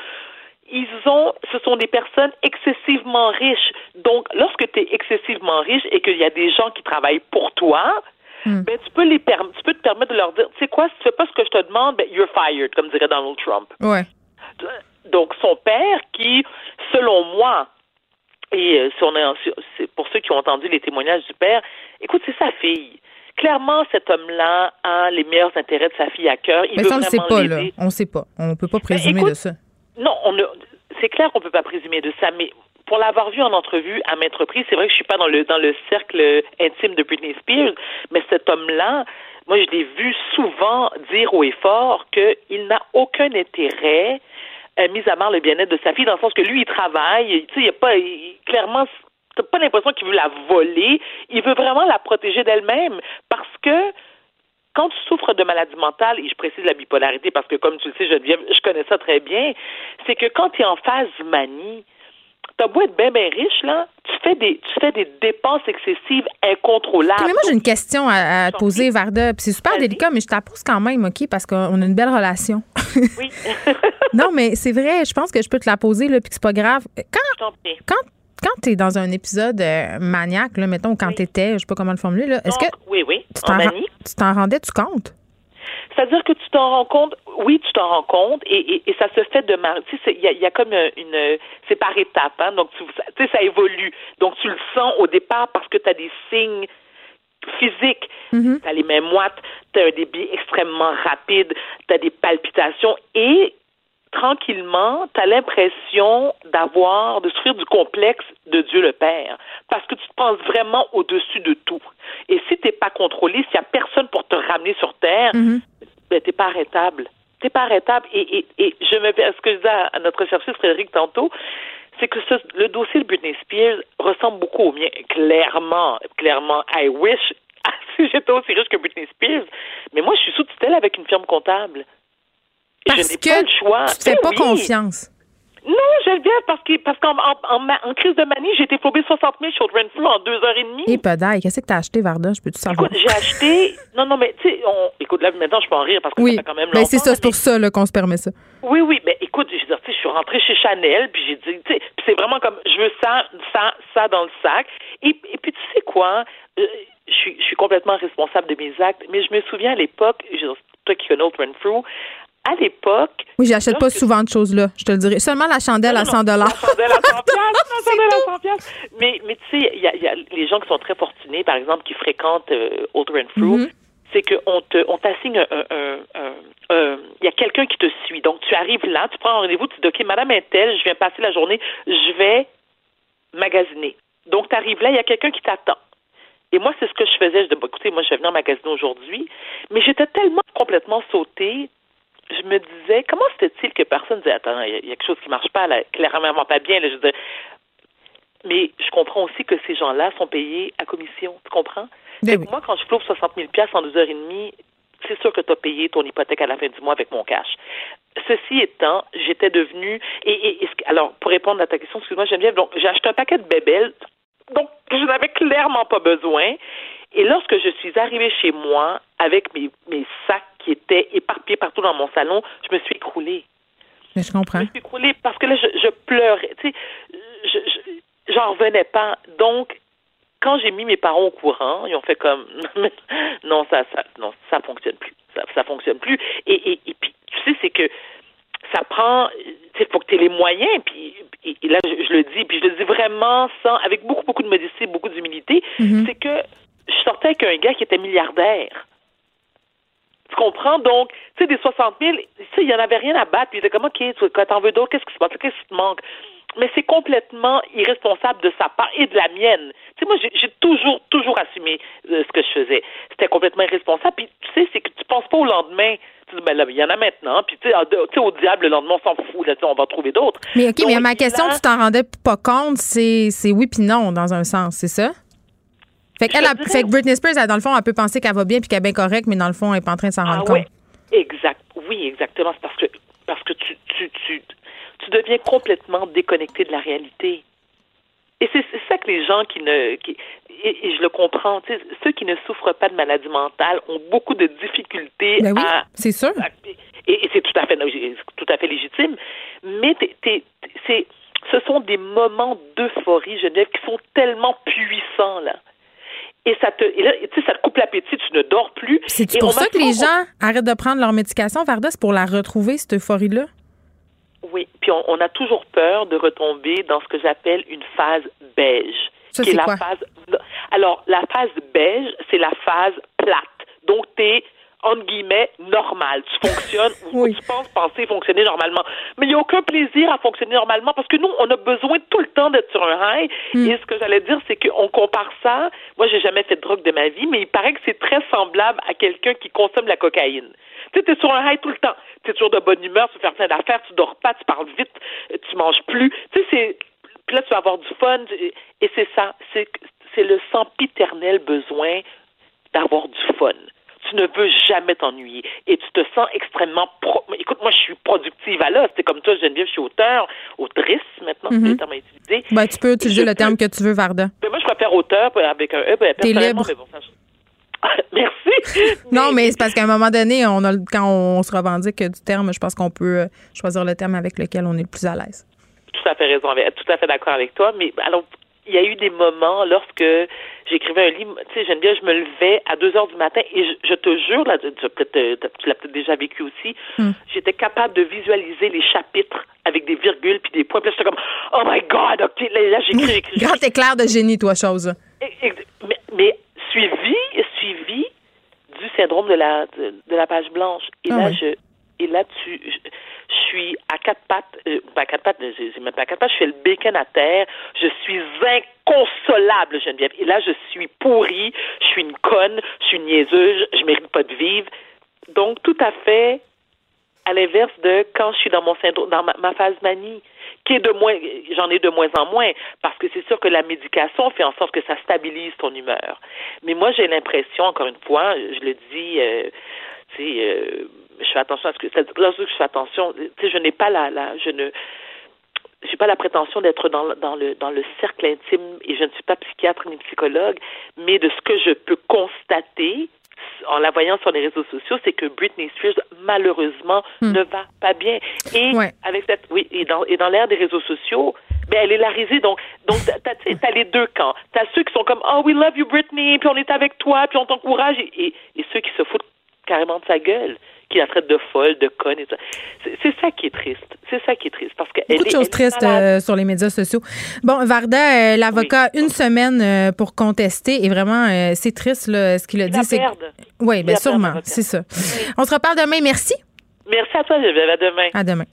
ils ont, ce sont des personnes excessivement riches. Donc, lorsque tu es excessivement riche et qu'il y a des gens qui travaillent pour toi, ben, tu peux les tu peux te permettre de leur dire, tu sais quoi, si tu fais pas ce que je te demande, ben, you're fired, comme dirait Donald Trump. Ouais. Donc, son père, qui, selon moi, et euh, si on est, pour ceux qui ont entendu les témoignages du père, écoute, c'est sa fille. Clairement, cet homme-là a les meilleurs intérêts de sa fille à cœur. Il Mais veut ça, on le sait pas, là. On sait pas. On peut pas présumer écoute, de ça. Non, on ne, c'est clair qu'on peut pas présumer de ça, mais pour l'avoir vu en entrevue à maintes reprises, c'est vrai que je suis pas dans le dans le cercle intime de Britney Spears, mais cet homme-là, moi je l'ai vu souvent dire haut et fort qu'il n'a aucun intérêt euh, mis à part le bien-être de sa fille, dans le sens que lui il travaille, tu sais, il a pas clairement t'as pas l'impression qu'il veut la voler, il veut vraiment la protéger d'elle-même parce que quand tu souffres de maladie mentale, et je précise la bipolarité parce que, comme tu le sais, Geneviève, je connais ça très bien, c'est que quand tu es en phase manie, t'as beau être bien, bien riche, là, tu fais des, tu fais des dépenses excessives incontrôlables. Mais moi, j'ai une question à, à te poser, Varda. Puis c'est super délicat, mais je te la pose quand même, OK? Parce qu'on a une belle relation. Oui. non, mais c'est vrai, je pense que je peux te la poser, là, puis que c'est pas grave. Quand, Je t'en prie. quand, quand tu es dans un épisode euh, maniaque, là, mettons, quand tu étais, je sais pas comment le formuler, là, est-ce que oui, oui, tu en t'en, ra- manie. tu t'en rendais tu compte? C'est-à-dire que tu t'en rends compte, oui, tu t'en rends compte, et, et, et ça se fait de manière, tu sais, il y a, il y a comme une, une- c'est par étapes, hein, donc tu tu sais, ça évolue. Donc tu le sens au départ parce que tu as des signes physiques. Mm-hmm. Tu as les mains moites, tu as un débit extrêmement rapide, tu as des palpitations, et tranquillement, tu as l'impression d'avoir, de souffrir du complexe de Dieu le Père, parce que tu te penses vraiment au-dessus de tout. Et si t'es pas contrôlé, s'il y a personne pour te ramener sur terre, ben, t'es pas arrêtable. T'es pas arrêtable. Et, et, et je me ce que je disais à, à notre chercheuse Frédéric tantôt, c'est que ce- le dossier de Britney Spears ressemble beaucoup au mien. Clairement, clairement, I wish si j'étais aussi riche que Britney Spears. Mais moi, je suis sous tutelle avec une firme comptable. Et Parce je n'ai pas le choix. tu fais Ben pas oui. confiance. Non, Geneviève, parce que parce qu'en en, en, ma- en crise de manie, j'ai été flobée 60 000 chez Renfrew en deux heures et demie. Et pedaille, qu'est-ce que t'as acheté, Varda? Je peux-tu savoir? Écoute, j'ai acheté. Non, non, mais tu sais, on... écoute, là, maintenant, je peux en rire parce que oui, ça fait quand même ben, longtemps. c'est ça, c'est pour ça qu'on se permet ça. Oui, oui, mais écoute, je veux dire, je suis rentrée chez Chanel, puis j'ai dit, tu sais, c'est vraiment comme, je veux ça, ça, ça dans le sac. Et, et puis, tu sais quoi, euh, je suis, je suis complètement responsable de mes actes, mais je me souviens à l'époque, toi qui connais Old Renfrew, à l'époque, Oui, j'achète pas souvent de choses là, je te le dirais. Seulement la chandelle à 100 dollars. chandelle à 100 piastres, la chandelle à 100 piastres. Mais, mais tu sais, il y a, il y a les gens qui sont très fortunés, par exemple, qui fréquentent euh, Old Renfrew. Mhm. c'est qu'on te, on t'assigne un, un, un, un- il y a quelqu'un qui te suit. Donc, tu arrives là, tu prends un rendez-vous, tu dis, OK, Madame Intel, je viens passer la journée, je vais magasiner. Donc, tu arrives là, il y a quelqu'un qui t'attend. Et moi, c'est ce que je faisais. Je dis, bah, écoutez, moi, je vais venir magasiner aujourd'hui. Mais j'étais tellement complètement sautée. Je me disais, comment se fait-il que personne disait, attends, il y, a- il y a quelque chose qui marche pas, là, clairement pas bien. Là, je veux dire. Mais je comprends aussi que ces gens-là sont payés à commission. Tu comprends? Fait que Moi, quand je clôt 60 000 en deux heures et demie, c'est sûr que tu as payé ton hypothèque à la fin du mois avec mon cash. Ceci étant, j'étais devenue et, alors pour répondre à ta question, excuse-moi Geneviève, donc j'ai acheté un paquet de bébelles donc je n'avais clairement pas besoin. Et lorsque je suis arrivée chez moi avec mes, mes sacs qui étaient éparpillés partout dans mon salon, je me suis écroulée. Mais je comprends. Je me suis écroulée parce que là, je, je pleurais. Tu sais, je, je- j'en revenais pas. Donc, quand j'ai mis mes parents au courant, ils ont fait comme non, ça, ça, non, ça fonctionne plus. Ça, ça fonctionne plus. Et, et, et puis, tu sais, c'est que ça prend, sais, faut que tu aies les moyens. Puis, et, et là, je, je le dis, puis je le dis vraiment sans, avec beaucoup, beaucoup de modestie, beaucoup d'humilité, Mhm. c'est que je sortais avec un gars qui était milliardaire. Tu comprends? Donc, tu sais, des 60 000, tu sais, il n'y en avait rien à battre. Puis il était comme, OK, tu- quand t'en veux d'autres, qu'est-ce qui se passe? Qu'est-ce qui te manque? Mais c'est complètement irresponsable de sa part et de la mienne. Tu sais, moi, j'ai toujours, toujours assumé euh, ce que je faisais. C'était complètement irresponsable. Puis, tu sais, c'est que tu penses pas au lendemain. Tu dis, ben là, il y en a maintenant. Puis, tu sais, au diable, le lendemain, on s'en fout. Là, on va en trouver d'autres. Mais OK, mais ma question, là- tu t'en rendais pas compte, c'est c'est oui puis non, dans un sens, c'est ça? Fait qu'elle, a- fait que Britney Spears, elle, dans le fond, elle peut penser qu'elle va bien puis qu'elle est bien correcte, mais dans le fond, elle n'est pas en train de s'en rendre Ah compte. ouais, exact. Oui, exactement. C'est parce que parce que tu tu tu tu deviens complètement déconnecté de la réalité. Et c'est ça que les gens qui ne qui, et, et je le comprends, ceux qui ne souffrent pas de maladie mentale ont beaucoup de difficultés Ben oui, à c'est sûr. et, et c'est tout à fait tout à fait légitime. Mais c'est ce sont des moments d'euphorie, Geneviève, qui sont tellement puissants là. Et ça te, et là, tu sais, ça te coupe l'appétit, tu ne dors plus. C'est pour ça que les gens arrêtent de prendre leur médication, Varda, c'est pour la retrouver, cette euphorie-là? Oui, puis on, on a toujours peur de retomber dans ce que j'appelle une phase beige. Ça, qui est c'est la quoi? phase. Alors, la phase beige, c'est la phase plate. Donc, tu es, entre guillemets, normal. Tu fonctionnes ou tu penses penser fonctionner normalement. Mais il n'y a aucun plaisir à fonctionner normalement parce que nous, on a besoin tout le temps d'être sur un high. Hmm. Et ce que j'allais dire, c'est qu'on compare ça. Moi, j'ai jamais fait de drogue de ma vie, mais il paraît que c'est très semblable à quelqu'un qui consomme la cocaïne. Tu sais, t'es sur un high tout le temps. T'es toujours de bonne humeur, tu faire plein d'affaires, tu dors pas, tu parles vite, tu manges plus. Tu sais, c'est. Puis là, tu vas avoir du fun. Et c'est ça. C'est c'est le sempiternel besoin d'avoir du fun. Tu ne veux jamais t'ennuyer et tu te sens extrêmement pro. Écoute, moi, je suis productive à l'os. C'est comme toi, Geneviève, je suis auteur, autrice maintenant, c'est Mhm. le terme à utiliser. Ben, tu peux utiliser le peux- terme que tu veux, Varda. Mais moi, je préfère auteur avec un E. Ben, T'es libre. mais bon, ça, je- Merci. Non, mais c'est parce qu'à un moment donné, on a, quand on se revendique du terme, je pense qu'on peut euh, choisir le terme avec lequel on est le plus à l'aise. tout à fait raison, tout à fait d'accord avec toi. Mais alors, il y a eu des moments lorsque j'écrivais un livre, tu sais, Geneviève, je me levais à 2 heures du matin et je, je te jure, là, tu, l'as peut-être déjà vécu aussi, Hmm. j'étais capable de visualiser les chapitres avec des virgules puis des points. Puis là, j'étais comme, oh my God, ok, là, là, j'écris, j'écris. Grand éclair de génie, toi, chose. Et- et- mais, mais suivi, suivi du syndrome de la de, de la page blanche. Et Ah là, oui. je et là, tu, je, suis à quatre pattes, euh, pas à quatre pattes, j'ai même pas à quatre pattes, je fais le bacon à terre, je suis inconsolable, Geneviève. Et là, je suis pourrie, je suis une conne, je suis une niaiseuse, je mérite pas de vivre. Donc, tout à fait à l'inverse de quand je suis dans mon syndrome, dans ma, ma phase manie, qui est de moins, j'en ai de moins en moins, parce que c'est sûr que la médication fait en sorte que ça stabilise ton humeur. Mais moi, j'ai l'impression, encore une fois, je le dis, euh, tu sais, euh, je fais attention à ce que, lorsque je fais attention, tu sais, je n'ai pas la, la, je ne, j'ai pas la prétention d'être dans, le- dans le dans le cercle intime et je ne suis pas psychiatre ni psychologue, mais de ce que je peux constater en la voyant sur les réseaux sociaux, c'est que Britney Spears malheureusement Hmm. ne va pas bien. Et avec cette oui et dans et dans l'ère des réseaux sociaux, ben elle est la risée donc donc t'as sais, t'as les deux camps. T'as ceux qui sont comme oh we love you Britney puis on est avec toi puis on t'encourage et, et et ceux qui se foutent carrément de sa gueule, qui la traite de folle, de conne et ça. C'est ça qui est triste. C'est ça qui est triste parce que Beaucoup de choses tristes euh, sur les médias sociaux. Bon, Varda, euh, l'avocat, une semaine euh, pour contester et vraiment, euh, c'est triste là, ce qu'il a dit. c'est Oui, bien sûrement, c'est ça. On se reparle demain. Merci. Merci à toi, Geneviève. À demain. À demain.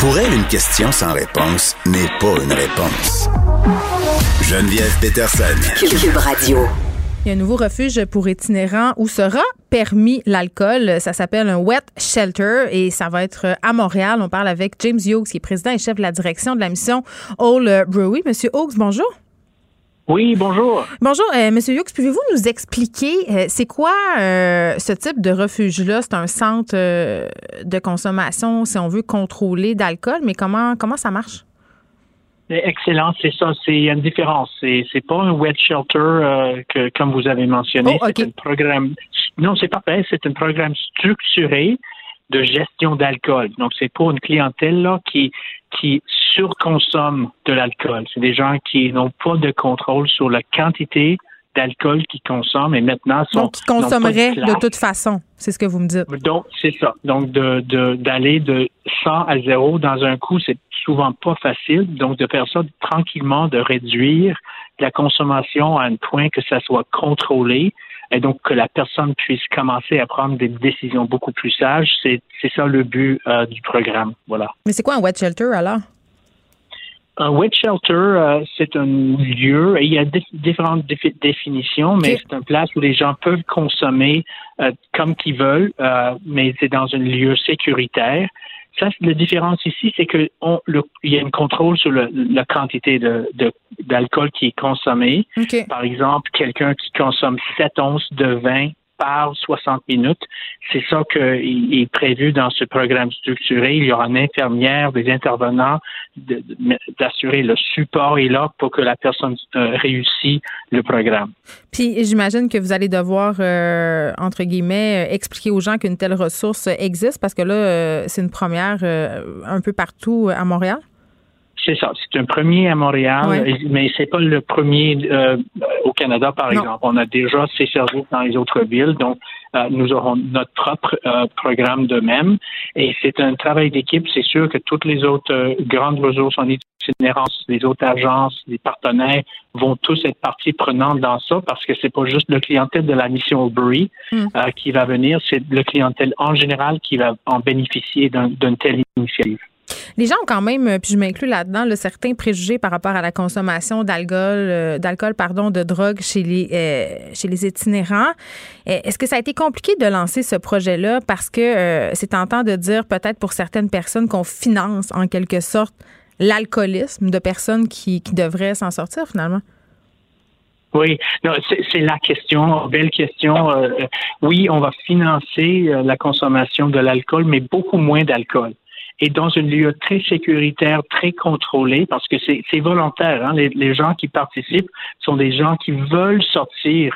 Pour elle, une question sans réponse n'est pas une réponse. Geneviève Peterson. Cube Radio. Il y a un nouveau refuge pour itinérants où sera permis l'alcool. Ça s'appelle un wet shelter et ça va être à Montréal. On parle avec James Hughes, qui est président et chef de la direction de la mission All Brewery. Monsieur Hughes, bonjour. Oui, bonjour. Bonjour, euh, Monsieur Hughes. Pouvez-vous nous expliquer euh, c'est quoi euh, ce type de refuge-là? C'est un centre euh, de consommation, si on veut, contrôler d'alcool, mais comment, comment ça marche? Excellent, c'est ça. C'est il y a une différence. C'est c'est pas un wet shelter euh, que comme vous avez mentionné. Oh. C'est un programme. Non, c'est parfait. C'est un programme structuré de gestion d'alcool. Donc c'est pour une clientèle là qui qui surconsomme de l'alcool. C'est des gens qui n'ont pas de contrôle sur la quantité d'alcool qu'ils consomment et maintenant sont Donc, qui consommeraient de toute façon. C'est ce que vous me dites. Donc, c'est ça. Donc, de, de, d'aller de 100 à 0 dans un coup, c'est souvent pas facile. Donc, de faire ça tranquillement, de réduire la consommation à un point que ça soit contrôlé et donc que la personne puisse commencer à prendre des décisions beaucoup plus sages, c'est, ça le but euh, du programme. Voilà. Mais c'est quoi un wet shelter alors? Un wet shelter, euh, c'est un lieu, et il y a dif- différentes défi- définitions, mais c'est une place où les gens peuvent consommer euh, comme qu'ils veulent, euh, mais c'est dans un lieu sécuritaire. Ça, c'est la différence ici, c'est que on, le, il y a un contrôle sur le- la quantité de, de- d'alcool qui est consommé. OK. Par exemple, quelqu'un qui consomme 7 onces de vin par 60 minutes, c'est ça qui est prévu dans ce programme structuré. Il y aura une infirmière, des intervenants, d'assurer le support est là pour que la personne euh, réussisse le programme. Puis j'imagine que vous allez devoir, euh, entre guillemets, euh, expliquer aux gens qu'une telle ressource existe parce que là, c'est une première un peu partout à Montréal? C'est ça. C'est un premier à Montréal, Ouais. mais c'est pas le premier euh, au Canada, par Non. exemple. On a déjà ces services dans les autres villes, donc euh, nous aurons notre propre euh, programme de même. Et c'est un travail d'équipe. C'est sûr que toutes les autres euh, grandes ressources en itinérance, les autres agences, les partenaires vont tous être partie prenante dans ça parce que c'est pas juste le clientèle de la mission Aubrey Mm. euh, qui va venir, c'est le clientèle en général qui va en bénéficier d'un- d'une telle initiative. Les gens ont quand même, euh, puis je m'inclus là-dedans, là, certains préjugés par rapport à la consommation d'alcool, euh, d'alcool, pardon, de drogue chez les euh, chez les itinérants. Est-ce que ça a été compliqué de lancer ce projet-là? Parce que c'est tentant de dire peut-être pour certaines personnes qu'on finance en quelque sorte l'alcoolisme de personnes qui, qui devraient s'en sortir finalement? Oui, c'est la question, belle question. Oui, on va financer la consommation de l'alcool, mais beaucoup moins d'alcool. Et dans un lieu très sécuritaire, très contrôlé, parce que c'est volontaire. Hein, les, les gens qui participent sont des gens qui veulent sortir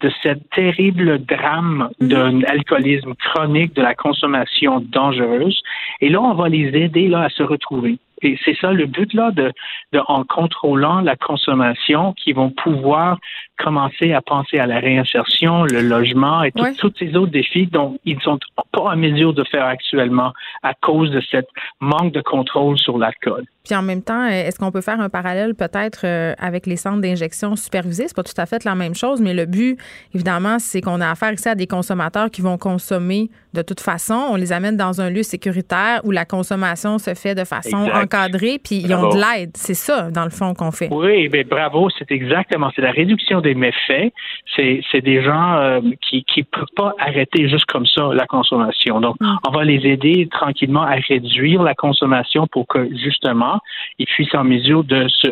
de ce terrible drame d'un alcoolisme chronique, de la consommation dangereuse. Et là, on va les aider là à se retrouver. Et c'est ça le but là, de, de en contrôlant la consommation, qui vont pouvoir commencer à penser à la réinsertion, le logement et tout- Ouais. tous ces autres défis dont ils ne sont pas en mesure de faire actuellement à cause de cette manque de contrôle sur l'alcool. Puis en même temps, euh, est-ce qu'on peut faire un parallèle peut-être euh, avec les centres d'injection supervisés? C'est pas tout à fait la même chose, mais le but, évidemment, c'est qu'on a affaire ici à des consommateurs qui vont consommer de toute façon. On les amène dans un lieu sécuritaire où la consommation se fait de façon Exact. encadrée, puis ils ont de l'aide. C'est ça, dans le fond, qu'on fait. Oui, ben bravo, c'est exactement, c'est la réduction des méfaits. C'est c'est des gens euh, qui qui peuvent pas arrêter juste comme ça la consommation. Donc, on va les aider tranquillement à réduire la consommation pour que justement ils puissent en mesure de se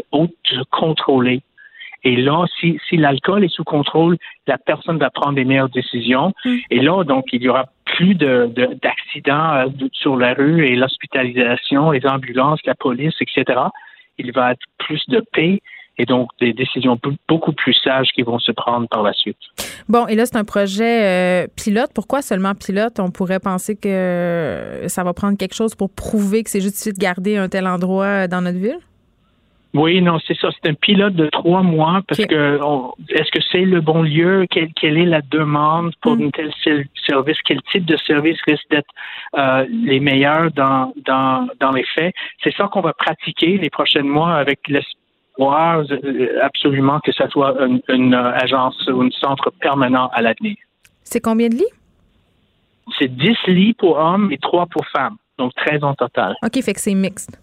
contrôler. Et là, si, si l'alcool est sous contrôle, la personne va prendre des meilleures décisions. Et là, donc, il y aura plus de de- d'accidents euh, sur la rue et l'hospitalisation, les ambulances, la police, etc. Il va être plus de paix et donc des décisions beaucoup plus sages qui vont se prendre par la suite. Bon, et là, c'est un projet euh, pilote. Pourquoi seulement pilote? On pourrait penser que ça va prendre quelque chose pour prouver que c'est justifié de garder un tel endroit dans notre ville? Oui, non, c'est ça. C'est un pilote de trois mois parce que est-ce que c'est le bon lieu? Quelle, quelle est la demande pour Mm. un tel ser- service? Quel type de service risque d'être euh, les meilleurs dans, dans, dans les faits? C'est ça qu'on va pratiquer les prochains mois avec l'espoir euh, absolument que ça soit une, une, euh, agence ou un centre permanent à l'avenir. C'est combien de lits? C'est 10 lits pour hommes et 3 pour femmes. Donc 13 en total. OK, fait que c'est mixte.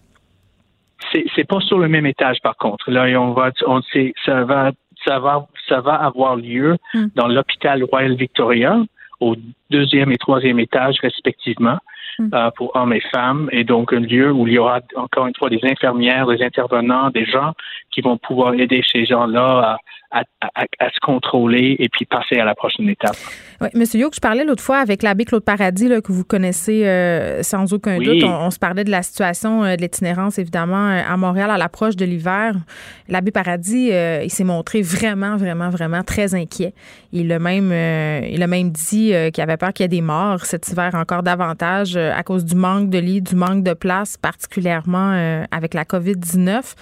C'est pas sur le même étage par contre. Là, on va, on ça va, ça va, ça va avoir lieu Hmm. dans l'hôpital Royal Victoria au deuxième et troisième étage respectivement. Euh, pour hommes et femmes, et donc un lieu où il y aura encore une fois des infirmières, des intervenants, des gens qui vont pouvoir aider ces gens-là à, à, à- à se contrôler et puis passer à la prochaine étape. Oui, Monsieur Youk, je parlais l'autre fois avec l'abbé Claude Paradis, là, que vous connaissez euh, sans aucun Oui. doute. On, on se parlait de la situation euh, de l'itinérance, évidemment, euh, à Montréal à l'approche de l'hiver. L'abbé Paradis, euh, il s'est montré vraiment, vraiment, vraiment très inquiet. Il a même, il a même dit qu'il avait peur qu'il y ait des morts cet hiver encore davantage à cause du manque de lits, du manque de place, particulièrement avec la COVID-19.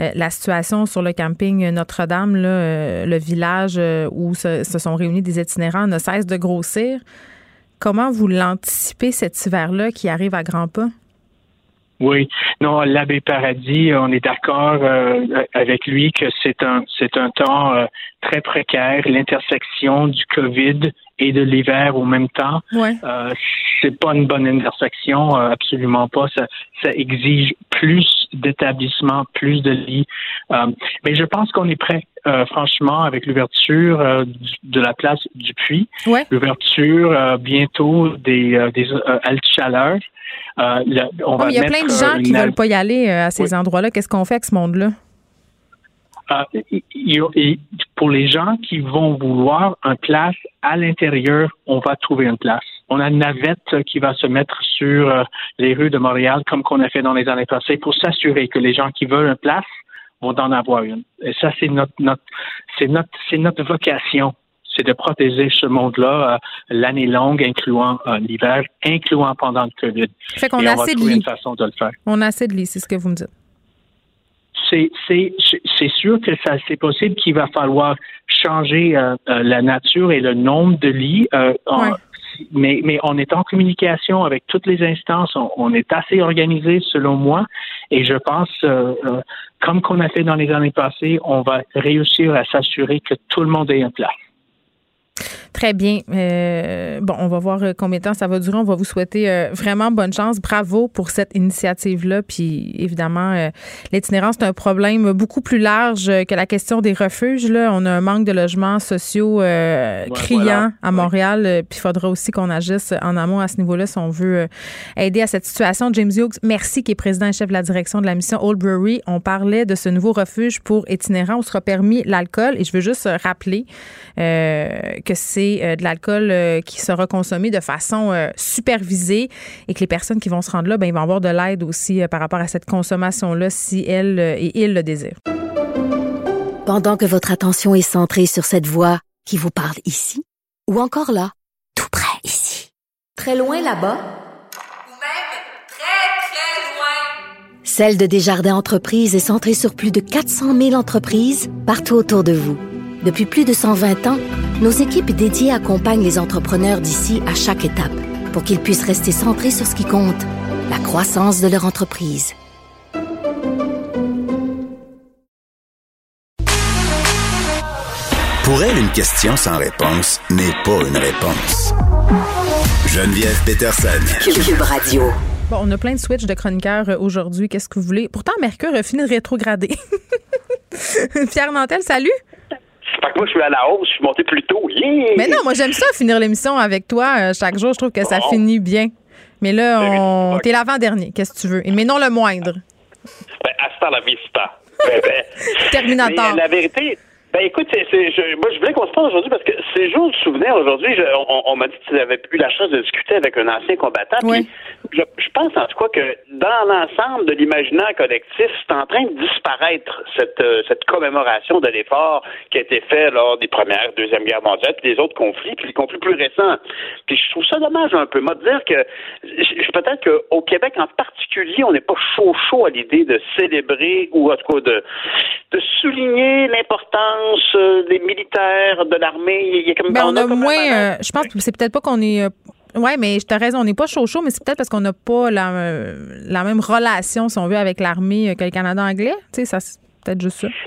Euh, la situation sur le camping Notre-Dame, euh, le village euh, où se, sont réunis des itinérants, ne cesse de grossir. Comment vous l'anticipez cet hiver-là qui arrive à grands pas? Oui, non, l'abbé Paradis, on est d'accord euh, avec lui que c'est un c'est un temps très précaire, l'intersection du Covid et de l'hiver au même temps. Ouais. Euh, c'est pas une bonne intersection, euh, absolument pas. Ça, ça exige plus d'établissements, plus de lits. Euh, mais je pense qu'on est prêt, franchement, avec l'ouverture de la place du puits, Ouais. l'ouverture bientôt des, des haltes chaleur. On va mais il y a plein de gens qui ne veulent pas y aller à ces endroits-là. Qu'est-ce qu'on fait avec ce monde-là? Il- pour les gens qui vont vouloir une place à l'intérieur, on va trouver une place. On a une navette qui va se mettre sur euh, les rues de Montréal, comme qu'on a fait dans les années passées, pour s'assurer que les gens qui veulent une place vont en avoir une. Et ça, c'est notre, notre, c'est notre, c'est notre vocation. C'est de protéger ce monde-là euh, l'année longue, incluant euh, l'hiver, incluant pendant le COVID. Fait qu'on a assez de une façon de le faire. On a assez de lits, c'est ce que vous me dites. C'est sûr que ça c'est possible qu'il va falloir changer euh, euh, la nature et le nombre de lits. euh, mais, mais on est en communication avec toutes les instances. On, on est assez organisé, selon moi. Et je pense, euh, comme qu'on a fait dans les années passées, on va réussir à s'assurer que tout le monde est en place. Très bien. Euh, bon, on va voir euh, combien de temps ça va durer. On va vous souhaiter euh, vraiment bonne chance. Bravo pour cette initiative-là. Puis évidemment, euh, l'itinérance, c'est un problème beaucoup plus large que la question des refuges. Là. On a un manque de logements sociaux euh, Ouais, criant voilà. à Montréal. Puis il faudra aussi qu'on agisse en amont à ce niveau-là si on veut aider à cette situation. James Hughes, merci, qui est président et chef de la direction de la mission Old Brewery. On parlait de ce nouveau refuge pour itinérants où sera permis l'alcool. Et je veux juste rappeler euh, que c'est euh, de l'alcool euh, qui sera consommé de façon euh, supervisée et que les personnes qui vont se rendre là, ben, ils vont avoir de l'aide aussi par rapport à cette consommation-là si elles et ils le désirent. Pendant que votre attention est centrée sur cette voix qui vous parle ici, ou encore là, tout près ici, très loin là-bas, Celle de Desjardins Entreprises est centrée sur plus de 400 000 entreprises partout autour de vous. Depuis plus de 120 ans, nos équipes dédiées accompagnent les entrepreneurs d'ici à chaque étape pour qu'ils puissent rester centrés sur ce qui compte, la croissance de leur entreprise. Pour elle, une question sans réponse n'est pas une réponse. Geneviève Peterson. Cube Radio. Bon, on a plein de switches de chroniqueurs euh, aujourd'hui. Qu'est-ce que vous voulez? Pourtant, Mercure a fini de rétrograder. Pierre Nantel, salut! Fait que moi, je suis à la hausse, je suis monté plus tôt. Yeah! Mais non, moi, j'aime ça, finir l'émission avec toi euh, chaque jour. Je trouve que ça finit bien. Mais là, on... t'es l'avant-dernier. Qu'est-ce que tu veux? Mais non le moindre. Ben, hasta la vista. Ben, ben. Terminator. Mais, la vérité, Ben écoute, c'est, c'est- je, moi je voulais qu'on se parle aujourd'hui parce que c'est jour du souvenir aujourd'hui. je- on on m'a dit que tu avais eu la chance de discuter avec un ancien combattant. puis Je, je pense en tout cas que dans l'ensemble de l'imaginaire collectif, c'est en train de disparaître cette, euh, cette commémoration de l'effort qui a été fait lors des premières, deuxième guerre mondiale, puis des autres conflits, puis les conflits plus récents. Puis je trouve ça dommage un peu. Moi, de dire que je- je- peut-être qu'au Québec en particulier, on n'est pas chaud chaud à l'idée de célébrer ou en tout cas de, de souligner l'importance euh, des militaires, de l'armée. Il y a comme Ben, on a comme un moins. euh, je pense que c'est peut-être pas qu'on est. euh, Ouais, mais tu as raison, on n'est pas chaud chaud, mais c'est peut-être parce qu'on n'a pas la, la même relation, si on veut, avec l'armée que le Canada anglais. Tu sais, ça,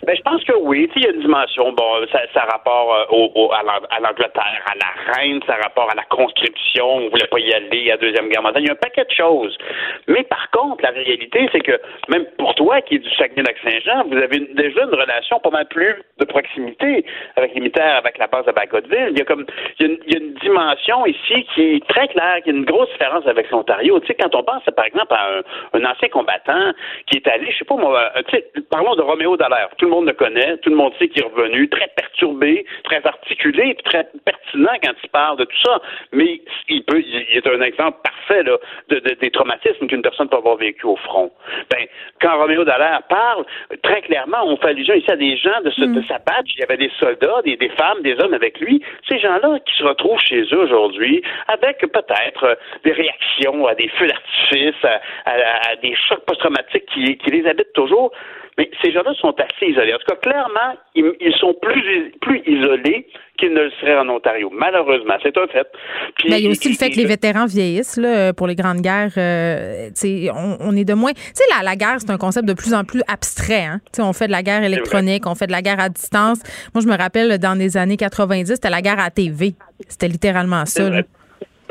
Ben, je pense que oui. Il y a une dimension. Bon, ça, ça rapport euh, au, à l'Ang- à l'Angleterre, à la reine, ça rapport à la conscription. On voulait pas y aller à la Deuxième Guerre mondiale. Il y a un paquet de choses. Mais par contre, la réalité, c'est que même pour toi qui es du Saguenay-Lac-Saint-Jean, vous avez déjà une relation pas mal plus de proximité avec les avec la base de Bagotville. Il y a comme il y a une dimension ici qui est très claire, qui a une grosse différence avec l'Ontario. Tu sais, quand on pense, par exemple, à un, un ancien combattant qui est allé, je sais pas moi, euh, tu sais, parlons de Roméo Dallaire. Tout le monde le connaît, tout le monde sait qu'il est revenu, très perturbé, très articulé, très pertinent quand il parle de tout ça. Mais il peut, il est un exemple parfait là, de, de- des traumatismes qu'une personne peut avoir vécu au front. Ben, quand Roméo Dallaire parle, très clairement, on fait allusion ici à des gens de, ce, de sa batch. Il y avait des soldats, des, des femmes, des hommes avec lui. Ces gens-là qui se retrouvent chez eux aujourd'hui avec peut-être euh, des réactions à des feux d'artifice, à, à- à des chocs post-traumatiques qui, qui les habitent toujours. Mais ces gens-là sont assez isolés. En tout cas, clairement, ils, ils sont plus, plus isolés qu'ils ne le seraient en Ontario. Malheureusement, c'est un fait. Puis- Ben, il y a aussi le fait que les vétérans vieillissent là, pour les grandes guerres. euh, on, on est de moins. Tu sais, la, la guerre, c'est un concept de plus en plus abstrait. Hein? On fait de la guerre électronique, on fait de la guerre à distance. Moi, je me rappelle, dans les années 90, c'était la guerre à TV. C'était littéralement ça.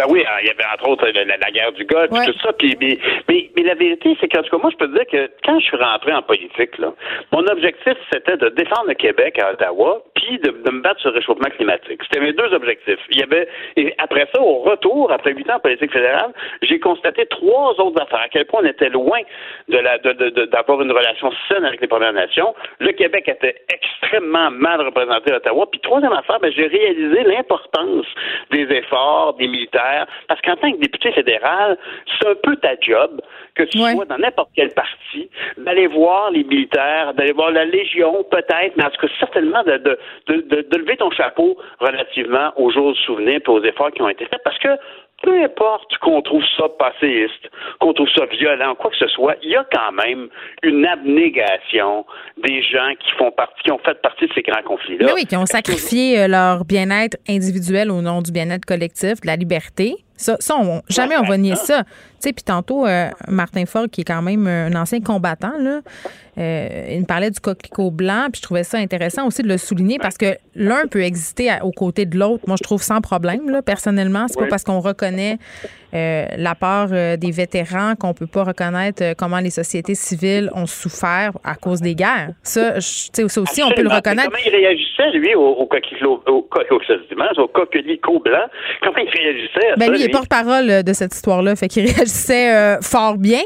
Ben oui, hein, il y avait entre autres la, guerre du Golfe, Ouais. tout ça. Puis, mais, mais, mais la vérité, c'est qu'en tout cas, moi, je peux te dire que quand je suis rentré en politique, là, mon objectif, c'était de défendre le Québec à Ottawa, puis de, de me battre sur le réchauffement climatique. C'était mes deux objectifs. Il y avait, et après ça, au retour, après huit ans en politique fédérale, j'ai constaté trois autres affaires. À quel point on était loin de la, de, de- de- d'avoir une relation saine avec les Premières Nations. Le Québec était extrêmement mal représenté à Ottawa. Puis troisième affaire, ben, j'ai réalisé l'importance des efforts des militaires. Parce qu'en tant que député fédéral, c'est un peu ta job, que tu sois dans n'importe quel parti, d'aller voir les militaires, d'aller voir la Légion, peut-être, mais en tout cas, certainement de, de, de, de- de lever ton chapeau relativement aux jours de souvenir et aux efforts qui ont été faits. Parce que peu importe qu'on trouve ça passéiste, qu'on trouve ça violent, quoi que ce soit, il y a quand même une abnégation des gens qui font partie, qui ont fait partie de ces grands conflits-là. Oui, qui ont sacrifié euh, leur bien-être individuel au nom du bien-être collectif, de la liberté. Ça, ça on- jamais on va nier ça. Tu sais, puis tantôt, euh, Martin Ford, qui est quand même un ancien combattant, là, euh, il me parlait du coquelicot blanc, puis je trouvais ça intéressant aussi de le souligner parce que l'un peut exister à- aux côtés de l'autre. Moi, je trouve sans problème, là, personnellement. C'est Oui. pas parce qu'on reconnaît euh, la part euh, des vétérans qu'on peut pas reconnaître comment les sociétés civiles ont souffert à cause des guerres. Ça, je- ça aussi, on peut le reconnaître. Comment il réagissait, lui, au, au coquelicot, au, co- au- ce dimanche, au coquelicot blanc? Comment il réagissait à Ben ça, lui, il est porte-parole de cette histoire-là, fait qu'il réagissait fort bien,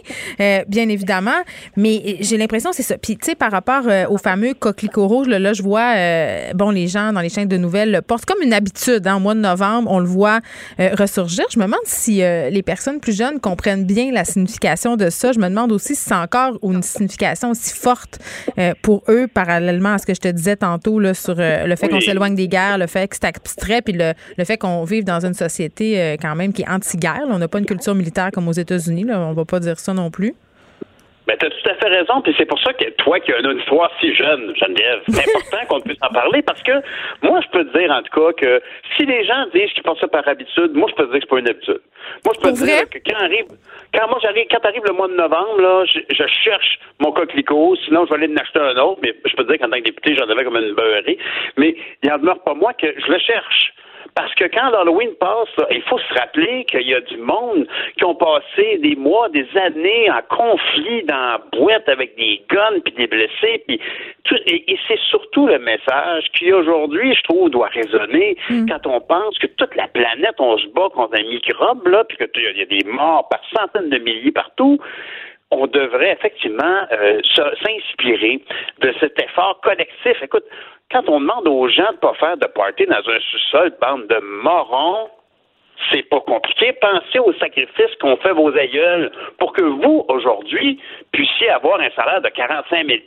bien évidemment. Mais j'ai l'impression que c'est ça. Puis tu sais, par rapport euh, au fameux coquelicot rouge, là, là, je vois, euh, bon, les gens dans les chaînes de nouvelles le portent comme une habitude. Hein, au mois de novembre, on le voit euh, ressurgir. Je me demande si les personnes plus jeunes comprennent bien la signification de ça. Je me demande aussi si c'est encore une signification aussi forte pour eux, parallèlement à ce que je te disais tantôt là, sur le fait qu'on s'éloigne des guerres, le fait que c'est abstrait, puis le, le fait qu'on vive dans une société quand même qui est anti-guerre. là. On n'a pas une culture militaire comme aux États-Unis. Là. On va pas dire ça non plus. Ben, t'as tout à fait raison, puis c'est pour ça que toi qui as une histoire si jeune, Geneviève, c'est important qu'on puisse en parler parce que moi, je peux te dire en tout cas que si les gens disent qu'ils font ça par habitude, moi, je peux te dire que c'est pas une habitude. Moi, je peux te dire que quand arrive, quand moi j'arrive, quand arrive le mois de novembre, là, je, je cherche mon coquelicot, sinon je vais aller en acheter un autre, mais je peux te dire qu'en tant que député, j'en avais comme une beurrée, mais il en demeure pas moi que je le cherche. Parce que quand l'Halloween passe, là, il faut se rappeler qu'il y a du monde qui ont passé des mois, des années en conflit dans la boîte avec des guns puis des blessés. Puis tout- et, et c'est surtout le message qui aujourd'hui, je trouve, doit résonner quand on pense que toute la planète, on se bat contre un microbe, là, puis qu'il y a des morts par centaines de milliers partout on devrait effectivement euh, s'inspirer de cet effort collectif. Écoute, quand on demande aux gens de pas faire de party dans un sous-sol, bande de morons, c'est pas compliqué. Pensez aux sacrifices qu'ont fait vos aïeuls pour que vous, aujourd'hui, puissiez avoir un salaire de 45 000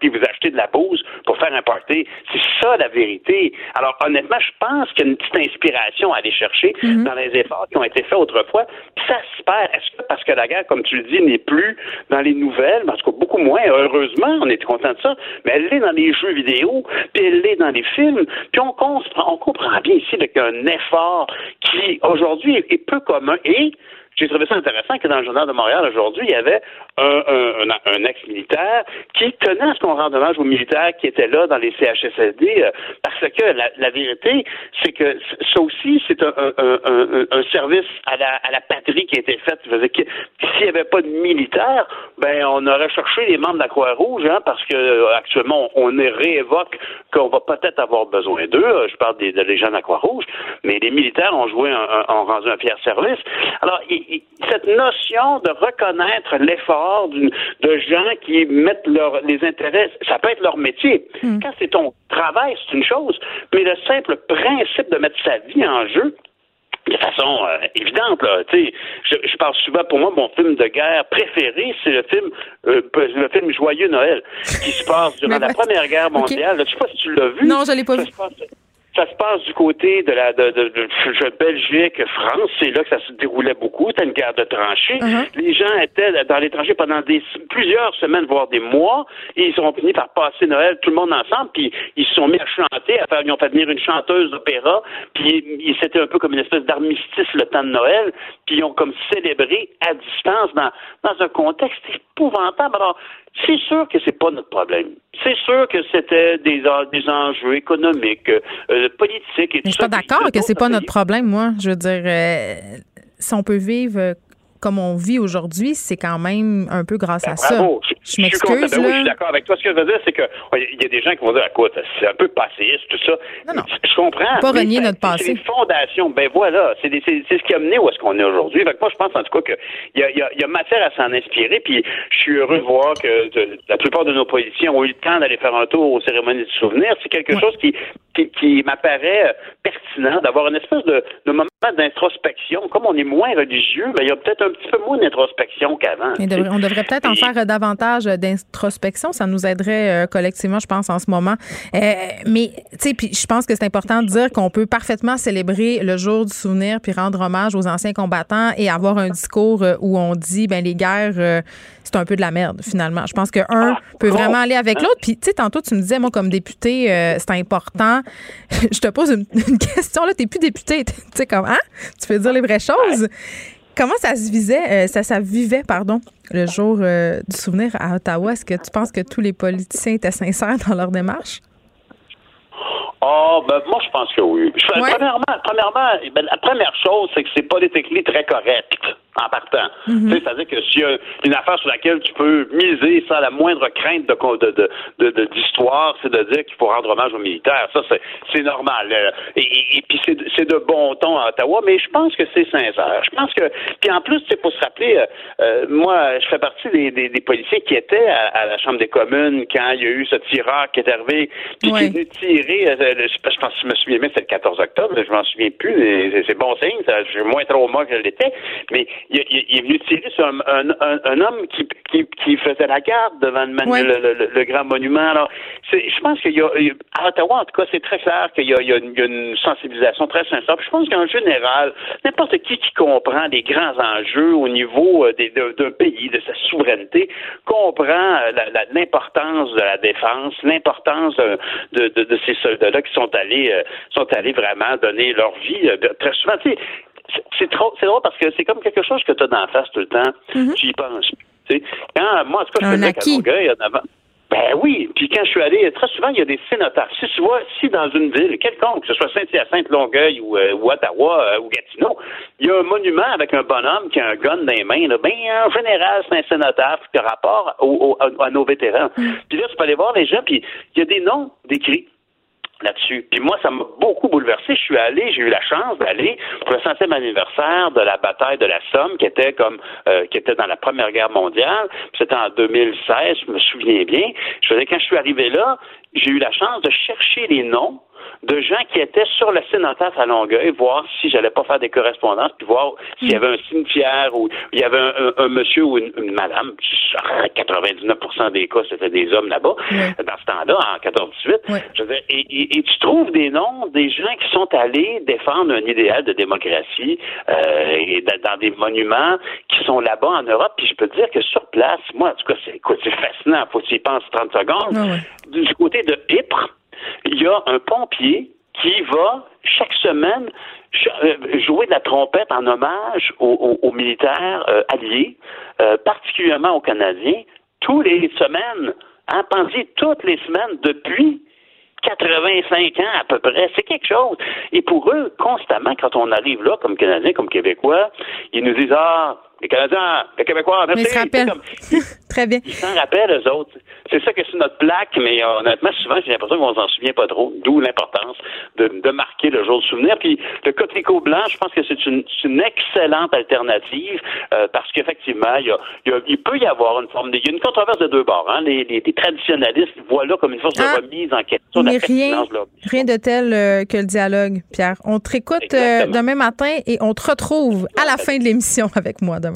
puis vous acheter de la bouse pour faire un party. C'est ça, la vérité. Alors, honnêtement, je pense qu'il y a une petite inspiration à aller chercher dans les efforts qui ont été faits autrefois. Puis ça se perd. Est-ce que parce que la guerre, comme tu le dis, n'est plus dans les nouvelles, parce que beaucoup moins, heureusement, on est content de ça, mais elle l'est dans les jeux vidéo, puis elle l'est dans les films. Puis on comprend, on comprend bien ici qu'il y a un effort qui, aujourd'hui, est, peu commun. Et j'ai trouvé ça intéressant que dans le Journal de Montréal, aujourd'hui, il y avait un, un- un- un ex-militaire qui tenait à ce qu'on rende hommage aux militaires qui étaient là dans les CHSLD, euh, parce que la, la vérité, c'est que ça aussi, c'est un, un- service à la, à la patrie qui a été fait. S'il n'y avait pas de militaires, ben on aurait cherché les membres de la Croix-Rouge, hein, parce que euh, actuellement, on on réévoque qu'on va peut-être avoir besoin d'eux. Euh, Je parle des, des gens de la Croix-Rouge, mais les militaires ont joué un, ont rendu un fier service. Alors, cette notion de reconnaître l'effort de gens qui mettent leur, les intérêts, ça peut être leur métier. Quand c'est ton travail, c'est une chose, mais le simple principe de mettre sa vie en jeu, de façon euh, évidente, là, tu sais, je, je parle souvent, pour moi, mon film de guerre préféré, c'est le film, euh, le film Joyeux Noël, qui se passe durant la Première Guerre mondiale. Je sais pas si tu l'as vu. Non, je l'ai pas Ça vu. Ça se passe du côté de la de, de, de- de Belgique, France, c'est là que ça se déroulait beaucoup. C'était une guerre de tranchées. Les gens étaient dans les tranchées pendant des plusieurs semaines, voire des mois, et ils ont fini par passer Noël tout le monde ensemble, puis ils se sont mis à chanter, à faire, ils ont fait venir une chanteuse d'opéra, puis ils- c'était un peu comme une espèce d'armistice le temps de Noël, puis ils ont comme célébré à distance dans, dans un contexte épouvantable. Alors, c'est sûr que c'est pas notre problème. C'est sûr que c'était des, des enjeux économiques, euh, politiques et Mais je tout suis pas d'accord que c'est pas notre problème, moi. Je veux dire, euh, si on peut vivre euh, comme on vit aujourd'hui, c'est quand même un peu grâce à ça. Je Je m'excuse, Ben oui, je suis d'accord avec toi. Ce que je veux dire, c'est que ouais, il y a des gens qui vont dire, écoute, c'est un peu passéiste, tout ça. Je comprends. Pas renier notre passé. C'est des fondations. Ben voilà, c'est ce qui a mené où est-ce qu'on est aujourd'hui. Moi, je pense en tout cas qu'il y y, a, il y a matière à s'en inspirer. Puis je suis heureux de voir que de- la plupart de nos politiciens ont eu le temps d'aller faire un tour aux cérémonies du souvenir. C'est quelque chose qui, qui, qui m'apparaît euh, pertinent d'avoir une espèce de, de moment d'introspection. Comme on est moins religieux, ben, il y a peut-être un petit peu moins d'introspection qu'avant. On devrait peut-être en faire euh, davantage d'introspection. Ça nous aiderait euh, collectivement, je pense, en ce moment. Euh, mais, tu sais, puis je pense que c'est important de dire qu'on peut parfaitement célébrer le jour du souvenir puis rendre hommage aux anciens combattants et avoir un discours euh, où on dit, ben les guerres, euh, c'est un peu de la merde, finalement. Je pense que un peut vraiment aller avec l'autre. Puis, tu sais, tantôt, tu me disais, moi, comme député, euh, c'est important. je te pose une, une question, là. T'es plus député. Tu sais, comme, hein? Tu peux dire les vraies choses. Comment ça se visait, euh, ça, ça vivait, pardon, le jour euh, du souvenir à Ottawa? Est-ce que tu penses que tous les politiciens étaient sincères dans leur démarche? Ah, ben, moi, je pense que oui. Je- premièrement, premièrement ben, la première chose, c'est que c'est politiquement très correct en partant. Mhm. C'est-à-dire que s'il y a une affaire sur laquelle tu peux miser sans la moindre crainte de co- de- de- de- de- d'histoire, c'est de dire qu'il faut rendre hommage aux militaires. Ça, c'est, c'est normal. Euh, Et, et- et puis, c'est, de- c'est de bon ton à Ottawa, mais je pense que c'est sincère. Je pense que... Puis en plus, c'est pour se rappeler, euh, euh, moi, je fais partie des, des, des policiers qui étaient à, à la Chambre des communes quand il y a eu ce tireur qui est arrivé, puis qui est venu tirer... euh, le- je pense que je me souviens bien, c'était le 14 octobre, je m'en souviens plus, mais c'est, c'est bon signe, ça, j'ai moins trop moi que je l'étais, mais il, il- il est venu tirer sur un, un, un- un homme qui, qui, qui faisait la garde devant le, manu- Ouais. le, le- le- le grand monument. Alors, je pense qu'il y a, à Ottawa, en tout cas, c'est très clair qu'il y a, y une, il y a une sensibilisation très sincère. Puis je pense qu'en général, n'importe qui qui comprend les grands enjeux au niveau euh, d'un pays, de sa souveraineté, comprend euh, l'importance de la défense, l'importance de, de, de- de ces soldats-là qui sont allés, euh, sont allés vraiment donner leur vie euh, très souvent. Tu sais, c'est- trop, c'est drôle parce que c'est comme quelque chose que tu as dans la face tout le temps. Tu y penses. Tu sais, quand, moi, en tout cas, je faisais qu'à. Longueuil, en avant. Ben oui, puis quand je suis allé, très souvent, il y a des cénotaphes. Si tu vois, si dans une ville, quelconque, que ce soit Saint-Hyacinthe, Longueuil ou, euh, ou Ottawa euh, ou Gatineau, il y a un monument avec un bonhomme qui a un gun dans les mains, là, ben en général, c'est un cénotaphe qui a rapport au- au- à, à nos vétérans. Puis là, tu peux aller voir les gens, puis il y a des noms décrits. Là-dessus. Puis moi, ça m'a beaucoup bouleversé. Je suis allé, j'ai eu la chance d'aller pour le centième anniversaire de la bataille de la Somme, qui était comme euh, qui était dans la Première Guerre mondiale. C'était en 2016, je me souviens bien. Je faisais quand je suis arrivé là, j'ai eu la chance de chercher les noms de gens qui étaient sur le cénotaphe à Longueuil, voir si j'allais pas faire des correspondances, puis voir s'il y avait un cimetière ou il y avait un, un- un monsieur ou une, une madame. 99% des cas, c'était des hommes là-bas, dans ce temps-là, en 14-18. Je veux dire, et, et- et tu trouves des noms des gens qui sont allés défendre un idéal de démocratie euh, et dans, des monuments qui sont là-bas en Europe. Puis je peux te dire que sur place, moi, en tout cas, c'est écoute, c'est fascinant. Faut que tu y penses 30 secondes. Du côté de Ypres, il y a un pompier qui va chaque semaine euh, jouer de la trompette en hommage aux, militaires euh, alliés, euh, particulièrement aux Canadiens, tous les semaines, hein, toutes les semaines depuis 85 ans à peu près. C'est quelque chose. Et pour eux, constamment, quand on arrive là, comme Canadiens, comme Québécois, ils nous disent Ah, les Canadiens, les Québécois, merci. ils comme- Très bien. ils s'en rappellent, eux autres. C'est ça que c'est notre plaque, mais euh, honnêtement, souvent, j'ai l'impression qu'on s'en souvient pas trop, d'où l'importance de, de marquer le jour de souvenir. Puis le coquelicot blanc, je pense que c'est une, une excellente alternative euh, parce qu'effectivement, il, y il, y a- il peut y avoir une forme de... Il y a une controverse de deux bords. Hein? Les, les- les traditionnalistes voient là comme une force Ah. de remise en question Mais rien, rien de tel euh, que le dialogue, Pierre. On te réécoute euh, demain matin et on te retrouve à la fin de l'émission avec moi demain.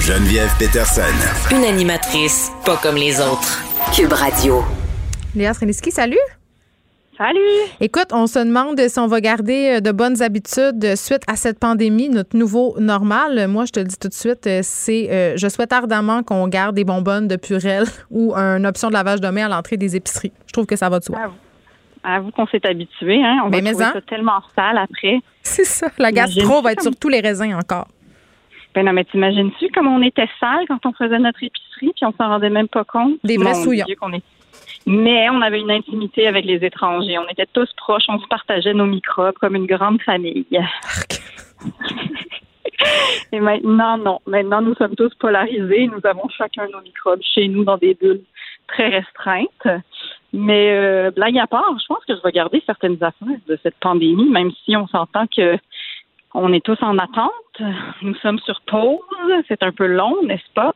Geneviève Peterson. Une animatrice pas comme les autres. Cube Radio. Léa Streliski, salut. Salut. Écoute, on se demande si on va garder euh, de bonnes habitudes euh, suite à cette pandémie, notre nouveau normal. Moi, je te le dis tout de suite, euh, c'est euh, je souhaite ardemment qu'on garde des bonbonnes de Purel ou une option de lavage de main à l'entrée des épiceries. Je trouve que ça va de soi. Avoue qu'on s'est habitué, hein. On Mais va trouver ça tellement sale après. C'est ça. La gastro va être sur tous les raisins encore. Ben non, mais t'imagines-tu comme on était sale quand on faisait notre épicerie puis on s'en rendait même pas compte? Des vrais souillons. Est- Mais on avait une intimité avec les étrangers. On était tous proches, on se partageait nos microbes comme une grande famille. Et maintenant, non. Maintenant, nous sommes tous polarisés. Nous avons chacun nos microbes chez nous dans des bulles très restreintes. Mais euh, blague à part, je pense que je vais garder certaines affaires de cette pandémie, même si on s'entend que on est tous en attente. Nous sommes sur pause. C'est un peu long, n'est-ce pas?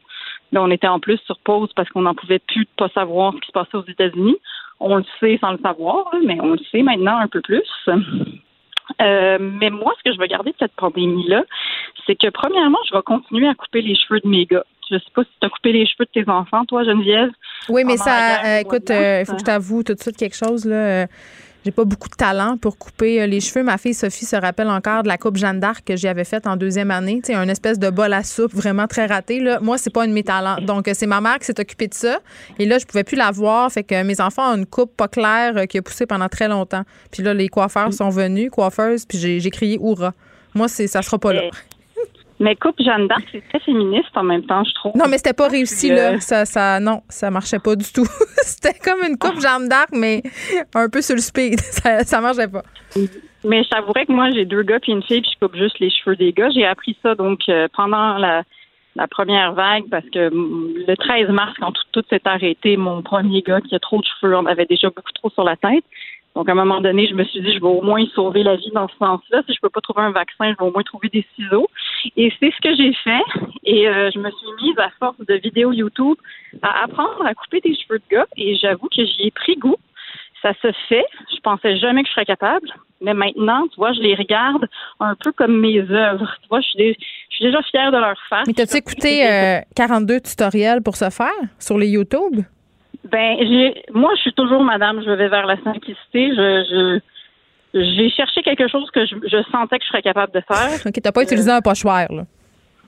Mais on était en plus sur pause parce qu'on n'en pouvait plus de pas savoir ce qui se passait aux États-Unis. On le sait sans le savoir, là, mais on le sait maintenant un peu plus. Euh, mais moi, ce que je vais garder de cette pandémie-là, c'est que premièrement, je vais continuer à couper les cheveux de mes gars. Je sais pas si tu as coupé les cheveux de tes enfants, toi, Geneviève. Oui, mais ça, guerre euh, écoute, euh, il mars. faut que je t'avoue tout de suite quelque chose. Là. Euh, J'ai pas beaucoup de talent pour couper euh, les cheveux. Ma fille Sophie se rappelle encore de la coupe Jeanne d'Arc que j'avais faite en deuxième année. Sais, un espèce de bol à soupe vraiment très raté. Là. Moi, c'est pas un de mes talents. Donc, euh, c'est ma mère qui s'est occupée de ça. Et là, je pouvais plus la voir. Fait que mes enfants ont une coupe pas claire euh, qui a poussé pendant très longtemps. Puis là, les coiffeurs sont venus, coiffeuses, puis j'ai crié Hourra. Moi, c'est ça sera pas là. Mais coupe Jeanne d'Arc, c'est très féministe en même temps, je trouve. Non, mais c'était pas réussi, là. euh, Ça, ça, non, ça marchait pas du tout. c'était comme une coupe Jeanne d'Arc, mais un peu sur le speed. Ça, ça marchait pas. Mais je t'avouerais que moi, j'ai deux gars puis une fille, puis je coupe juste les cheveux des gars. J'ai appris ça donc euh, pendant la, la première vague parce que mm, le 13 mars, quand tout, tout s'est arrêté, mon premier gars qui a trop de cheveux, on avait déjà beaucoup trop sur la tête. Donc, à un moment donné, je me suis dit, je vais au moins sauver la vie dans ce sens-là. Si je peux pas trouver un vaccin, je vais au moins trouver des ciseaux. Et c'est ce que j'ai fait. Et euh, je me suis mise à force de vidéos YouTube à apprendre à couper des cheveux de gars. Et j'avoue que j'y ai pris goût. Ça se fait. Je pensais jamais que je serais capable. Mais maintenant, tu vois, je les regarde un peu comme mes œuvres. Tu vois, je suis, je suis déjà fière de leur faire. Mais t'as-tu écouté euh, 42 tutoriels pour ce faire sur les YouTube? Ben, j'ai, moi, je suis toujours madame, je vais vers la simplicité. Je, je, j'ai cherché quelque chose que je, je sentais que je serais capable de faire. OK, t'as pas utilisé un pochoir, là.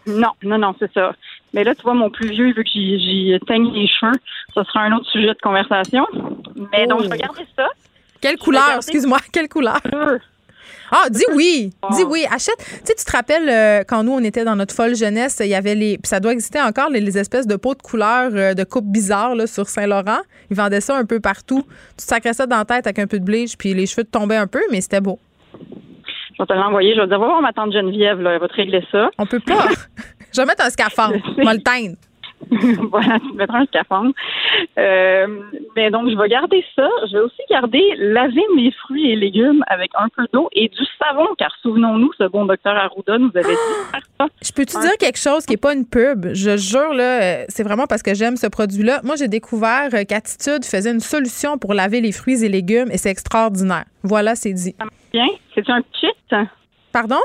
Non, non, non, c'est ça. Mais là, tu vois, mon plus vieux, vu que j'y teigne les cheveux, ce sera un autre sujet de conversation. Mais donc, je vais garder ça. Quelle couleur, excuse-moi, quelle couleur? Ah, dis oui, dis Oh. oui, achète. Tu sais, tu te rappelles euh, quand nous on était dans notre folle jeunesse, il y avait les, puis ça doit exister encore les, les espèces de pots de couleurs euh, de coupe bizarre là, sur Saint-Laurent. Ils vendaient ça un peu partout. Tu te sacrais ça dans la tête avec un peu de bleach, puis les cheveux te tombaient un peu, mais c'était beau. Je vais te l'envoyer. Je vais dire, va voir ma tante Geneviève, là, elle va te régler ça. On peut pas. je vais mettre un scaphandre. Je vais le teindre. voilà, tu mettras un scaphandre. Euh, mais donc, je vais garder ça. Je vais aussi garder laver mes fruits et légumes avec un peu d'eau et du savon, car souvenons-nous, ce bon docteur Arruda nous avait dit ça. Je peux-tu dire quelque chose qui n'est pas une pub? Je jure, là, euh, c'est vraiment parce que j'aime ce produit-là. Moi, j'ai découvert euh, qu'Attitude faisait une solution pour laver les fruits et légumes et c'est extraordinaire. Voilà, c'est dit. Bien. C'est un pchit? Pardon?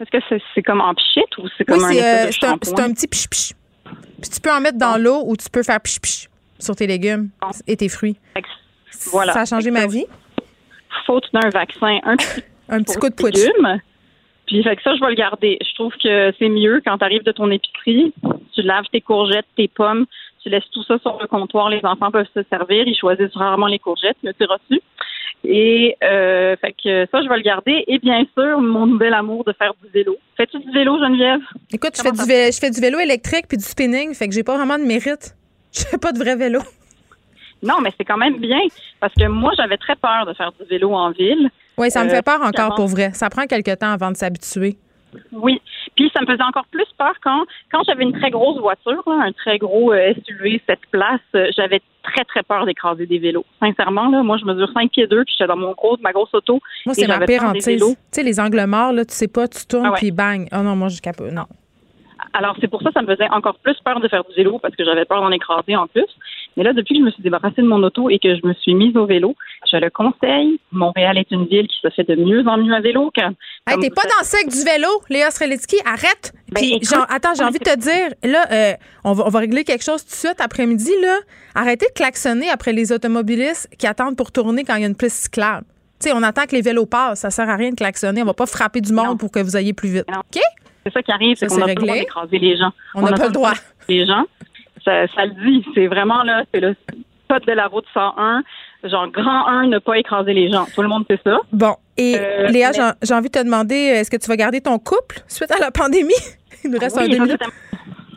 Est-ce que c'est c'est comme en pchit ou c'est Oui, comme un c'est euh, c'est un, shampoing? c'est un petit piche-piche. Puis tu peux en mettre dans l'eau ou tu peux faire piche-piche sur tes légumes et tes fruits. Voilà. Ça a changé ma vie. Faute d'un vaccin, un petit, un petit coup de pouce. Puis fait que ça, je vais le garder. Je trouve que c'est mieux quand tu arrives de ton épicerie, tu laves tes courgettes, tes pommes, tu laisses tout ça sur le comptoir, les enfants peuvent se servir, ils choisissent rarement les courgettes, mais c'est reçu. Et euh, fait que ça, je vais le garder. Et bien sûr, mon nouvel amour de faire du vélo. Fais-tu du vélo, Geneviève? Écoute, je fais, du vé- je fais du vélo électrique puis du spinning, fait que j'ai pas vraiment de mérite. Je fais pas de vrai vélo. Non, mais c'est quand même bien. Parce que moi, j'avais très peur de faire du vélo en ville. Oui, ça me Euh, fait peur encore avant- pour vrai. Ça prend quelques temps avant de s'habituer. Oui. Puis ça me faisait encore plus peur quand, quand j'avais une très grosse voiture, là, un très gros euh, SUV, cette place, euh, j'avais très, très peur d'écraser des vélos. Sincèrement, là, moi, je mesure 5 pieds 2, puis j'étais dans mon gros, ma grosse auto. Moi, c'est ma j'avais pire hantise. Tu sais, les angles morts, là, tu sais pas, tu tournes Ah ouais. puis bang. Oh non, moi, je capote. Non. Alors, c'est pour ça que ça me faisait encore plus peur de faire du vélo parce que j'avais peur d'en écraser en plus. Mais là, depuis que je me suis débarrassée de mon auto et que je me suis mise au vélo, je le conseille. Montréal est une ville qui se fait de mieux en mieux à vélo. Hey, t'es pas dans le cercle du vélo, Léa Strelitzky, arrête. Puis, Ben, écoute, genre, attends, j'ai envie de te dire, là, euh, on, va, on va régler quelque chose tout de suite après-midi, là. Arrêtez de klaxonner après les automobilistes qui attendent pour tourner quand il y a une piste cyclable. Tu sais, on attend que les vélos passent, ça sert à rien de klaxonner, on va pas frapper du monde pour que vous ayez plus vite. OK? C'est ça qui arrive, c'est qu'on n'a pas le droit d'écraser les gens. On n'a pas le droit. Les gens, ça, ça le dit. C'est vraiment là, c'est le code de la route 101. Genre, grand 1, ne pas écraser les gens. Tout le monde sait ça. Bon, et Euh, Léa, mais- j'ai- envie de te demander, est-ce que tu vas garder ton couple suite à la pandémie? Il nous reste Oui, un c'était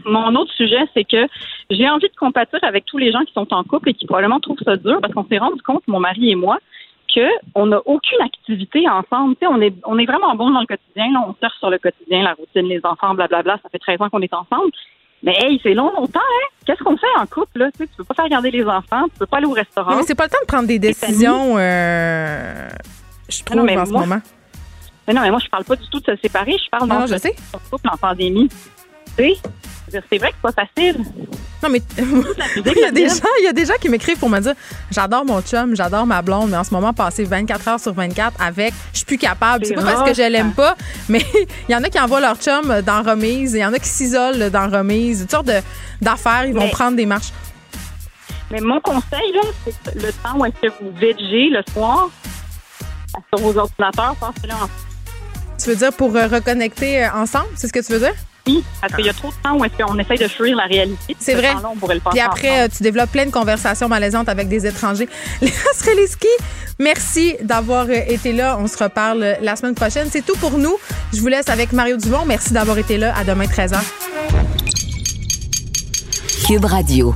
Mon autre sujet, c'est que j'ai envie de compatir avec tous les gens qui sont en couple et qui probablement trouvent ça dur parce qu'on s'est rendu compte, mon mari et moi, qu'on n'a aucune activité ensemble. On est, on est vraiment bon dans le quotidien. Là, on surfe sur le quotidien, la routine, les enfants, blablabla. Ça fait 13 ans qu'on est ensemble. Mais hey, c'est long, longtemps, hein? Qu'est-ce qu'on fait en couple, là? Tu sais, tu peux pas faire regarder les enfants, tu peux pas aller au restaurant. Oui, mais c'est pas le temps de prendre des décisions, euh, je trouve, non, mais en ce moi- moment. Mais non, mais moi, je parle pas du tout de se séparer. Je parle Non, dans non, je sais. couple en pandémie. Tu sais, c'est vrai que c'est pas facile. Non, mais il y, a des gens, il y a des gens qui m'écrivent pour me dire j'adore mon chum, j'adore ma blonde, mais en ce moment, passer 24 heures sur 24 avec, je suis plus capable. C'est pas parce que je l'aime pas, mais il y en a qui envoient leur chum dans remise, il y en a qui s'isolent dans remise, toutes sortes de- d'affaires, ils vont Mais- prendre des marches. Mais mon conseil, là, c'est que le temps où est-ce que vous végez le soir sur vos ordinateurs, passez-le en Tu veux dire pour euh, reconnecter euh, ensemble, c'est ce que tu veux dire? Oui, parce qu'il y a trop de temps où est-ce qu'on essaye de fuir la réalité. C'est Ce vrai. temps-là, on pourrait le passer Puis après, euh, tu développes plein de conversations malaisantes avec des étrangers. Léa Streliski, merci d'avoir euh, été là. On se reparle euh, la semaine prochaine. C'est tout pour nous. Je vous laisse avec Mario Dumont. Merci d'avoir été là. À demain, 13h. Cube Radio.